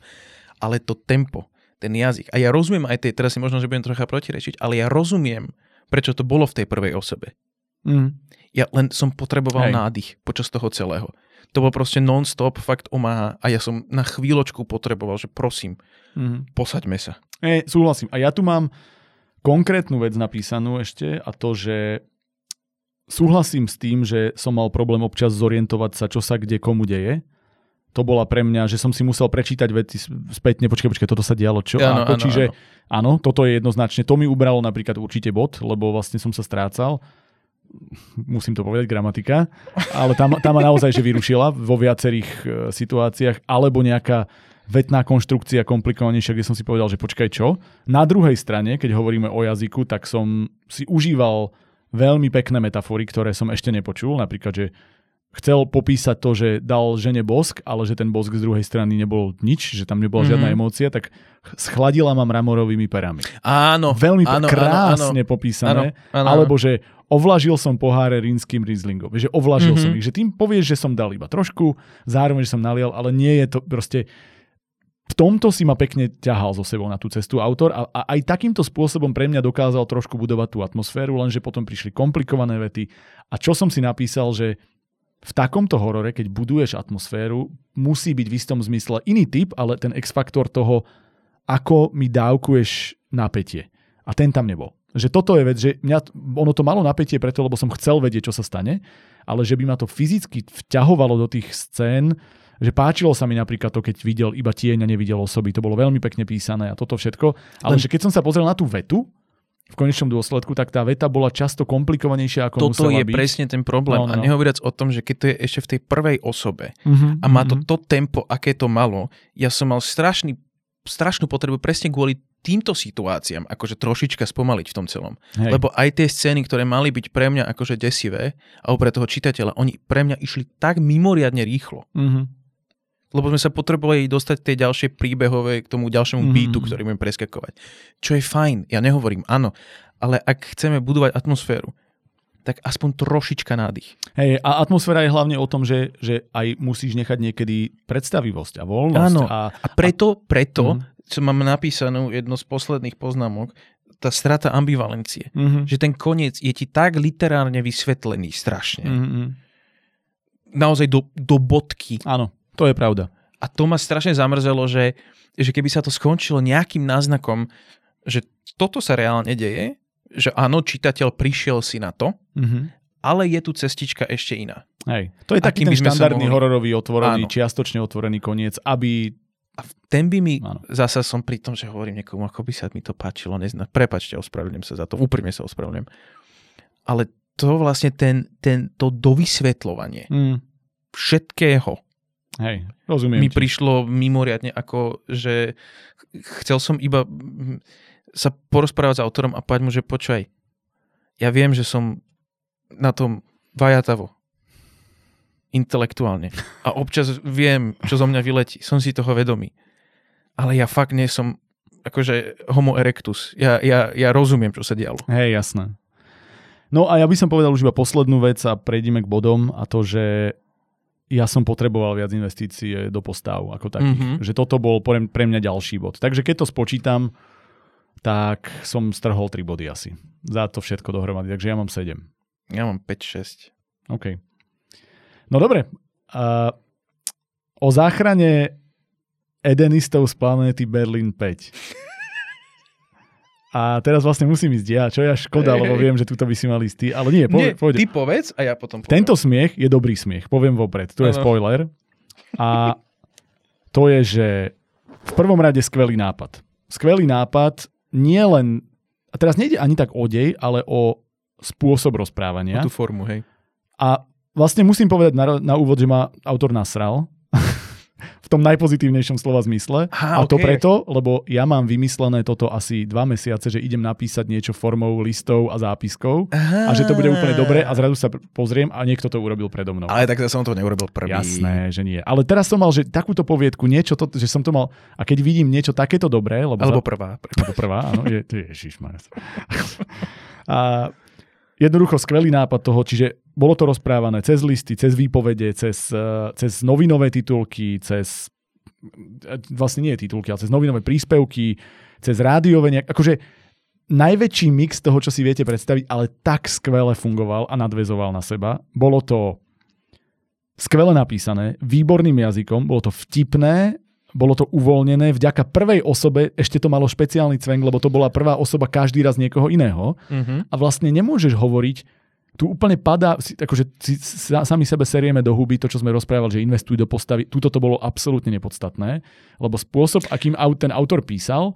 ale to tempo, ten jazyk. A ja rozumiem aj tej, teraz si možno, že budem trocha protirečiť, ale ja rozumiem, prečo to bolo v tej prvej osobe. Mm. Ja len som potreboval Hej. nádych počas toho celého. To bolo proste non-stop, fakt omáha a ja som na chvíľočku potreboval, že prosím, mm. posaďme sa. E, súhlasím. A ja tu mám konkrétnu vec napísanú ešte a to, že súhlasím s tým, že som mal problém občas zorientovať sa, čo sa kde komu deje to bola pre mňa, že som si musel prečítať veci spätne, počkaj, počkaj, toto sa dialo, čo? Áno, áno, čiže áno. áno, toto je jednoznačne, to mi ubralo napríklad určite bod, lebo vlastne som sa strácal, musím to povedať, gramatika, ale tam, tam ma naozaj že vyrušila vo viacerých e, situáciách, alebo nejaká vetná konštrukcia komplikovanejšia, kde som si povedal, že počkaj čo. Na druhej strane, keď hovoríme o jazyku, tak som si užíval veľmi pekné metafory, ktoré som ešte nepočul, napríklad, že chcel popísať to, že dal žene bosk, ale že ten bosk z druhej strany nebol nič, že tam nebola mm-hmm. žiadna emócia, tak schladila ma mramorovými perami. Áno. Veľmi áno, krásne áno, popísané. Áno, áno, alebo že ovlažil som poháre rínským rizlingom. Že ovlažil mm-hmm. som ich. Že tým povieš, že som dal iba trošku, zároveň, že som nalial, ale nie je to proste... V tomto si ma pekne ťahal so sebou na tú cestu autor a, a aj takýmto spôsobom pre mňa dokázal trošku budovať tú atmosféru, lenže potom prišli komplikované vety a čo som si napísal, že v takomto horore, keď buduješ atmosféru, musí byť v istom zmysle iný typ, ale ten X-faktor toho, ako mi dávkuješ napätie. A ten tam nebol. Že toto je vec, že mňa, ono to malo napätie preto, lebo som chcel vedieť, čo sa stane, ale že by ma to fyzicky vťahovalo do tých scén, že páčilo sa mi napríklad to, keď videl iba tieň a nevidel osoby. To bolo veľmi pekne písané a toto všetko. Ale že keď som sa pozrel na tú vetu, v konečnom dôsledku, tak tá veta bola často komplikovanejšia ako Toto je byť. presne ten problém. No, no, no. A nehovoriac o tom, že keď to je ešte v tej prvej osobe uh-huh, a má to uh-huh. to tempo, aké to malo, ja som mal strašný, strašnú potrebu presne kvôli týmto situáciám akože trošička spomaliť v tom celom. Hej. Lebo aj tie scény, ktoré mali byť pre mňa akože desivé, alebo pre toho čitateľa, oni pre mňa išli tak mimoriadne rýchlo. Uh-huh lebo sme sa potrebovali dostať tej ďalšej príbehovej k tomu ďalšiemu mm-hmm. beatu, ktorý budeme preskakovať. Čo je fajn, ja nehovorím áno, ale ak chceme budovať atmosféru, tak aspoň trošička nádych. Hej, a atmosféra je hlavne o tom, že, že aj musíš nechať niekedy predstavivosť a voľnosť. Áno, a, a preto, preto mm-hmm. čo mám napísanú jedno z posledných poznámok, tá strata ambivalencie. Mm-hmm. Že ten koniec je ti tak literárne vysvetlený strašne. Mm-hmm. Naozaj do, do bodky. Áno. To je pravda. A to ma strašne zamrzelo, že, že keby sa to skončilo nejakým náznakom, že toto sa reálne deje, že áno, čitateľ prišiel si na to, mm-hmm. ale je tu cestička ešte iná. Hej. To je taký ten štandardný mohli... hororový otvorený, áno. čiastočne otvorený koniec, aby... A ten by mi, áno. zasa som pri tom, že hovorím niekomu, ako by sa mi to páčilo, nezna, prepačte, ospravedlňujem sa za to, úprimne sa ospravedlňujem. Ale to vlastne ten, ten, to dovysvetľovanie mm. všetkého, Hej, rozumiem mi ti. prišlo mimoriadne ako, že chcel som iba sa porozprávať s autorom a povedať mu, že počúvaj, ja viem, že som na tom vajatavo intelektuálne a občas viem, čo zo mňa vyletí, som si toho vedomý. Ale ja fakt nie som akože homo erectus. Ja, ja, ja rozumiem, čo sa dialo. Hej, jasné. No a ja by som povedal už iba poslednú vec a prejdeme k bodom a to, že ja som potreboval viac investície do postav ako takých. Mm-hmm. Že toto bol pre, pre mňa ďalší bod. Takže keď to spočítam, tak som strhol 3 body asi. Za to všetko dohromady. Takže ja mám 7. Ja mám 5-6. OK. No dobre. Uh, o záchrane Edenistov z planéty Berlin 5. A teraz vlastne musím ísť ja, čo je až škoda, lebo viem, že tuto by si mal ísť ty. Ale nie, po, nie pôjde. ty povedz a ja potom poviem. Tento smiech je dobrý smiech, poviem vopred. Tu je spoiler. A to je, že v prvom rade skvelý nápad. Skvelý nápad nie len, a teraz nejde ani tak o dej, ale o spôsob rozprávania. O tú formu, hej. A vlastne musím povedať na, na úvod, že ma autor nasral, [laughs] v tom najpozitívnejšom slova zmysle. Ha, a to okay. preto, lebo ja mám vymyslené toto asi dva mesiace, že idem napísať niečo formou listov a zápiskov Aha. a že to bude úplne dobre a zrazu sa pozriem a niekto to urobil predo mnou. Ale tak som to neurobil prvý. Jasné, že nie. Ale teraz som mal, že takúto poviedku, niečo, to, že som to mal a keď vidím niečo takéto dobré, lebo alebo za, prvá. Alebo prvá, áno, je, to je [laughs] a jednoducho skvelý nápad toho, čiže bolo to rozprávané cez listy, cez výpovede, cez, eh, cez novinové titulky, cez eh, vlastne nie titulky, ale cez novinové príspevky, cez rádiové nejak, akože najväčší mix toho, čo si viete predstaviť, ale tak skvele fungoval a nadvezoval na seba. Bolo to skvele napísané, výborným jazykom, bolo to vtipné, bolo to uvoľnené, vďaka prvej osobe ešte to malo špeciálny cvenk, lebo to bola prvá osoba každý raz niekoho iného mm-hmm. a vlastne nemôžeš hovoriť, tu úplne padá, akože si, sami sebe serieme do huby to, čo sme rozprávali, že investuj do postavy, tuto to bolo absolútne nepodstatné, lebo spôsob, akým ten autor písal,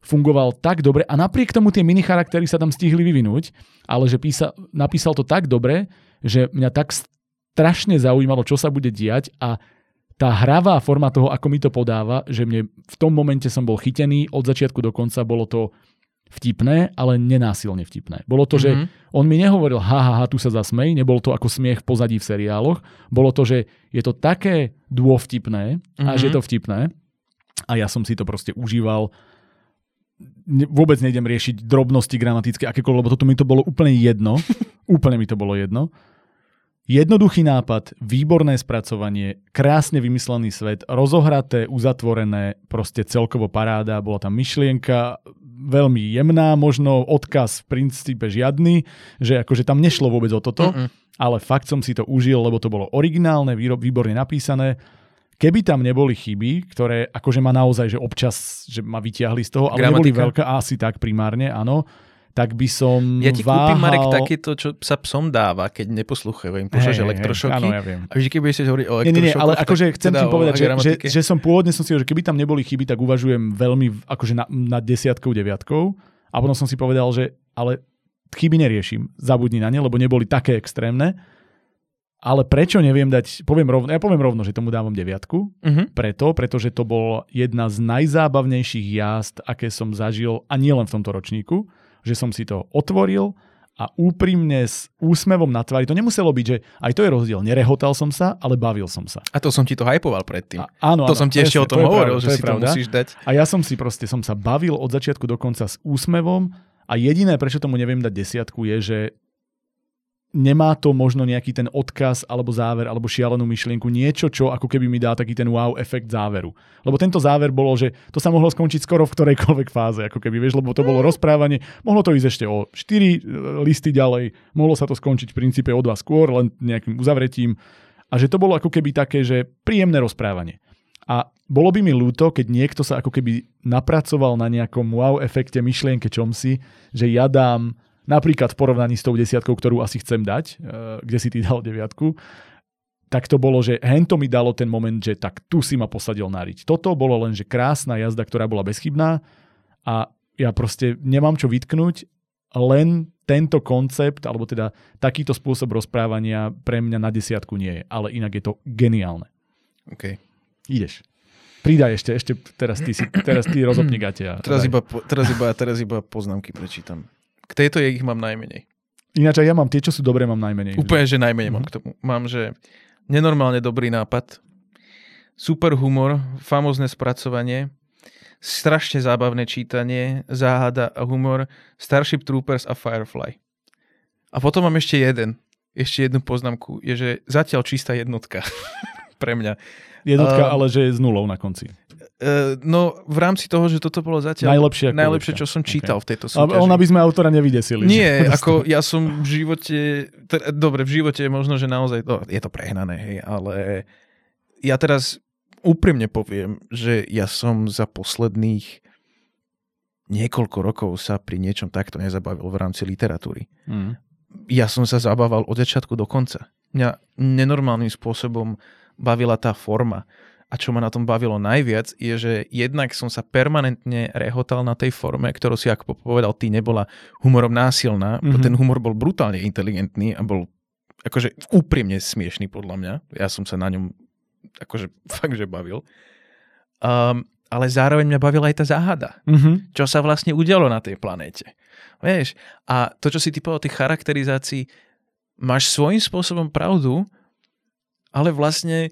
fungoval tak dobre a napriek tomu tie mini charaktery sa tam stihli vyvinúť, ale že písa, napísal to tak dobre, že mňa tak strašne zaujímalo, čo sa bude diať a tá hravá forma toho, ako mi to podáva, že mne v tom momente som bol chytený, od začiatku do konca bolo to vtipné, ale nenásilne vtipné. Bolo to, mm-hmm. že mhm. on mi nehovoril, ha, ha, ha, tu sa zasmej, nebol to ako smiech v pozadí v seriáloch, bolo to, že je to také dôvtipné, mm-hmm. a že je to vtipné a ja som si to proste užíval vôbec nejdem riešiť drobnosti gramatické, akékoľvek, lebo toto mi to bolo úplne jedno. [laughs] úplne mi to bolo jedno. Jednoduchý nápad, výborné spracovanie, krásne vymyslený svet, rozohraté, uzatvorené, proste celkovo paráda, bola tam myšlienka, veľmi jemná, možno odkaz v princípe žiadny, že akože tam nešlo vôbec o toto, Mm-mm. ale fakt som si to užil, lebo to bolo originálne, výborne napísané, keby tam neboli chyby, ktoré akože ma naozaj, že občas, že ma vyťahli z toho, ale Gramatika. neboli veľké, asi tak primárne, áno, tak by som Ja ti váhal... kúpim, Marek, takéto, čo sa psom dáva, keď neposlúchajú. Im pošleš hey, elektrošoky. Hey, áno, ja viem. A vždy, keď budeš hovoriť o elektrošokoch... Nie, nie, ale akože chcem ti povedať, že, že, že, som pôvodne som si že keby tam neboli chyby, tak uvažujem veľmi akože na, na desiatkou, deviatkou. A potom som si povedal, že ale chyby neriešim, zabudni na ne, lebo neboli také extrémne. Ale prečo neviem dať, poviem rovno, ja poviem rovno, že tomu dávam deviatku, uh-huh. preto, pretože to bol jedna z najzábavnejších jazd, aké som zažil, a nielen v tomto ročníku že som si to otvoril a úprimne s úsmevom na tvári. To nemuselo byť, že aj to je rozdiel. Nerehotal som sa, ale bavil som sa. A to som ti to hypoval predtým. A, áno, to áno, som ti ešte o tom to hovoril, pravda, že to si pravda. to musíš dať. A ja som si proste, som sa bavil od začiatku do konca s úsmevom a jediné, prečo tomu neviem dať desiatku, je, že nemá to možno nejaký ten odkaz alebo záver alebo šialenú myšlienku, niečo, čo ako keby mi dá taký ten wow efekt záveru. Lebo tento záver bolo, že to sa mohlo skončiť skoro v ktorejkoľvek fáze, ako keby, vieš, lebo to bolo rozprávanie, mohlo to ísť ešte o 4 e, listy ďalej, mohlo sa to skončiť v princípe o dva skôr, len nejakým uzavretím. A že to bolo ako keby také, že príjemné rozprávanie. A bolo by mi ľúto, keď niekto sa ako keby napracoval na nejakom wow efekte myšlienke čomsi, že ja dám napríklad v porovnaní s tou desiatkou, ktorú asi chcem dať, eh, kde si ty [laughs] dal deviatku, tak to bolo, že hento mi dalo ten moment, že tak tu si ma posadil na riť. Toto bolo len, že krásna jazda, ktorá bola bezchybná a ja proste nemám čo vytknúť, len tento koncept, alebo teda takýto spôsob rozprávania pre mňa na desiatku nie je, ale inak je to geniálne. OK. Ideš. Pridaj ešte, ešte teraz ty, si, teraz ty rozopni gate. teraz, iba, teraz, iba, teraz iba poznámky prečítam. K tejto ich mám najmenej. Ináč aj ja mám tie, čo sú dobré, mám najmenej. Úplne, že najmenej mm-hmm. mám mhm. k tomu. Mám, že nenormálne dobrý nápad, super humor, famozne spracovanie, strašne zábavné čítanie, záhada a humor, Starship Troopers a Firefly. A potom mám ešte jeden, ešte jednu poznámku, je, že zatiaľ čistá jednotka [laughs] pre mňa. Jednotka, uh, ale že je s nulou na konci. Uh, no, v rámci toho, že toto bolo zatiaľ najlepšie, najlepšie čo som čítal okay. v tejto súťaži. Ale on, aby sme autora nevydesili. Nie, [laughs] ako ja som v živote, teda, dobre, v živote je možno, že naozaj, no, je to prehnané, hej, ale ja teraz úprimne poviem, že ja som za posledných niekoľko rokov sa pri niečom takto nezabavil v rámci literatúry. Mm. Ja som sa zabával od začiatku do konca. Mňa nenormálnym spôsobom bavila tá forma a čo ma na tom bavilo najviac, je, že jednak som sa permanentne rehotal na tej forme, ktorú si, ako povedal, ty nebola humorom násilná. Mm-hmm. Ten humor bol brutálne inteligentný a bol akože úprimne smiešný podľa mňa. Ja som sa na ňom akože [laughs] fakt, že bavil. Um, ale zároveň mňa bavila aj tá záhada. Mm-hmm. Čo sa vlastne udialo na tej planéte. Vieš? A to, čo si ty povedal o tých charakterizácií, máš svojím spôsobom pravdu, ale vlastne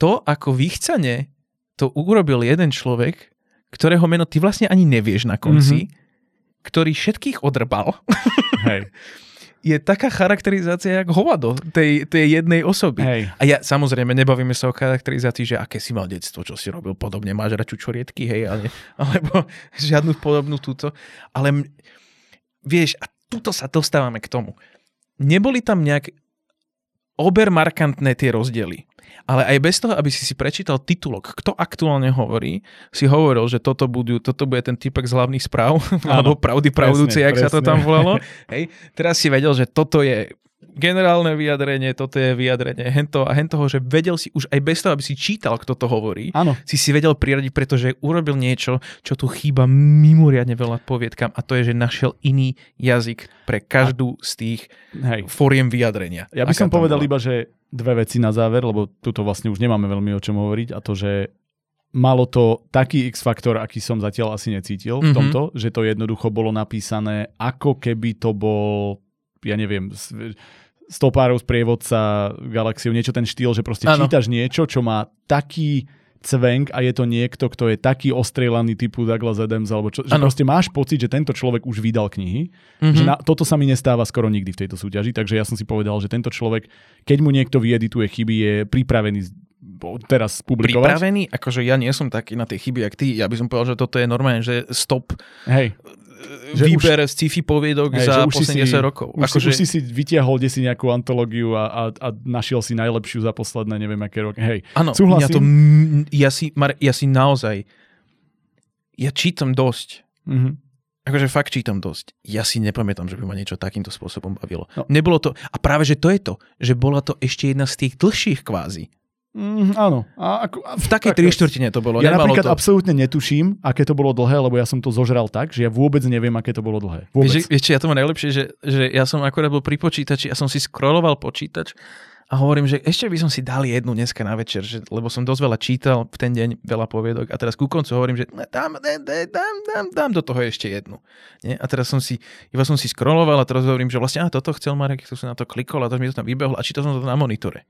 to, ako vychcane to urobil jeden človek, ktorého meno ty vlastne ani nevieš na konci, mm-hmm. ktorý všetkých odrbal. [laughs] Hej. je taká charakterizácia jak hovado tej, tej jednej osoby. Hej. A ja samozrejme nebavíme sa o charakterizácii, že aké si mal detstvo, čo si robil podobne, máš radšej čurietky, hej, ale, [laughs] alebo žiadnu podobnú túto. Ale vieš, a tuto sa dostávame k tomu. Neboli tam nejak obermarkantné tie rozdiely. Ale aj bez toho, aby si si prečítal titulok, kto aktuálne hovorí, si hovoril, že toto, budú, toto bude ten typek z hlavných správ, [laughs] alebo pravdy pravdúce, jak sa to tam volalo. [laughs] Hej, teraz si vedel, že toto je generálne vyjadrenie, toto je vyjadrenie hento a hentoho, že vedel si už aj bez toho, aby si čítal, kto to hovorí, ano. si si vedel priradiť, pretože urobil niečo, čo tu chýba mimoriadne veľa poviedkam a to je, že našiel iný jazyk pre každú z tých Hej. fóriem vyjadrenia. Ja by som povedal bola. iba, že dve veci na záver, lebo tuto vlastne už nemáme veľmi o čom hovoriť a to, že malo to taký X-faktor, aký som zatiaľ asi necítil v mm-hmm. tomto, že to jednoducho bolo napísané ako keby to bol ja neviem, stopárov z prievodca galaxiu, niečo ten štýl, že proste ano. čítaš niečo, čo má taký cvenk a je to niekto, kto je taký ostrelaný typu Douglas Adams, alebo čo, že proste máš pocit, že tento človek už vydal knihy. Mm-hmm. Že na, toto sa mi nestáva skoro nikdy v tejto súťaži, takže ja som si povedal, že tento človek, keď mu niekto vyedituje chyby, je pripravený teraz publikovať. Pripravený? Akože ja nie som taký na tie chyby, jak ty. Ja by som povedal, že toto je normálne, že stop. Hej že výber už, z sci-fi poviedok hej, za posledných 10 rokov. Už, ako si, že... už si si vytiahol kde si nejakú antológiu a, a, a našiel si najlepšiu za posledné neviem aké roky. Hej, Áno, ja, to, ja, si, ja si naozaj ja čítam dosť. Mm-hmm. Akože fakt čítam dosť. Ja si nepamätám, že by ma niečo takýmto spôsobom bavilo. No. Nebolo to, a práve, že to je to, že bola to ešte jedna z tých dlhších kvázi. Mm, áno. A ako, a v takej tri štvrtine to bolo. Ja Nemalo napríklad to... absolútne netuším, aké to bolo dlhé, lebo ja som to zožral tak, že ja vôbec neviem, aké to bolo dlhé. Vôbec. Vieš, vieš ja to mám najlepšie, že, že ja som akorát bol pri počítači a som si scrolloval počítač a hovorím, že ešte by som si dal jednu dneska na večer, že, lebo som dosť veľa čítal v ten deň, veľa poviedok a teraz ku koncu hovorím, že dám, dám, dám, dám, dám do toho ešte jednu. Nie? A teraz som si, iba som si scrolloval a teraz hovorím, že vlastne a toto chcel Marek, to som na to klikol a to mi to tam vybehlo a čítal som to na monitore.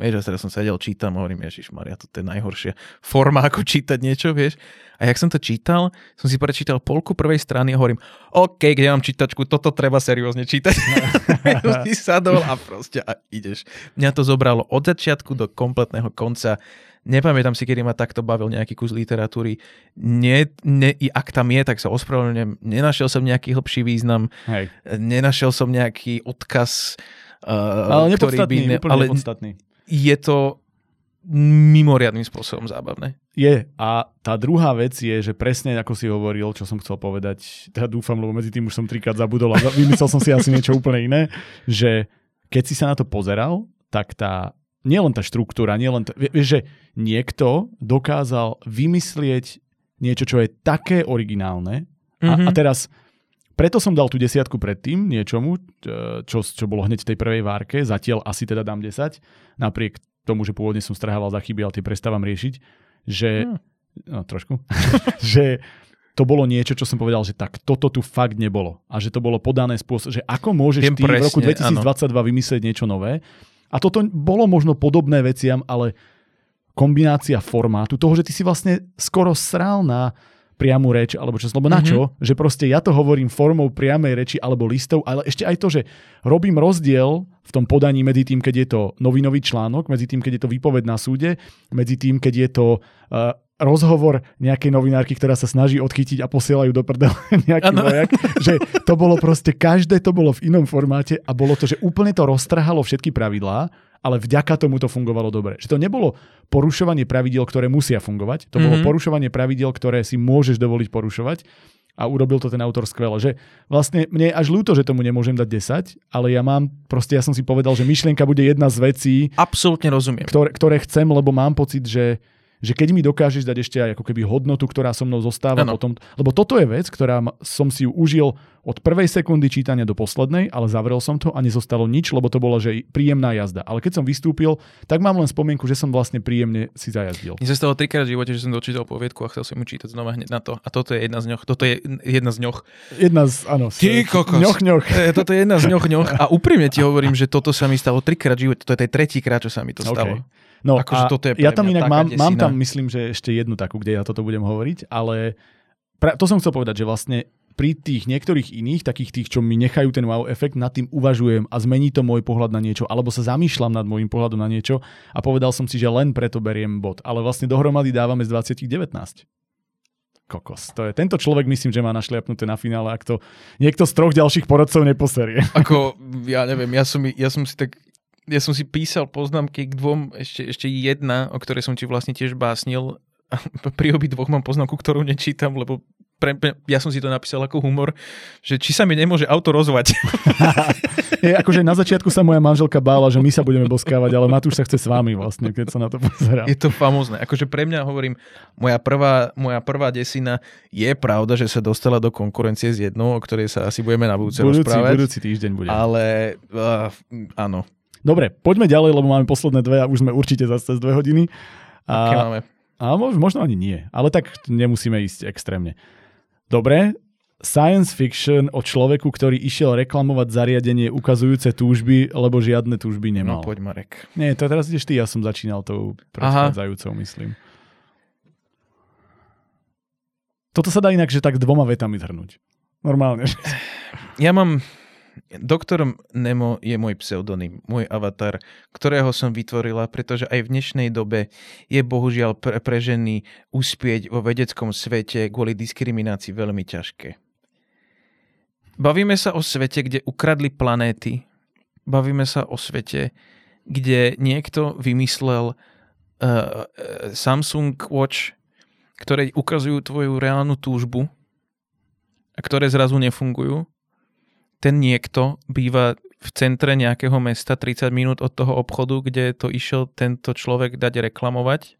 Vieš, teraz som sedel, čítam, hovorím, Ježiš Maria, to je najhoršia forma, ako čítať niečo, vieš. A jak som to čítal, som si prečítal polku prvej strany a hovorím, OK, kde mám čítačku, toto treba seriózne čítať. [laughs] som si sadol a proste a ideš. Mňa to zobralo od začiatku do kompletného konca. Nepamätám si, kedy ma takto bavil nejaký kus literatúry. Nie, ne, I ak tam je, tak sa ospravedlňujem. Nenašiel som nejaký hlbší význam. Hej. Nenašiel som nejaký odkaz, uh, ale ktorý by... Ne, ale nepodstatný je to mimoriadným spôsobom zábavné. Je. A tá druhá vec je, že presne ako si hovoril, čo som chcel povedať, teda dúfam, lebo medzi tým už som trikrát zabudol a vymyslel som si asi niečo úplne iné, že keď si sa na to pozeral, tak tá, nielen tá štruktúra, nielen, tá, vieš, že niekto dokázal vymyslieť niečo, čo je také originálne a, mm-hmm. a teraz preto som dal tú desiatku predtým niečomu, čo, čo bolo hneď v tej prvej várke, zatiaľ asi teda dám 10, napriek tomu, že pôvodne som strahával za chyby, ale tie prestávam riešiť, že, hmm. no trošku, [laughs] že to bolo niečo, čo som povedal, že tak toto tu fakt nebolo. A že to bolo podané spôsob, že ako môžeš Viem ty presne, v roku 2022 áno. vymyslieť niečo nové. A toto bolo možno podobné veciam, ale kombinácia formátu, toho, že ty si vlastne skoro sral na priamu reč, alebo čo, lebo na čo? Mm-hmm. Že proste ja to hovorím formou priamej reči alebo listov, ale ešte aj to, že robím rozdiel v tom podaní medzi tým, keď je to novinový článok, medzi tým, keď je to výpoved na súde, medzi tým, keď je to uh, rozhovor nejakej novinárky, ktorá sa snaží odchytiť a posielajú do prdela [laughs] nejaký ano. vojak, že to bolo proste, každé to bolo v inom formáte a bolo to, že úplne to roztrhalo všetky pravidlá ale vďaka tomu to fungovalo dobre. Že to nebolo porušovanie pravidel, ktoré musia fungovať, to mm-hmm. bolo mhm. porušovanie pravidel, ktoré si môžeš dovoliť porušovať a urobil to ten autor skvele. Že vlastne mne je až ľúto, že tomu nemôžem dať 10, ale ja mám, proste ja som si povedal, že myšlienka bude jedna z vecí. Absolútne rozumiem. Ktoré, ktoré chcem, lebo mám pocit, že že keď mi dokážeš dať ešte aj ako keby hodnotu, ktorá so mnou zostáva ano. potom, lebo toto je vec, ktorá som si ju užil od prvej sekundy čítania do poslednej, ale zavrel som to a nezostalo nič, lebo to bola že príjemná jazda. Ale keď som vystúpil, tak mám len spomienku, že som vlastne príjemne si zajazdil. Mne sa stalo trikrát v živote, že som dočítal poviedku a chcel som ju čítať znova hneď na to. A toto je jedna z ňoch. Toto je jedna z ňoch. Jedna z, áno. Ty kokos. Ňoch, ňoch. Toto je jedna z ňoch, ňoch. A úprimne ti [laughs] hovorím, že toto sa mi stalo trikrát v živote. To je tretíkrát, čo sa mi to stalo. Okay. No ako, a toto je ja tam inak mám, mám tam, myslím, že ešte jednu takú, kde ja toto budem hovoriť, ale pra, to som chcel povedať, že vlastne pri tých niektorých iných, takých tých, čo mi nechajú ten wow efekt, nad tým uvažujem a zmení to môj pohľad na niečo, alebo sa zamýšľam nad môjim pohľadom na niečo a povedal som si, že len preto beriem bod. Ale vlastne dohromady dávame z 20 19 kokos. To je, tento človek myslím, že má našliapnuté na finále, ak to niekto z troch ďalších porodcov neposerie. [laughs] Ako, ja neviem, ja som, ja som si tak ja som si písal poznámky k dvom, ešte, ešte jedna, o ktorej som ti vlastne tiež básnil. [laughs] Pri obi dvoch mám poznámku, ktorú nečítam, lebo pre, pre, ja som si to napísal ako humor, že či sa mi nemôže auto rozvať. [laughs] je, akože na začiatku sa moja manželka bála, že my sa budeme boskávať, ale Matúš sa chce s vami vlastne, keď sa na to pozerá. Je to famózne. Akože pre mňa hovorím, moja prvá, moja prvá desina je pravda, že sa dostala do konkurencie s jednou, o ktorej sa asi budeme na budúce budúci, rozprávať. Budúci týždeň bude. Ale uh, áno, Dobre, poďme ďalej, lebo máme posledné dve a už sme určite zase cez dve hodiny. A, Aké máme? A možno ani nie, ale tak nemusíme ísť extrémne. Dobre, science fiction o človeku, ktorý išiel reklamovať zariadenie ukazujúce túžby, lebo žiadne túžby nemal. No poď Marek. Nie, to teraz ideš ty, ja som začínal tou predchádzajúcou, myslím. Toto sa dá inak, že tak dvoma vetami zhrnúť. Normálne. Ja mám Doktor Nemo je môj pseudonym, môj avatar, ktorého som vytvorila, pretože aj v dnešnej dobe je bohužiaľ pre, pre ženy uspieť vo vedeckom svete kvôli diskriminácii veľmi ťažké. Bavíme sa o svete, kde ukradli planéty. Bavíme sa o svete, kde niekto vymyslel uh, Samsung Watch, ktoré ukazujú tvoju reálnu túžbu a ktoré zrazu nefungujú. Ten niekto býva v centre nejakého mesta 30 minút od toho obchodu, kde to išiel tento človek dať reklamovať.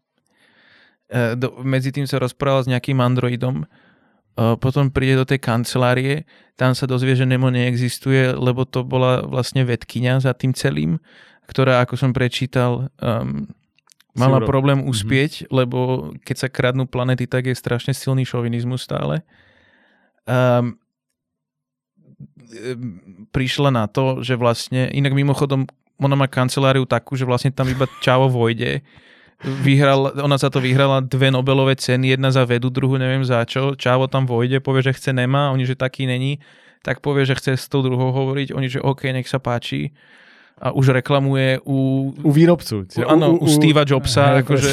E, do, medzi tým sa rozprával s nejakým androidom, e, potom príde do tej kancelárie, tam sa dozvie, že Nemo neexistuje, lebo to bola vlastne vedkynia za tým celým, ktorá, ako som prečítal, um, mala Suro. problém mhm. uspieť, mm-hmm. lebo keď sa kradnú planety, tak je strašne silný šovinizmus stále. Um, prišla na to, že vlastne, inak mimochodom, ona má kanceláriu takú, že vlastne tam iba Čavo vojde. Vyhral, ona sa to vyhrala dve Nobelové ceny, jedna za vedu, druhú neviem za čo. Čavo tam vojde, povie, že chce nemá, oni, že taký není, tak povie, že chce s tou druhou hovoriť, oni, že OK, nech sa páči a už reklamuje u... U výrobcu. Áno, u, u, u Steva Jobsa, hej, akože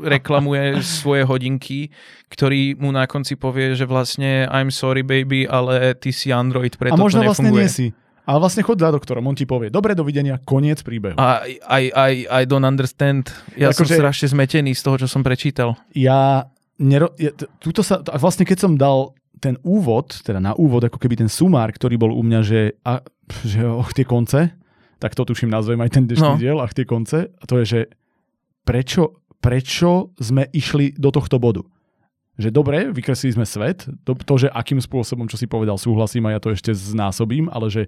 reklamuje svoje hodinky, ktorý mu na konci povie, že vlastne I'm sorry baby, ale ty si Android, preto A možno to vlastne nie si. Ale vlastne chod za doktorom, on ti povie, dobre, dovidenia, koniec príbehu. A I, I, I don't understand. Ja Ako som že... strašne zmetený z toho, čo som prečítal. Ja, nero, ja túto sa, vlastne keď som dal ten úvod, teda na úvod, ako keby ten sumár, ktorý bol u mňa, že, a, že och, tie konce, tak to tuším nazvem aj ten dnešný no. diel, ach tie konce, a to je, že prečo, prečo sme išli do tohto bodu? Že dobre, vykreslili sme svet, to, to, že akým spôsobom, čo si povedal, súhlasím a ja to ešte znásobím, ale že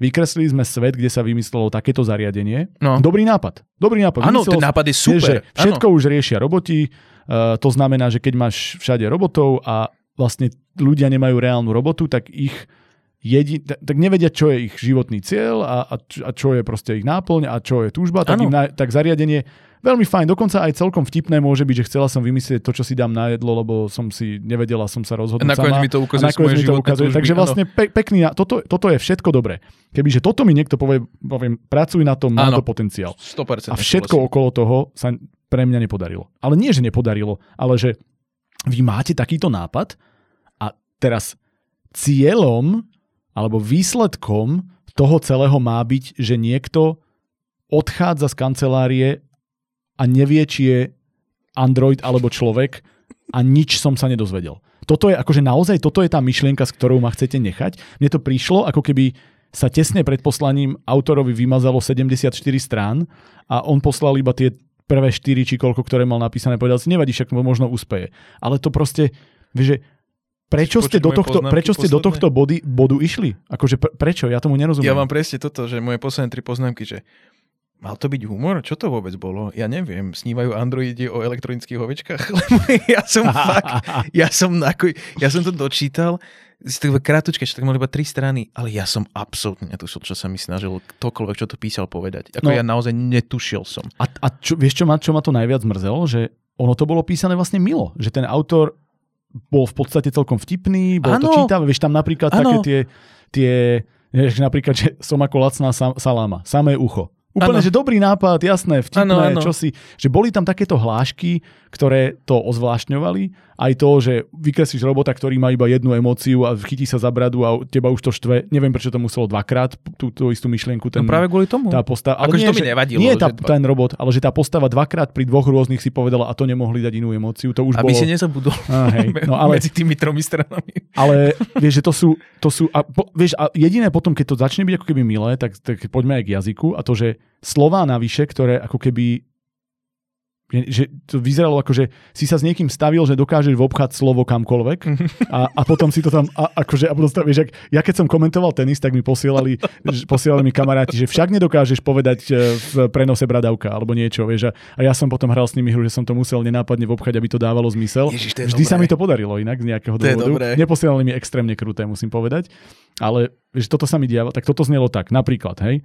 vykreslili sme svet, kde sa vymyslelo takéto zariadenie. No. Dobrý nápad. Dobrý nápad. Áno, ten nápad je super. že všetko ano. už riešia roboti, uh, to znamená, že keď máš všade robotov a vlastne ľudia nemajú reálnu robotu, tak ich jedi, tak nevedia, čo je ich životný cieľ a, a, a čo je proste ich náplň a čo je túžba, tak, im na, tak zariadenie veľmi fajn, dokonca aj celkom vtipné môže byť, že chcela som vymyslieť to, čo si dám na jedlo, lebo som si nevedela, som sa rozhodnúť sama. mi to ukazuje, a mi to ukazuje. Túžby, Takže vlastne pe- pekný, toto, toto je všetko dobré. Kebyže toto mi niekto povie, poviem, pracuj na tom, má to potenciál. 100% a všetko súhlasím. okolo toho sa pre mňa nepodarilo. Ale nie, že nepodarilo, ale že vy máte takýto nápad a teraz cieľom alebo výsledkom toho celého má byť, že niekto odchádza z kancelárie a nevie, či je Android alebo človek a nič som sa nedozvedel. Toto je akože naozaj, toto je tá myšlienka, s ktorou ma chcete nechať. Mne to prišlo, ako keby sa tesne pred poslaním autorovi vymazalo 74 strán a on poslal iba tie prvé 4 či koľko, ktoré mal napísané, povedal si, nevadí, však možno úspeje. Ale to proste, vieš, že Prečo ste, do tohto, prečo ste do tohto body, bodu išli? Akože prečo? Ja tomu nerozumiem. Ja mám presne toto, že moje posledné tri poznámky, že Mal to byť humor? Čo to vôbec bolo? Ja neviem. Snívajú androidi o elektronických ovečkách? [laughs] ja som [laughs] fakt, ja som, nako, ja som to dočítal, krátučke, čo tak mal iba tri strany, ale ja som absolútne netušil, čo sa mi snažil ktokoľvek, čo to písal povedať. Ako no, ja naozaj netušil som. A, a čo, vieš, čo ma, čo ma to najviac mrzelo? Že ono to bolo písané vlastne milo. Že ten autor bol v podstate celkom vtipný, bol ano. to čítavé, vieš tam napríklad ano. také tie, tie vieš, napríklad, že som ako lacná saláma, samé ucho. Úplne, ano. že dobrý nápad, jasné, vtipné, ano, ano. čo si. Že boli tam takéto hlášky, ktoré to ozvlášňovali. Aj to, že vykreslíš robota, ktorý má iba jednu emóciu a chytí sa za bradu a teba už to štve. Neviem, prečo to muselo dvakrát, tú, tú istú myšlienku. Ten, no práve kvôli tomu. Tá postava, ale nie, to mi nevadilo. Nie tá, dva... ten robot, ale že tá postava dvakrát pri dvoch rôznych si povedala a to nemohli dať inú emóciu. To už Aby bolo... si nezabudol a, hej, [laughs] no, ale... medzi tými tromi stranami. Ale vieš, že to sú, to sú a, po, vieš, a jediné potom, keď to začne byť ako keby milé, tak, tak poďme aj k jazyku a to, že slová navyše, ktoré ako keby že to vyzeralo ako, že si sa s niekým stavil, že dokážeš vobchať slovo kamkoľvek a, a potom si to tam, a, akože, a potom vieš, ja keď som komentoval tenis, tak mi posielali, posielali mi kamaráti, že však nedokážeš povedať e, v prenose bradavka alebo niečo, vieš, a, a ja som potom hral s nimi hru, že som to musel nenápadne vobchať, aby to dávalo zmysel. Ježiš, Vždy dobré. sa mi to podarilo inak z nejakého dôvodu. Neposielali mi extrémne kruté, musím povedať, ale že toto sa mi dialo, tak toto znelo tak, napríklad, hej,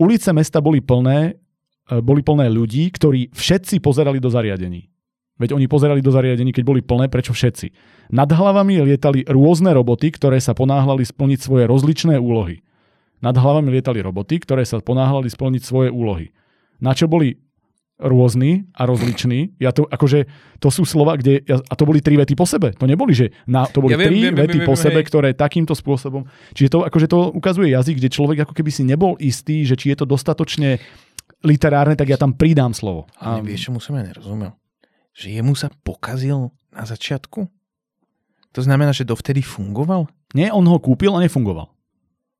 Ulice mesta boli plné boli plné ľudí, ktorí všetci pozerali do zariadení. Veď oni pozerali do zariadení, keď boli plné, prečo všetci? Nad hlavami lietali rôzne roboty, ktoré sa ponáhľali splniť svoje rozličné úlohy. Nad hlavami lietali roboty, ktoré sa ponáhľali splniť svoje úlohy. Na čo boli rôzny a rozličný. Ja to, akože, to sú slova, kde, ja, a to boli tri vety po sebe. To neboli, že na, to boli ja viem, tri viem, vety viem, po viem, sebe, hej. ktoré takýmto spôsobom. Čiže to, akože to ukazuje jazyk, kde človek ako keby si nebol istý, že či je to dostatočne literárne, tak ja tam pridám slovo. A... vieš, čo som ja nerozumel? Že jemu sa pokazil na začiatku? To znamená, že dovtedy fungoval? Nie, on ho kúpil a nefungoval.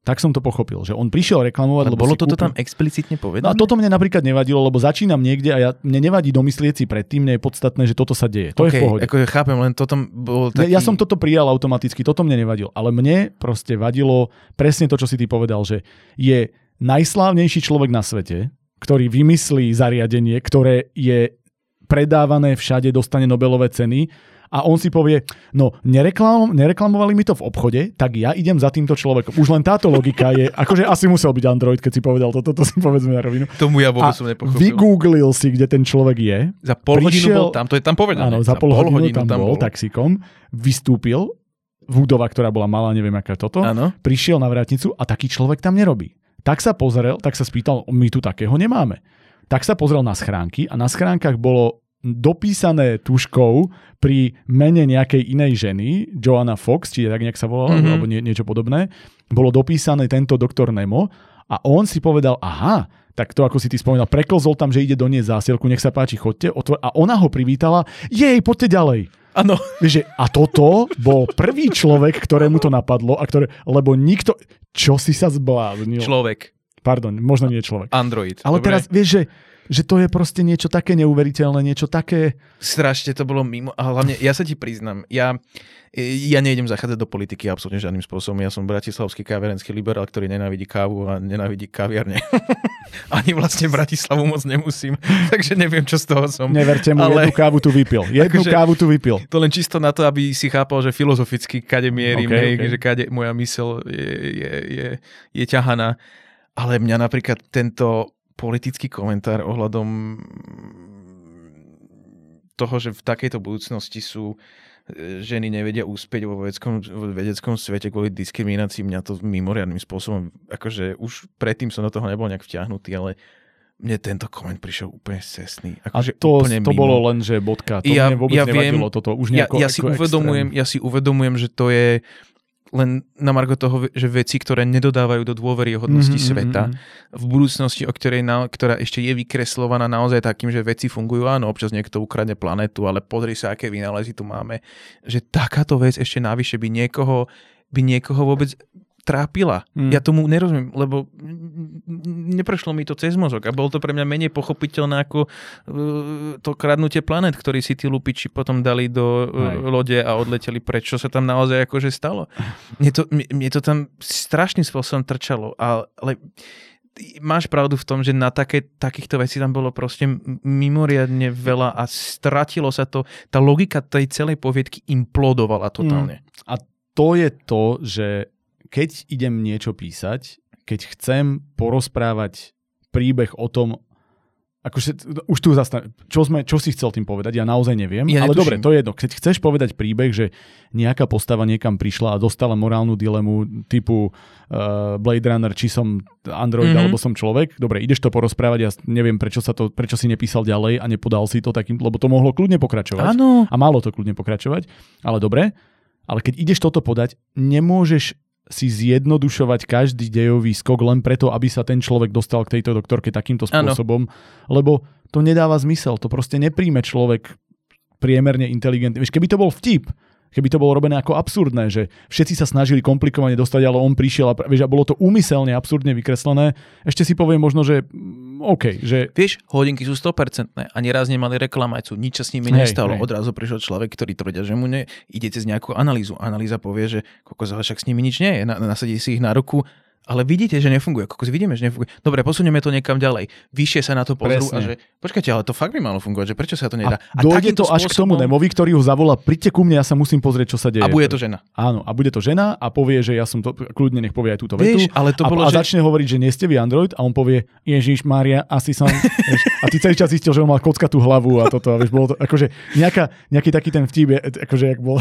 Tak som to pochopil, že on prišiel reklamovať, Ale lebo bolo toto kúpil... tam explicitne povedané? No a toto mne napríklad nevadilo, lebo začínam niekde a ja, mne nevadí domyslieť si predtým, mne je podstatné, že toto sa deje. To okay, je v pohode. Ako chápem, len toto bol taký... Ja som toto prijal automaticky, toto mne nevadilo. Ale mne proste vadilo presne to, čo si ty povedal, že je najslávnejší človek na svete, ktorý vymyslí zariadenie, ktoré je predávané všade, dostane Nobelové ceny a on si povie, no nereklam, nereklamovali mi to v obchode, tak ja idem za týmto človekom. Už len táto logika je, [laughs] akože asi musel byť Android, keď si povedal toto, to, si povedzme na rovinu. Tomu ja vôbec som nepochopil. Vygooglil si, kde ten človek je. Za pol prišiel, hodinu bol tam, to je tam povedané. Áno, za, za pol, hodinu, hodinu tam, tam bol, bol taxikom, vystúpil, Vúdova, ktorá bola malá, neviem aká toto, ano. prišiel na vrátnicu a taký človek tam nerobí. Tak sa pozrel, tak sa spýtal, my tu takého nemáme. Tak sa pozrel na schránky a na schránkach bolo dopísané tuškou pri mene nejakej inej ženy, Joanna Fox, či tak nejak sa volala, mm-hmm. alebo nie, niečo podobné, bolo dopísané tento doktor Nemo a on si povedal, aha, tak to ako si ty spomínal, preklzol tam, že ide doniesť zásielku, nech sa páči, chodte, otvor... a ona ho privítala, jej, poďte ďalej. Áno. A toto bol prvý človek, ktorému to napadlo, a ktoré, lebo nikto, čo si sa zbláznil? Človek. Pardon, možno nie človek. Android. Ale Dobre. teraz, vieš, že že to je proste niečo také neuveriteľné, niečo také... Strašne to bolo mimo. A hlavne, ja sa ti priznám, ja, ja nejdem zachádzať do politiky absolútne žiadnym spôsobom. Ja som bratislavský kaviarenský liberál, ktorý nenávidí kávu a nenávidí kaviarne. [laughs] Ani vlastne Bratislavu moc nemusím, [laughs] takže neviem, čo z toho som. Neverte mu, Ale... jednu kávu tu vypil. [laughs] Jednu akože, kávu tu vypil. To len čisto na to, aby si chápal, že filozoficky kade mierim, okay, okay. že kade moja mysel je, je, je, je ťahaná. Ale mňa napríklad tento politický komentár ohľadom toho, že v takejto budúcnosti sú e, ženy nevedia úspieť vo vedeckom, vo vedeckom svete kvôli diskriminácii. Mňa to mimoriadným spôsobom, akože už predtým som do toho nebol nejak vťahnutý, ale mne tento koment prišiel úplne cesný. Akože a to, úplne to mimo. bolo len, že bodka. To ja, mne vôbec ja nevadilo viem, toto. Už ja, ja, si uvedomujem, ja si uvedomujem, že to je len na margo toho, že veci, ktoré nedodávajú do dôveryhodnosti mm-hmm, sveta, mm-hmm. v budúcnosti, o ktorej na, ktorá ešte je vykreslovaná naozaj takým, že veci fungujú, áno, občas niekto ukradne planetu, ale pozri sa, aké vynálezy tu máme, že takáto vec ešte navyše by niekoho, by niekoho vôbec trápila. Mm. Ja tomu nerozumiem, lebo neprešlo mi to cez mozog a bolo to pre mňa menej pochopiteľné ako uh, to kradnutie planet, ktorý si tí lupiči potom dali do uh, lode a odleteli preč, čo sa tam naozaj akože stalo. Mne to, mne to tam strašným spôsobom trčalo, ale máš pravdu v tom, že na také, takýchto vecí tam bolo proste mimoriadne veľa a stratilo sa to, tá logika tej celej poviedky implodovala totálne. Mm. A to je to, že keď idem niečo písať, keď chcem porozprávať príbeh o tom, akože už tu zastav, čo, sme, čo si chcel tým povedať, ja naozaj neviem, ja ale dobre, to je jedno. Keď chceš povedať príbeh, že nejaká postava niekam prišla a dostala morálnu dilemu typu uh, Blade Runner, či som Android mm-hmm. alebo som človek, dobre, ideš to porozprávať, ja neviem, prečo, sa to, prečo si nepísal ďalej a nepodal si to takým, lebo to mohlo kľudne pokračovať. Áno. A malo to kľudne pokračovať, ale dobre, ale keď ideš toto podať, nemôžeš si zjednodušovať každý dejový skok len preto, aby sa ten človek dostal k tejto doktorke takýmto spôsobom, ano. lebo to nedáva zmysel, to proste nepríjme človek priemerne inteligentný. Vieš, keby to bol vtip, keby to bolo robené ako absurdné, že všetci sa snažili komplikovane dostať, ale on prišiel a, vieš, a bolo to úmyselne absurdne vykreslené, ešte si poviem možno, že mm, OK, že... Vieš, hodinky sú 100% a nieraz nemali reklamajcu, nič sa s nimi hej, nestalo. Hej. Odrazu prišiel človek, ktorý tvrdia, že mu ne, ide cez nejakú analýzu. Analýza povie, že koľko však s nimi nič nie je. Na, nasadí si ich na ruku ale vidíte, že nefunguje. Kokos vidíme, že nefunguje. Dobre, posunieme to niekam ďalej. Vyššie sa na to pozrú Presne. a že počkajte, ale to fakt by malo fungovať, že prečo sa to nedá. A, a dojde to až spôsobom... k tomu Nemovi, ktorý ho zavolá, príďte ku mne, ja sa musím pozrieť, čo sa deje. A bude to žena. Áno, a bude to žena a povie, že ja som to, kľudne nech povie aj túto vetu. Vieš, ale to bolo, a, a začne hovoriť, že nie ste vy Android a on povie, Ježiš Mária, asi som. [laughs] a ty celý čas zistil, že on mal tú hlavu a toto. A vieš, bolo to, akože nejaká, nejaký taký ten vtip, akože jak bol,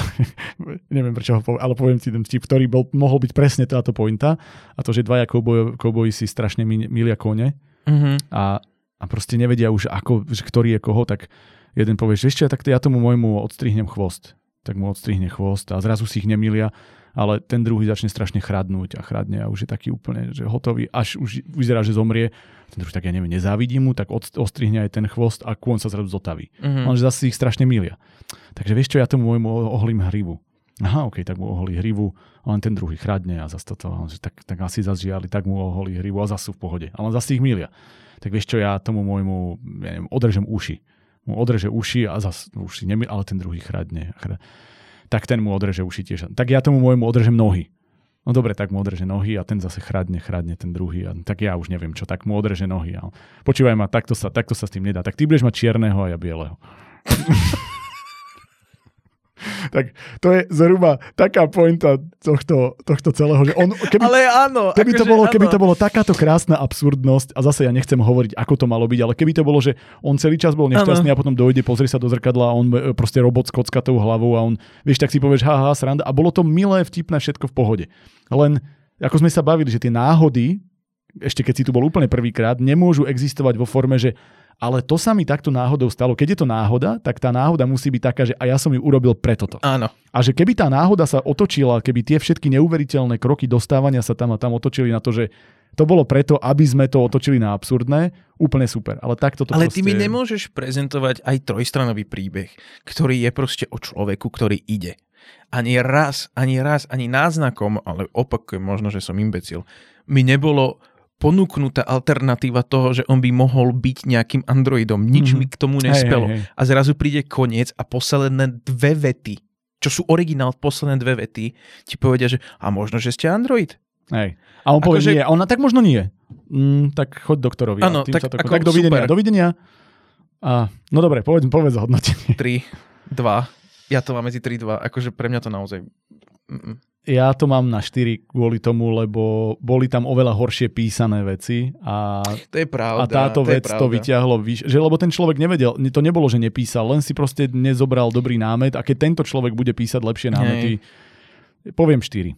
[laughs] neviem prečo ho poviem, ale poviem ti ten vtip, ktorý bol, mohol byť presne táto pointa a to, že dvaja kouboj, kouboji si strašne milia kone. Mm-hmm. A a proste nevedia už, ako, že ktorý je koho, tak jeden povie, že ešte, tak ja tomu môjmu odstrihnem chvost. Tak mu odstrihne chvost a zrazu si ich nemilia ale ten druhý začne strašne chradnúť a chradne a už je taký úplne že hotový, až už vyzerá, že zomrie. Ten druhý tak ja neviem, nezávidí mu, tak ostrihne aj ten chvost a kôň sa zrazu zotaví. Mm-hmm. Lenže zase ich strašne milia. Takže vieš čo, ja tomu môjmu oholím hrivu. Aha, ok, tak mu oholí hrivu, len ten druhý chradne a zase toto, že tak, tak asi zase žiali, tak mu oholí hrivu a zase sú v pohode. Ale zase ich milia. Tak vieš čo, ja tomu môjmu, ja neviem, odrežem uši. Mu odreže uši a zase uši nemilia, ale ten druhý chradne. tak ten mu odreže uši tiež. Tak ja tomu môjmu odrežem nohy. No dobre, tak mu odreže nohy a ten zase chradne, chradne ten druhý. A tak ja už neviem čo, tak mu odreže nohy. Počúvaj ma, takto sa, takto sa s tým nedá. Tak ty budeš mať čierneho a ja bieleho. [laughs] [laughs] tak to je zhruba taká pointa tohto, tohto celého, že on, keby, ale áno, keby, to akože bolo, áno. keby to bolo takáto krásna absurdnosť, a zase ja nechcem hovoriť, ako to malo byť, ale keby to bolo, že on celý čas bol nešťastný ano. a potom dojde, pozrie sa do zrkadla a on e, proste robot s kockatou hlavou a on, vieš, tak si povieš, haha, sranda. A bolo to milé, vtipné, všetko v pohode. Len, ako sme sa bavili, že tie náhody, ešte keď si tu bol úplne prvýkrát, nemôžu existovať vo forme, že ale to sa mi takto náhodou stalo. Keď je to náhoda, tak tá náhoda musí byť taká, že a ja som ju urobil preto to. Áno. A že keby tá náhoda sa otočila, keby tie všetky neuveriteľné kroky dostávania sa tam a tam otočili na to, že to bolo preto, aby sme to otočili na absurdné, úplne super. Ale takto to Ale proste... ty mi nemôžeš prezentovať aj trojstranový príbeh, ktorý je proste o človeku, ktorý ide. Ani raz, ani raz, ani náznakom, ale opakujem, možno, že som imbecil, mi nebolo ponúknutá alternatíva toho, že on by mohol byť nejakým androidom. Nič mm-hmm. mi k tomu nespelo. Hej, hej, hej. A zrazu príde koniec a posledné dve vety, čo sú originál posledné dve vety, ti povedia, že a možno, že ste android. Hej. A on povie, že... nie. A ona tak možno nie. Mm, tak choď doktorovi. Áno, tak, to... tak dovidenia. Super. Dovidenia. A, no dobre, povedz, povedz hodnotenie. 3, 2. Ja to mám medzi 3, 2. Akože pre mňa to naozaj... Mm-mm ja to mám na 4 kvôli tomu, lebo boli tam oveľa horšie písané veci a, to je pravda, a táto to vec to vyťahlo vyš, že lebo ten človek nevedel, to nebolo, že nepísal, len si proste nezobral dobrý námet a keď tento človek bude písať lepšie námety, Hej. poviem 4.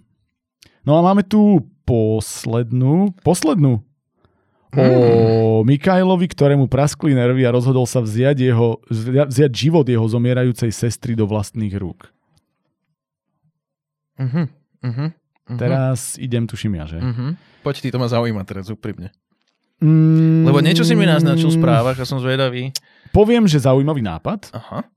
No a máme tu poslednú, poslednú hmm. o Mikajlovi, ktorému praskli nervy a rozhodol sa vziať, jeho, vziať život jeho zomierajúcej sestry do vlastných rúk. Uh-huh, uh-huh, uh-huh. Teraz idem, tuším ja, že? Uh-huh. Poď, ty to ma zaujíma teraz úprimne. Mm, Lebo niečo si mi naznačil v správach a som zvedavý. Poviem, že zaujímavý nápad. Aha.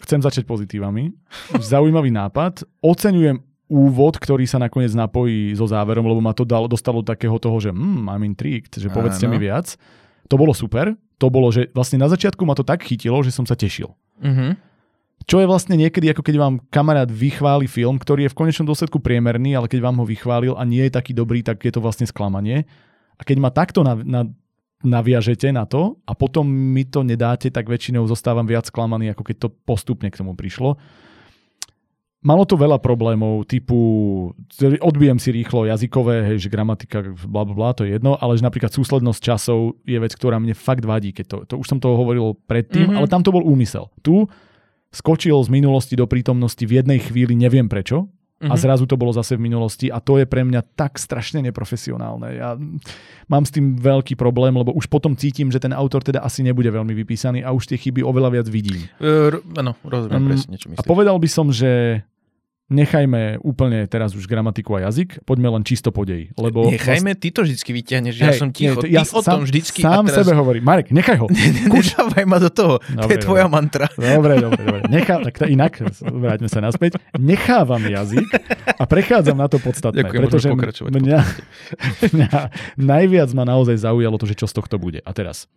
Chcem začať pozitívami. Zaujímavý nápad. Oceňujem úvod, ktorý sa nakoniec napojí so záverom, lebo ma to dalo, dostalo do takého toho, že mm, I'm intrigued, že povedzte Áno. mi viac. To bolo super. To bolo, že vlastne na začiatku ma to tak chytilo, že som sa tešil. Uh-huh. Čo je vlastne niekedy, ako keď vám kamarát vychváli film, ktorý je v konečnom dôsledku priemerný, ale keď vám ho vychválil a nie je taký dobrý, tak je to vlastne sklamanie. A keď ma takto na, na, naviažete na to a potom mi to nedáte, tak väčšinou zostávam viac sklamaný, ako keď to postupne k tomu prišlo. Malo to veľa problémov, typu odbijem si rýchlo jazykové, hej, že gramatika, bla, bla, bla, to je jedno, ale že napríklad súslednosť časov je vec, ktorá mne fakt vadí, keď to, to už som toho hovoril predtým, mm-hmm. ale tam to bol úmysel. Tu skočil z minulosti do prítomnosti v jednej chvíli, neviem prečo, a mhm. zrazu to bolo zase v minulosti a to je pre mňa tak strašne neprofesionálne. Ja mám s tým veľký problém, lebo už potom cítim, že ten autor teda asi nebude veľmi vypísaný a už tie chyby oveľa viac vidím. Áno, uh, rozumiem um, presne, čo myslíš. A povedal by som, že nechajme úplne teraz už gramatiku a jazyk, poďme len čisto po deji. Lebo nechajme, vlastne... ty to vždycky vyťahneš, ja som ticho, nie, ja ty o tom vždycky. Sám teraz... sebe hovorí, Marek, nechaj ho. [laughs] Nechávaj ma do toho, dobre, to je tvoja dobre. mantra. Dobre, dobre, dobre. Nechá, tak to inak, vráťme sa naspäť. Nechávam jazyk a prechádzam na to podstatné. Ďakujem, pretože mňa, mňa najviac ma naozaj zaujalo to, že čo z tohto bude. A teraz,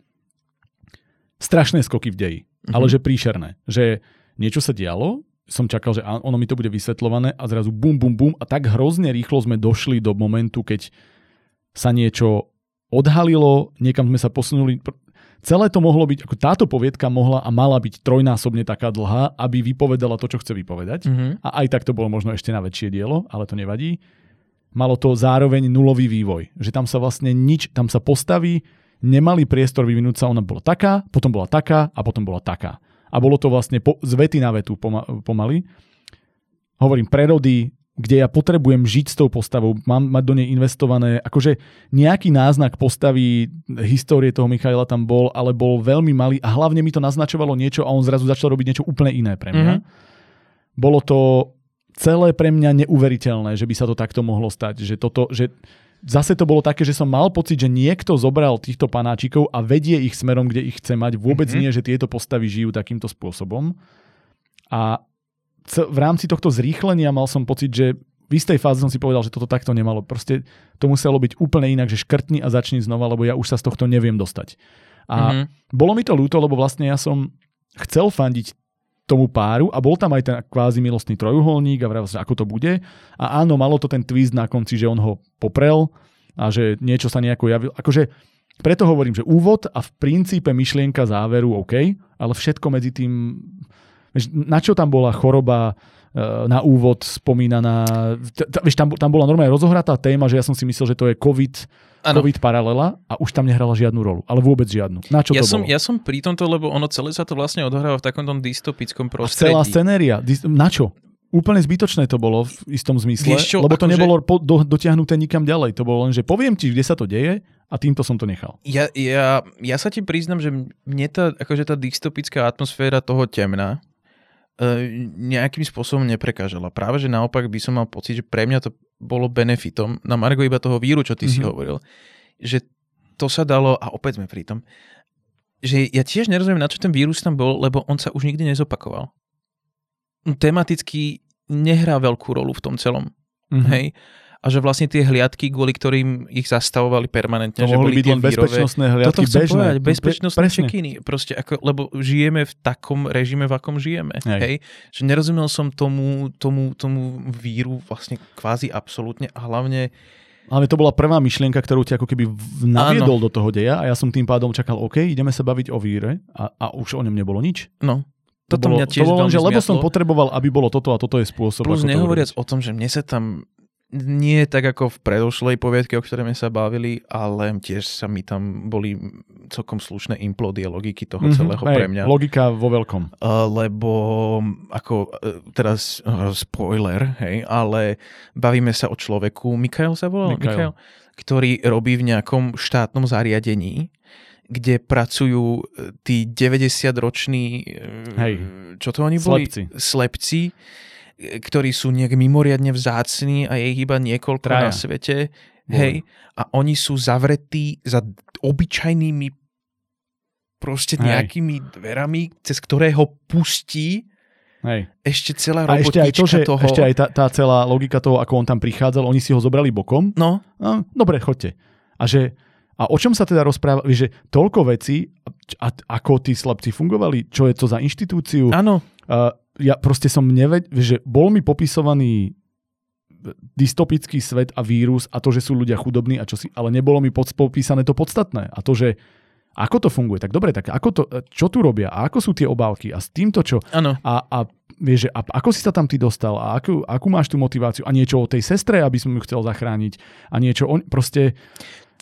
strašné skoky v deji, mm-hmm. ale že príšerné. Že niečo sa dialo, som čakal, že ono mi to bude vysvetľované a zrazu bum, bum, bum a tak hrozne rýchlo sme došli do momentu, keď sa niečo odhalilo, niekam sme sa posunuli. Celé to mohlo byť, ako táto poviedka mohla a mala byť trojnásobne taká dlhá, aby vypovedala to, čo chce vypovedať. Mm-hmm. A aj tak to bolo možno ešte na väčšie dielo, ale to nevadí. Malo to zároveň nulový vývoj. Že tam sa vlastne nič, tam sa postaví, nemali priestor vyvinúť sa, ona bola taká, potom bola taká a potom bola taká a bolo to vlastne po, z vety na vetu pomaly. Hovorím, prerody kde ja potrebujem žiť s tou postavou, mám mať do nej investované, akože nejaký náznak postavy, histórie toho Michaela tam bol, ale bol veľmi malý a hlavne mi to naznačovalo niečo a on zrazu začal robiť niečo úplne iné pre mňa. Mm-hmm. Bolo to celé pre mňa neuveriteľné, že by sa to takto mohlo stať, že toto, že zase to bolo také, že som mal pocit, že niekto zobral týchto panáčikov a vedie ich smerom, kde ich chce mať. Vôbec mm-hmm. nie, že tieto postavy žijú takýmto spôsobom. A v rámci tohto zrýchlenia mal som pocit, že v istej fáze som si povedal, že toto takto nemalo. Proste to muselo byť úplne inak, že škrtni a začni znova, lebo ja už sa z tohto neviem dostať. A mm-hmm. bolo mi to ľúto, lebo vlastne ja som chcel fandiť tomu páru a bol tam aj ten kvázi milostný trojuholník a vravel ako to bude. A áno, malo to ten twist na konci, že on ho poprel a že niečo sa nejako javil. Akože preto hovorím, že úvod a v princípe myšlienka záveru OK, ale všetko medzi tým na čo tam bola choroba na úvod spomínaná. Vieš, tam, tam bola normálne rozohratá téma, že ja som si myslel, že to je COVID, ano. COVID paralela a už tam nehrala žiadnu rolu. Ale vôbec žiadnu. Na čo ja to som, bolo? Ja som pri tomto, lebo ono celé sa to vlastne odohráva v takomto dystopickom prostredí. A celá scenéria. Na čo? Úplne zbytočné to bolo v istom zmysle, čo, lebo to akože... nebolo po, do, dotiahnuté nikam ďalej. To bolo len, že poviem ti, kde sa to deje a týmto som to nechal. Ja, ja, ja sa ti priznam, že mne tá, akože tá dystopická atmosféra toho temna, nejakým spôsobom neprekážala. Práve, že naopak by som mal pocit, že pre mňa to bolo benefitom, na Margo iba toho víru, čo ty mm-hmm. si mhm. hovoril, že to sa dalo, a opäť sme pri tom, že ja tiež nerozumiem, na čo ten vírus tam bol, lebo on sa už nikdy nezopakoval. Tematicky nehrá veľkú rolu v tom celom. Mm-hmm. Hej? A že vlastne tie hliadky, kvôli ktorým ich zastavovali permanentne, to že boli byť len vírové, bezpečnostné hliadky, toto chcem bežné. povedať, bezpečnostné čekiny, proste ako, lebo žijeme v takom režime, v akom žijeme. Hej. Hej? Že nerozumel som tomu, tomu, tomu víru vlastne kvázi absolútne a hlavne ale to bola prvá myšlienka, ktorú ti ako keby naviedol Áno. do toho deja a ja som tým pádom čakal, OK, ideme sa baviť o víre a, a už o ňom nebolo nič. No. Toto to bolo, mňa tiež to bolo len, že lebo som potreboval, aby bolo toto a toto je spôsob. Plus nehovoriac o tom, že mne sa tam nie tak ako v predošlej poviedke, o ktorej sme sa bavili, ale tiež sa mi tam boli celkom slušné implodie logiky toho mm-hmm, celého hej, pre mňa. Logika vo veľkom. Uh, lebo ako uh, teraz uh, spoiler, hej, ale bavíme sa o človeku, Mikael sa volal? Mikael. Ktorý robí v nejakom štátnom zariadení, kde pracujú tí 90-roční, hej. čo to oni boli? Slepci. Slepci ktorí sú nejak mimoriadne vzácni a je ich iba niekoľko Traja. na svete. Hej. A oni sú zavretí za obyčajnými proste nejakými Hej. dverami, cez ktoré ho pustí Hej. ešte celá a ešte aj to, že, toho. Ešte aj tá, tá celá logika toho, ako on tam prichádzal, oni si ho zobrali bokom. No. no dobre, chodte. A že a o čom sa teda rozprávali, že toľko vecí, a, ako tí slabci fungovali, čo je to za inštitúciu. Áno. Uh, ja proste som neved, že bol mi popisovaný dystopický svet a vírus a to, že sú ľudia chudobní a čo si, ale nebolo mi popísané to podstatné. A to, že ako to funguje, tak dobre, tak ako to, čo tu robia a ako sú tie obálky a s týmto čo? Ano. a, a vieš, že a, ako si sa tam ty dostal a akú, akú máš tú motiváciu? A niečo o tej sestre, aby som ju chcel zachrániť a niečo on, proste...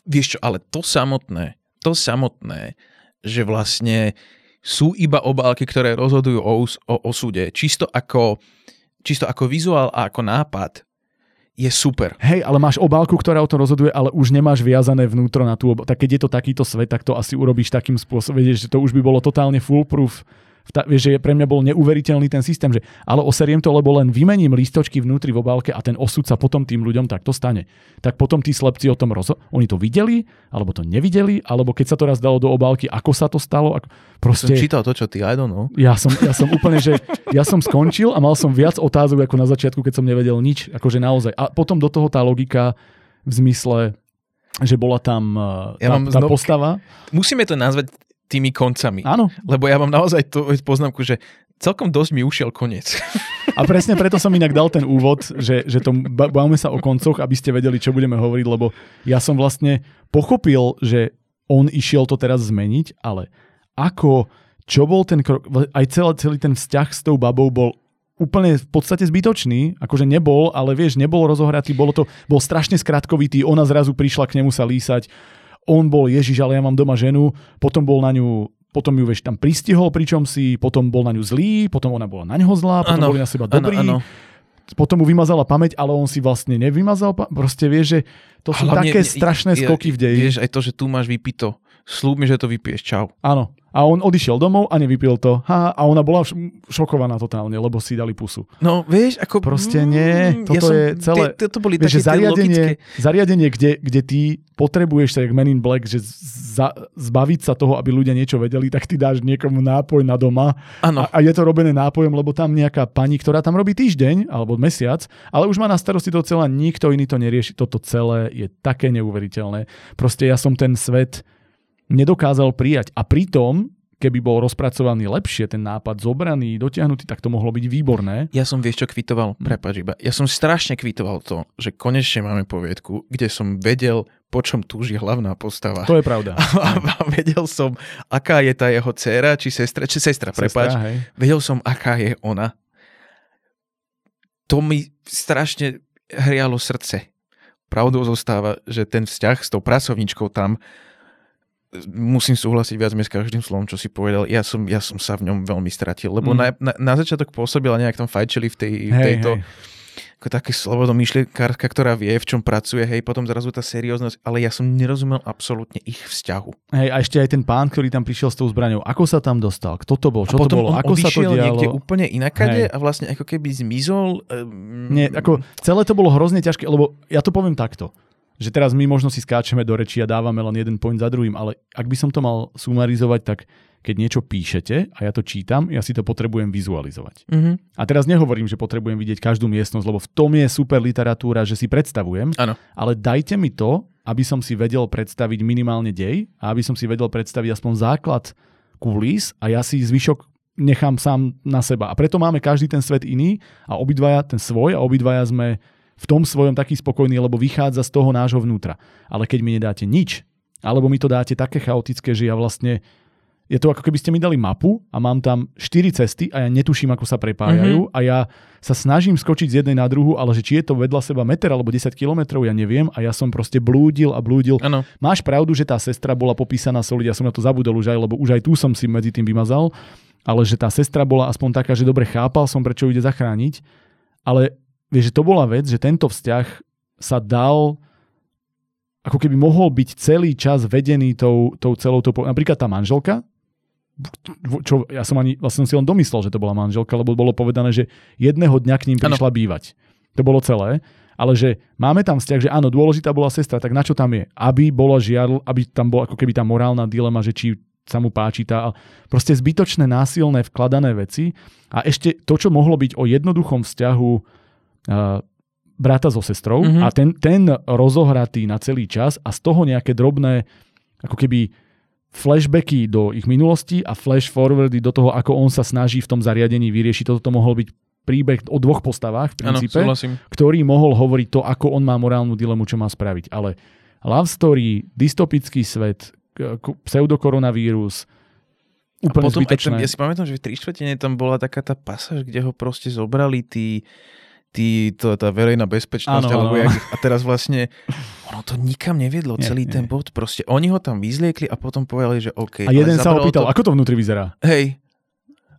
Vieš čo, ale to samotné, to samotné, že vlastne sú iba obálky, ktoré rozhodujú o, o osude. Čisto ako, čisto ako vizuál a ako nápad je super. Hej, ale máš obálku, ktorá o tom rozhoduje, ale už nemáš viazané vnútro na tú obálku. Tak keď je to takýto svet, tak to asi urobíš takým spôsobom, že to už by bolo totálne foolproof ta, vieš, že pre mňa bol neuveriteľný ten systém, že ale oseriem to, lebo len vymením lístočky vnútri v obálke a ten osud sa potom tým ľuďom takto stane. Tak potom tí slepci o tom rozho- oni to videli, alebo to nevideli, alebo keď sa to raz dalo do obálky, ako sa to stalo. Ako, proste... Som čítal to, čo ty, I don't know. Ja som, ja som úplne, že ja som skončil a mal som viac otázok ako na začiatku, keď som nevedel nič, akože naozaj. A potom do toho tá logika v zmysle, že bola tam ja tá, tá postava. Musíme to nazvať tými koncami. Áno. Lebo ja mám naozaj tú poznámku, že celkom dosť mi ušiel koniec. A presne preto som inak dal ten úvod, že, že to bavíme sa o koncoch, aby ste vedeli, čo budeme hovoriť, lebo ja som vlastne pochopil, že on išiel to teraz zmeniť, ale ako, čo bol ten krok, aj celý, celý ten vzťah s tou babou bol úplne v podstate zbytočný, akože nebol, ale vieš, nebol rozohratý, bolo to, bol strašne skratkovitý, ona zrazu prišla k nemu sa lísať, on bol Ježiš, ale ja mám doma ženu, potom bol na ňu potom ju vieš tam pristihol, pričom si, potom bol na ňu zlý, potom ona bola na ňo zlá, potom ano, boli na seba dobrí. Ano, ano. potom mu vymazala pamäť, ale on si vlastne nevymazal pamäť. Proste vieš, že to sú hlavne, také strašné skoky v deji. Vieš aj to, že tu máš vypito. Slúb mi, že to vypiješ. Čau. Áno. A on odišiel domov a nevypil to. Ha, a ona bola šokovaná totálne, lebo si dali pusu. No, vieš, ako... Proste nie. Toto ja som, je celé... Tie, to boli vieš, také zariadenie, zariadenie kde, kde ty potrebuješ, tak Men in Black, že za, zbaviť sa toho, aby ľudia niečo vedeli, tak ty dáš niekomu nápoj na doma. Ano. A, a je to robené nápojom, lebo tam nejaká pani, ktorá tam robí týždeň alebo mesiac, ale už má na starosti to celé, nikto iný to nerieši. Toto celé je také neuveriteľné. Proste ja som ten svet nedokázal prijať. A pritom, keby bol rozpracovaný lepšie, ten nápad zobraný, dotiahnutý, tak to mohlo byť výborné. Ja som, vieš čo, kvitoval? Prepač iba. Ja som strašne kvitoval to, že konečne máme poviedku, kde som vedel, po čom túži hlavná postava. To je pravda. [laughs] A, a vedel som, aká je tá jeho dcéra, či sestra, či sestra, prepač. Hej. Vedel som, aká je ona. To mi strašne hrialo srdce. Pravdou zostáva, že ten vzťah s tou pracovničkou tam musím súhlasiť viac s každým slovom, čo si povedal. Ja som, ja som sa v ňom veľmi stratil, lebo mm. na, na, na začiatok pôsobila nejak tam fajčili v tej, hej, tejto... Hej ako také slobodomýšľakárka, ktorá vie, v čom pracuje, hej, potom zrazu tá serióznosť, ale ja som nerozumel absolútne ich vzťahu. Hej, a ešte aj ten pán, ktorý tam prišiel s tou zbraňou, ako sa tam dostal, kto to bol, čo a potom to bolo, on ako sa to dialo. niekde úplne inakade hej. a vlastne ako keby zmizol. Um... Nie, ako celé to bolo hrozne ťažké, lebo ja to poviem takto že teraz my možno si skáčeme do reči a dávame len jeden point za druhým, ale ak by som to mal sumarizovať, tak keď niečo píšete a ja to čítam, ja si to potrebujem vizualizovať. Mm-hmm. A teraz nehovorím, že potrebujem vidieť každú miestnosť, lebo v tom je super literatúra, že si predstavujem, ano. ale dajte mi to, aby som si vedel predstaviť minimálne dej a aby som si vedel predstaviť aspoň základ kulís a ja si zvyšok nechám sám na seba. A preto máme každý ten svet iný a obidvaja ten svoj a obidvaja sme v tom svojom taký spokojný, lebo vychádza z toho nášho vnútra. Ale keď mi nedáte nič, alebo mi to dáte také chaotické, že ja vlastne je to ako keby ste mi dali mapu a mám tam 4 cesty a ja netuším, ako sa prepájajú mm-hmm. a ja sa snažím skočiť z jednej na druhú, ale že či je to vedľa seba meter alebo 10 kilometrov, ja neviem a ja som proste blúdil a blúdil. Ano. Máš pravdu, že tá sestra bola popísaná solid, ja som na to zabudol už aj, lebo už aj tu som si medzi tým vymazal, ale že tá sestra bola aspoň taká, že dobre chápal som, prečo ide zachrániť, ale vieš, že to bola vec, že tento vzťah sa dal ako keby mohol byť celý čas vedený tou, tou celou tou... Napríklad tá manželka, čo ja som ani vlastne som si len domyslel, že to bola manželka, lebo bolo povedané, že jedného dňa k ním prišla ano. bývať. To bolo celé. Ale že máme tam vzťah, že áno, dôležitá bola sestra, tak na čo tam je? Aby bola žiadl, aby tam bola ako keby tá morálna dilema, že či sa mu páči tá, proste zbytočné, násilné, vkladané veci. A ešte to, čo mohlo byť o jednoduchom vzťahu brata so sestrou mm-hmm. a ten, ten rozohratý na celý čas a z toho nejaké drobné ako keby flashbacky do ich minulosti a flash forwardy do toho, ako on sa snaží v tom zariadení vyriešiť. Toto to mohol byť príbeh o dvoch postavách v princípe, ano, ktorý mohol hovoriť to, ako on má morálnu dilemu, čo má spraviť. Ale love story, dystopický svet, pseudokoronavírus, úplne a potom zbytočné. ja si pamätám, že v trištvrtine tam bola taká tá pasáž, kde ho proste zobrali tí tí, to, tá verejná bezpečnosť, ano, alebo ano. Jak, a teraz vlastne [laughs] ono to nikam neviedlo, nie, celý nie. ten bod. Proste oni ho tam vyzliekli a potom povedali, že OK. A jeden sa opýtal, to... ako to vnútri vyzerá? Hej,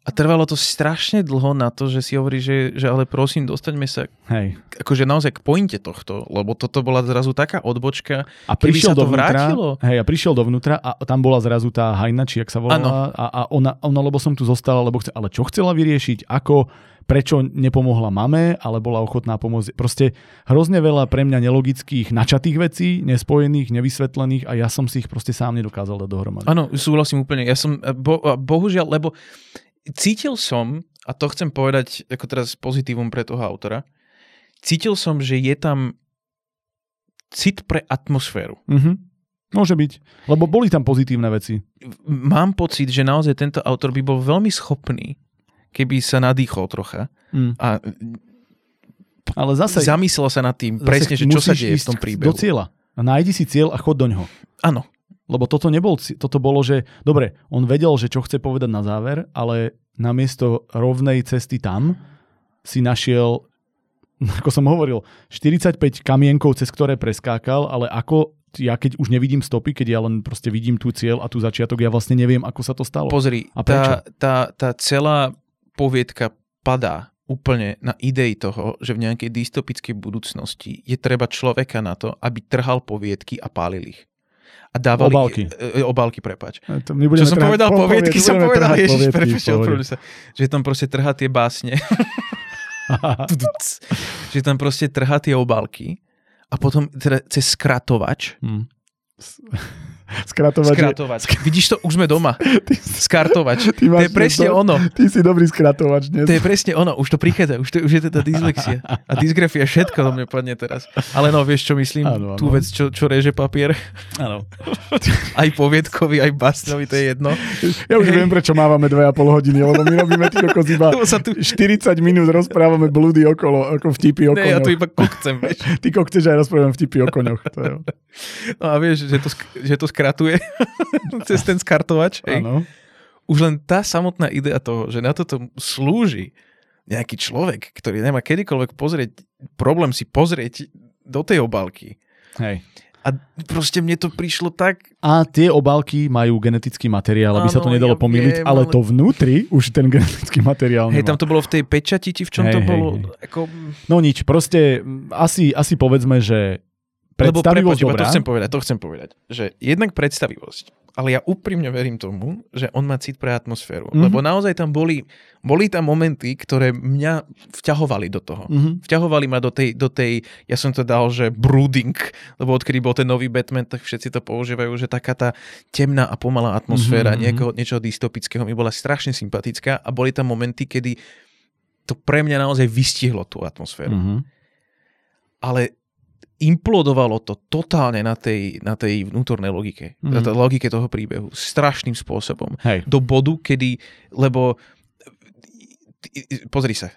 a trvalo to strašne dlho na to, že si hovorí, že, že ale prosím, dostaňme sa Hej. akože naozaj k pointe tohto, lebo toto bola zrazu taká odbočka, a prišiel sa to dovnútra, vrátilo. Hej, a prišiel dovnútra a tam bola zrazu tá Hajna, či jak sa volala, a, a ona, ona, lebo som tu zostala, lebo chce, ale čo chcela vyriešiť, ako, prečo nepomohla mame, ale bola ochotná pomôcť. Proste hrozne veľa pre mňa nelogických, načatých vecí, nespojených, nevysvetlených a ja som si ich proste sám nedokázal dať dohromady. Áno, súhlasím úplne. Ja som, bo, bohužiaľ, lebo cítil som, a to chcem povedať ako teraz pozitívum pre toho autora, cítil som, že je tam cit pre atmosféru. Mm-hmm. Môže byť, lebo boli tam pozitívne veci. Mám pocit, že naozaj tento autor by bol veľmi schopný, keby sa nadýchol trocha mm. a ale zase, zamyslel sa nad tým presne, že čo sa deje v tom príbehu. Do cieľa. Nájdi si cieľ a chod do ňoho. Áno. Lebo toto nebol, toto bolo, že dobre, on vedel, že čo chce povedať na záver, ale namiesto rovnej cesty tam si našiel, [laughs] ako som hovoril, 45 kamienkov, cez ktoré preskákal, ale ako ja keď už nevidím stopy, keď ja len proste vidím tú cieľ a tú začiatok, ja vlastne neviem, ako sa to stalo. Pozri, a prečo? Tá, tá, tá celá poviedka padá úplne na idei toho, že v nejakej dystopickej budúcnosti je treba človeka na to, aby trhal poviedky a pálil ich. A dávali... Obálky. E, e, obálky, prepač. To my budeme Čo som trhať- povedal, po- poviedky som povedal, ježiš, ospravedlňujem sa. Že tam proste trhá tie básne. [laughs] že tam proste trhá tie obálky a potom teda cez skratovač Hm. S- Skratovať, že- Skratovač. Vidíš to, už sme doma. [laughs] Skartovač. Ty To je presne to- ono. Ty si dobrý skratovač dnes. To je presne ono. Už to prichádza. Už, to, už je teda dyslexia. A dysgrafia, všetko do mňa padne teraz. Ale no, vieš, čo myslím? Áno, áno. Tú vec, čo, čo reže papier. Áno. [laughs] Aj poviedkový, aj básňový, to je jedno. Ja už Hej. viem, prečo mávame 2,5 hodiny, lebo my robíme ty kokos iba sa tu... 40 minút rozprávame blúdy okolo, ako vtipy o Ne, ja koňoch. tu iba kukcem, vieš. Ty kok chceš aj rozprávame vtipy o koňoch. To je... No a vieš, že to, že to skratuje [laughs] cez ten skartovač. Už len tá samotná idea toho, že na toto slúži nejaký človek, ktorý nemá kedykoľvek pozrieť, problém si pozrieť do tej obálky. Hej. A proste mne to prišlo tak, A tie obálky majú genetický materiál, aby sa to nedalo ja pomýliť, viem, ale ale- to vnútri už ten genetický materiál hej, nemá. tam to bolo v tej pečati, či v čom Hej, to hej, bolo, hej. ako... No nič, proste asi, asi povedzme, že Lebo prepáč, dobrá. to chcem povedať, to chcem povedať, že jednak predstavivosť, ale ja úprimne verím tomu, že on má cit pre atmosféru, Mhm. mm-hmm. lebo naozaj tam boli, boli tam momenty, ktoré mňa vťahovali do toho. Mhm. Vťahovali ma do tej, do tej, ja som to dal, že brooding, lebo odkedy bol ten nový Batman, tak všetci to používajú, že taká tá temná a pomalá atmosféra Mhm, mhm. niekoho, niečoho dystopického mi bola strašne sympatická a boli tam momenty, kedy to pre mňa naozaj vystihlo tú atmosféru. Mhm. Ale implodovalo to totálne na tej, na tej vnútornej logike, Mhm. mm. logike toho príbehu, strašným spôsobom. Hej. Do bodu, kedy, lebo pozri sa,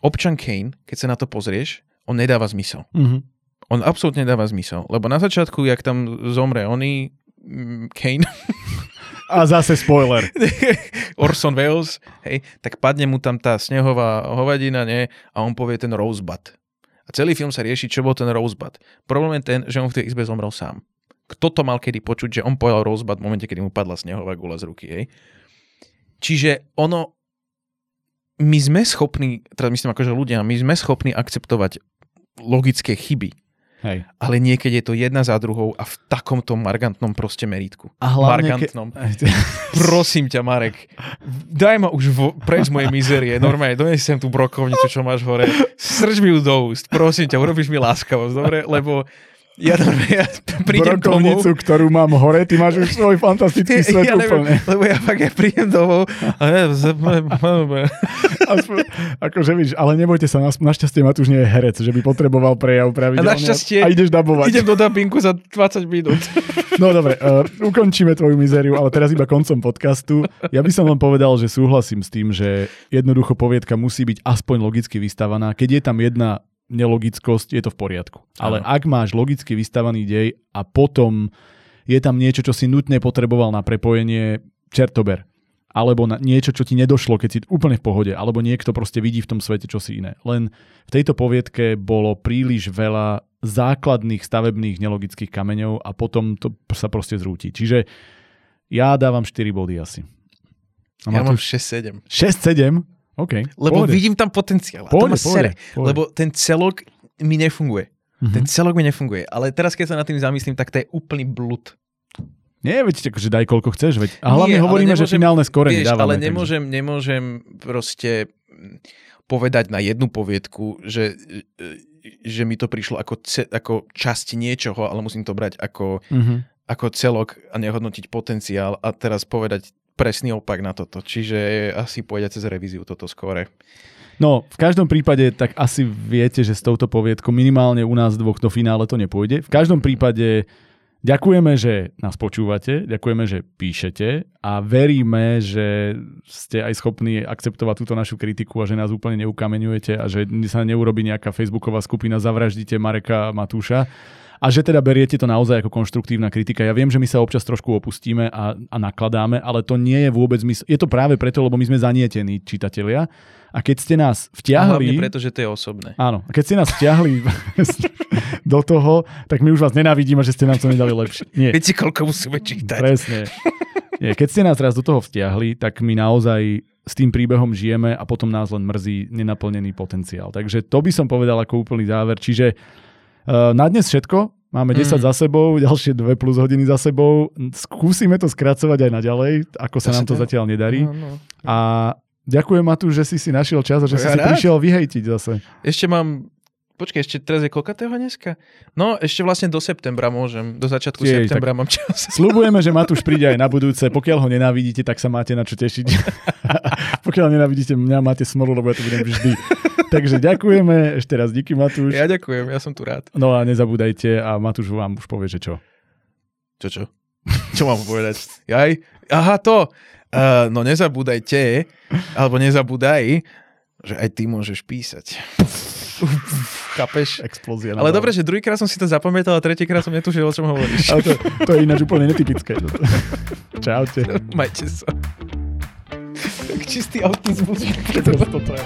občan Kane, keď sa na to pozrieš, on nedáva zmysel. Mhm. On absolútne nedáva zmysel, lebo na začiatku, jak tam zomre mm, Kane, [laughs] A zase spoiler. [laughs] Orson Welles, hej, tak padne mu tam tá snehová hovadina, nie? A on povie ten Rosebud. A celý film sa rieši, čo bol ten Rosebud. Problém je ten, že on v tej izbe zomrel sám. Kto to mal kedy počuť, že on povedal Rosebud v momente, kedy mu padla snehová gula z ruky, hej? Čiže ono, my sme schopní, teda myslím akože ľudia, my sme schopní akceptovať logické chyby, Hej. ale niekedy je to jedna za druhou a v takomto margantnom proste meritku. A hlavne, ke... Margantnom. [laughs] Prosím ťa, Marek, daj ma už vo, preč z mojej mizerie. Normálne, donesem tú brokovnicu, čo máš hore. Srž mi ju do úst. Prosím ťa, urobíš mi láskavosť, dobre? Lebo ja, [laughs] ja prídem domov. ktorú mám hore, ty máš už svoj fantastický [laughs] svet ja neviem, úplne. lebo ja fakt ja prídem domov a ja, [laughs] Aspoň, akože víš, ale nebojte sa, našťastie Matúš nie je herec, že by potreboval prejav a pravidelne. našťastie A ideš dabovať. idem do dubbingu za 20 minút. No dobre, uh, ukončíme tvoju mizériu, ale teraz iba koncom podcastu. Ja by som len povedal, že súhlasím s tým, že jednoducho poviedka musí byť aspoň logicky vystavaná. Keď je tam jedna nelogickosť, je to v poriadku. Ale Áno. ak máš logicky vystavaný dej a potom je tam niečo, čo si nutne potreboval na prepojenie, čertober. Alebo na niečo, čo ti nedošlo, keď si úplne v pohode, alebo niekto proste vidí v tom svete čosi iné. Len v tejto poviedke bolo príliš veľa základných stavebných nelogických kameňov a potom to sa proste zrúti. Čiže ja dávam 4 body asi. A Ja mám Matúš? 6-7. 6-7? OK. Lebo pohode. vidím tam potenciál. A to Pohode, ma sere. pohode, pohode. Lebo ten celok mi nefunguje. Mhm. Ten celok mi nefunguje. Ale teraz, keď sa nad tým zamyslím, tak to je úplný blud. Nie, veď akože daj koľko chceš, veď. A hlavne Nie, hovoríme, že nemôžem- finálne skore Vieš, nedávame. ale takže- nemôžem, nemôžem proste povedať na jednu poviedku, že, že mi to prišlo ako, ce, ako časť niečoho, ale musím to brať ako, Mhm. ako celok a nehodnotiť potenciál a teraz povedať presný opak na toto. Čiže asi pôjde cez revíziu toto skore. No, v každom prípade tak asi viete, že s touto poviedkou minimálne u nás dvoch do finále to nepôjde. V každom prípade ďakujeme, že nás počúvate, ďakujeme, že píšete a veríme, že ste aj schopní akceptovať túto našu kritiku a že nás úplne neukameňujete a že sa neurobi nejaká facebooková skupina Zavraždite Mareka Matúša a že teda beriete to naozaj ako konštruktívna kritika. Ja viem, že my sa občas trošku opustíme a, a nakladáme, ale to nie je vôbec zmysel. Je to práve preto, lebo my sme zanietení čitatelia a keď ste nás A vtiahli... hlavne preto, že to je osobné. Áno, a keď ste nás vtiahli [laughs] do toho, tak my už vás nenávidíme, že ste nám to nedali lepšie. Nie, Viete, koľko musíme čítať? presne. Nie, keď ste nás raz do toho vtiahli, tak my naozaj s tým príbehom žijeme a potom nás len mrzí nenaplnený potenciál. Takže to by som povedal ako úplný záver. Čiže na dnes všetko. Máme 10 mm. za sebou, ďalšie 2 plus hodiny za sebou. Skúsime to skracovať aj naďalej, ako sa nám to zatiaľ nedarí. No, no. A ďakujem Matúš, že si si našiel čas a že ja si rád. si prišiel vyhejtiť zase. Ešte mám Počkaj, ešte teraz je koľkatého dneska? No, ešte vlastne do septembra môžem. Do začiatku Jej, septembra mám čas. [laughs] Slubujeme, že Matúš príde aj na budúce. Pokiaľ ho nenávidíte, tak sa máte na čo tešiť. [laughs] Pokiaľ nenávidíte mňa, máte smolu, lebo ja to budem vždy. [laughs] Takže ďakujeme. Ešte raz díky, Matúš. Ja ďakujem, ja som tu rád. No a nezabúdajte a Matúš vám už povie, že čo. Čo čo? Čo mám povedať? Jaj? Aha, to. Uh, no nezabúdajte, alebo nezabúdaj, že aj ty môžeš písať. [laughs] Kapeš? Explózia. Ale dobre, že druhýkrát som si to zapamätal a tretíkrát som netušil, o čom hovoríš. Ale to, to je ináč úplne netypické. [laughs] Čaute. Majte sa. Tak čistý autizmus. Toto je.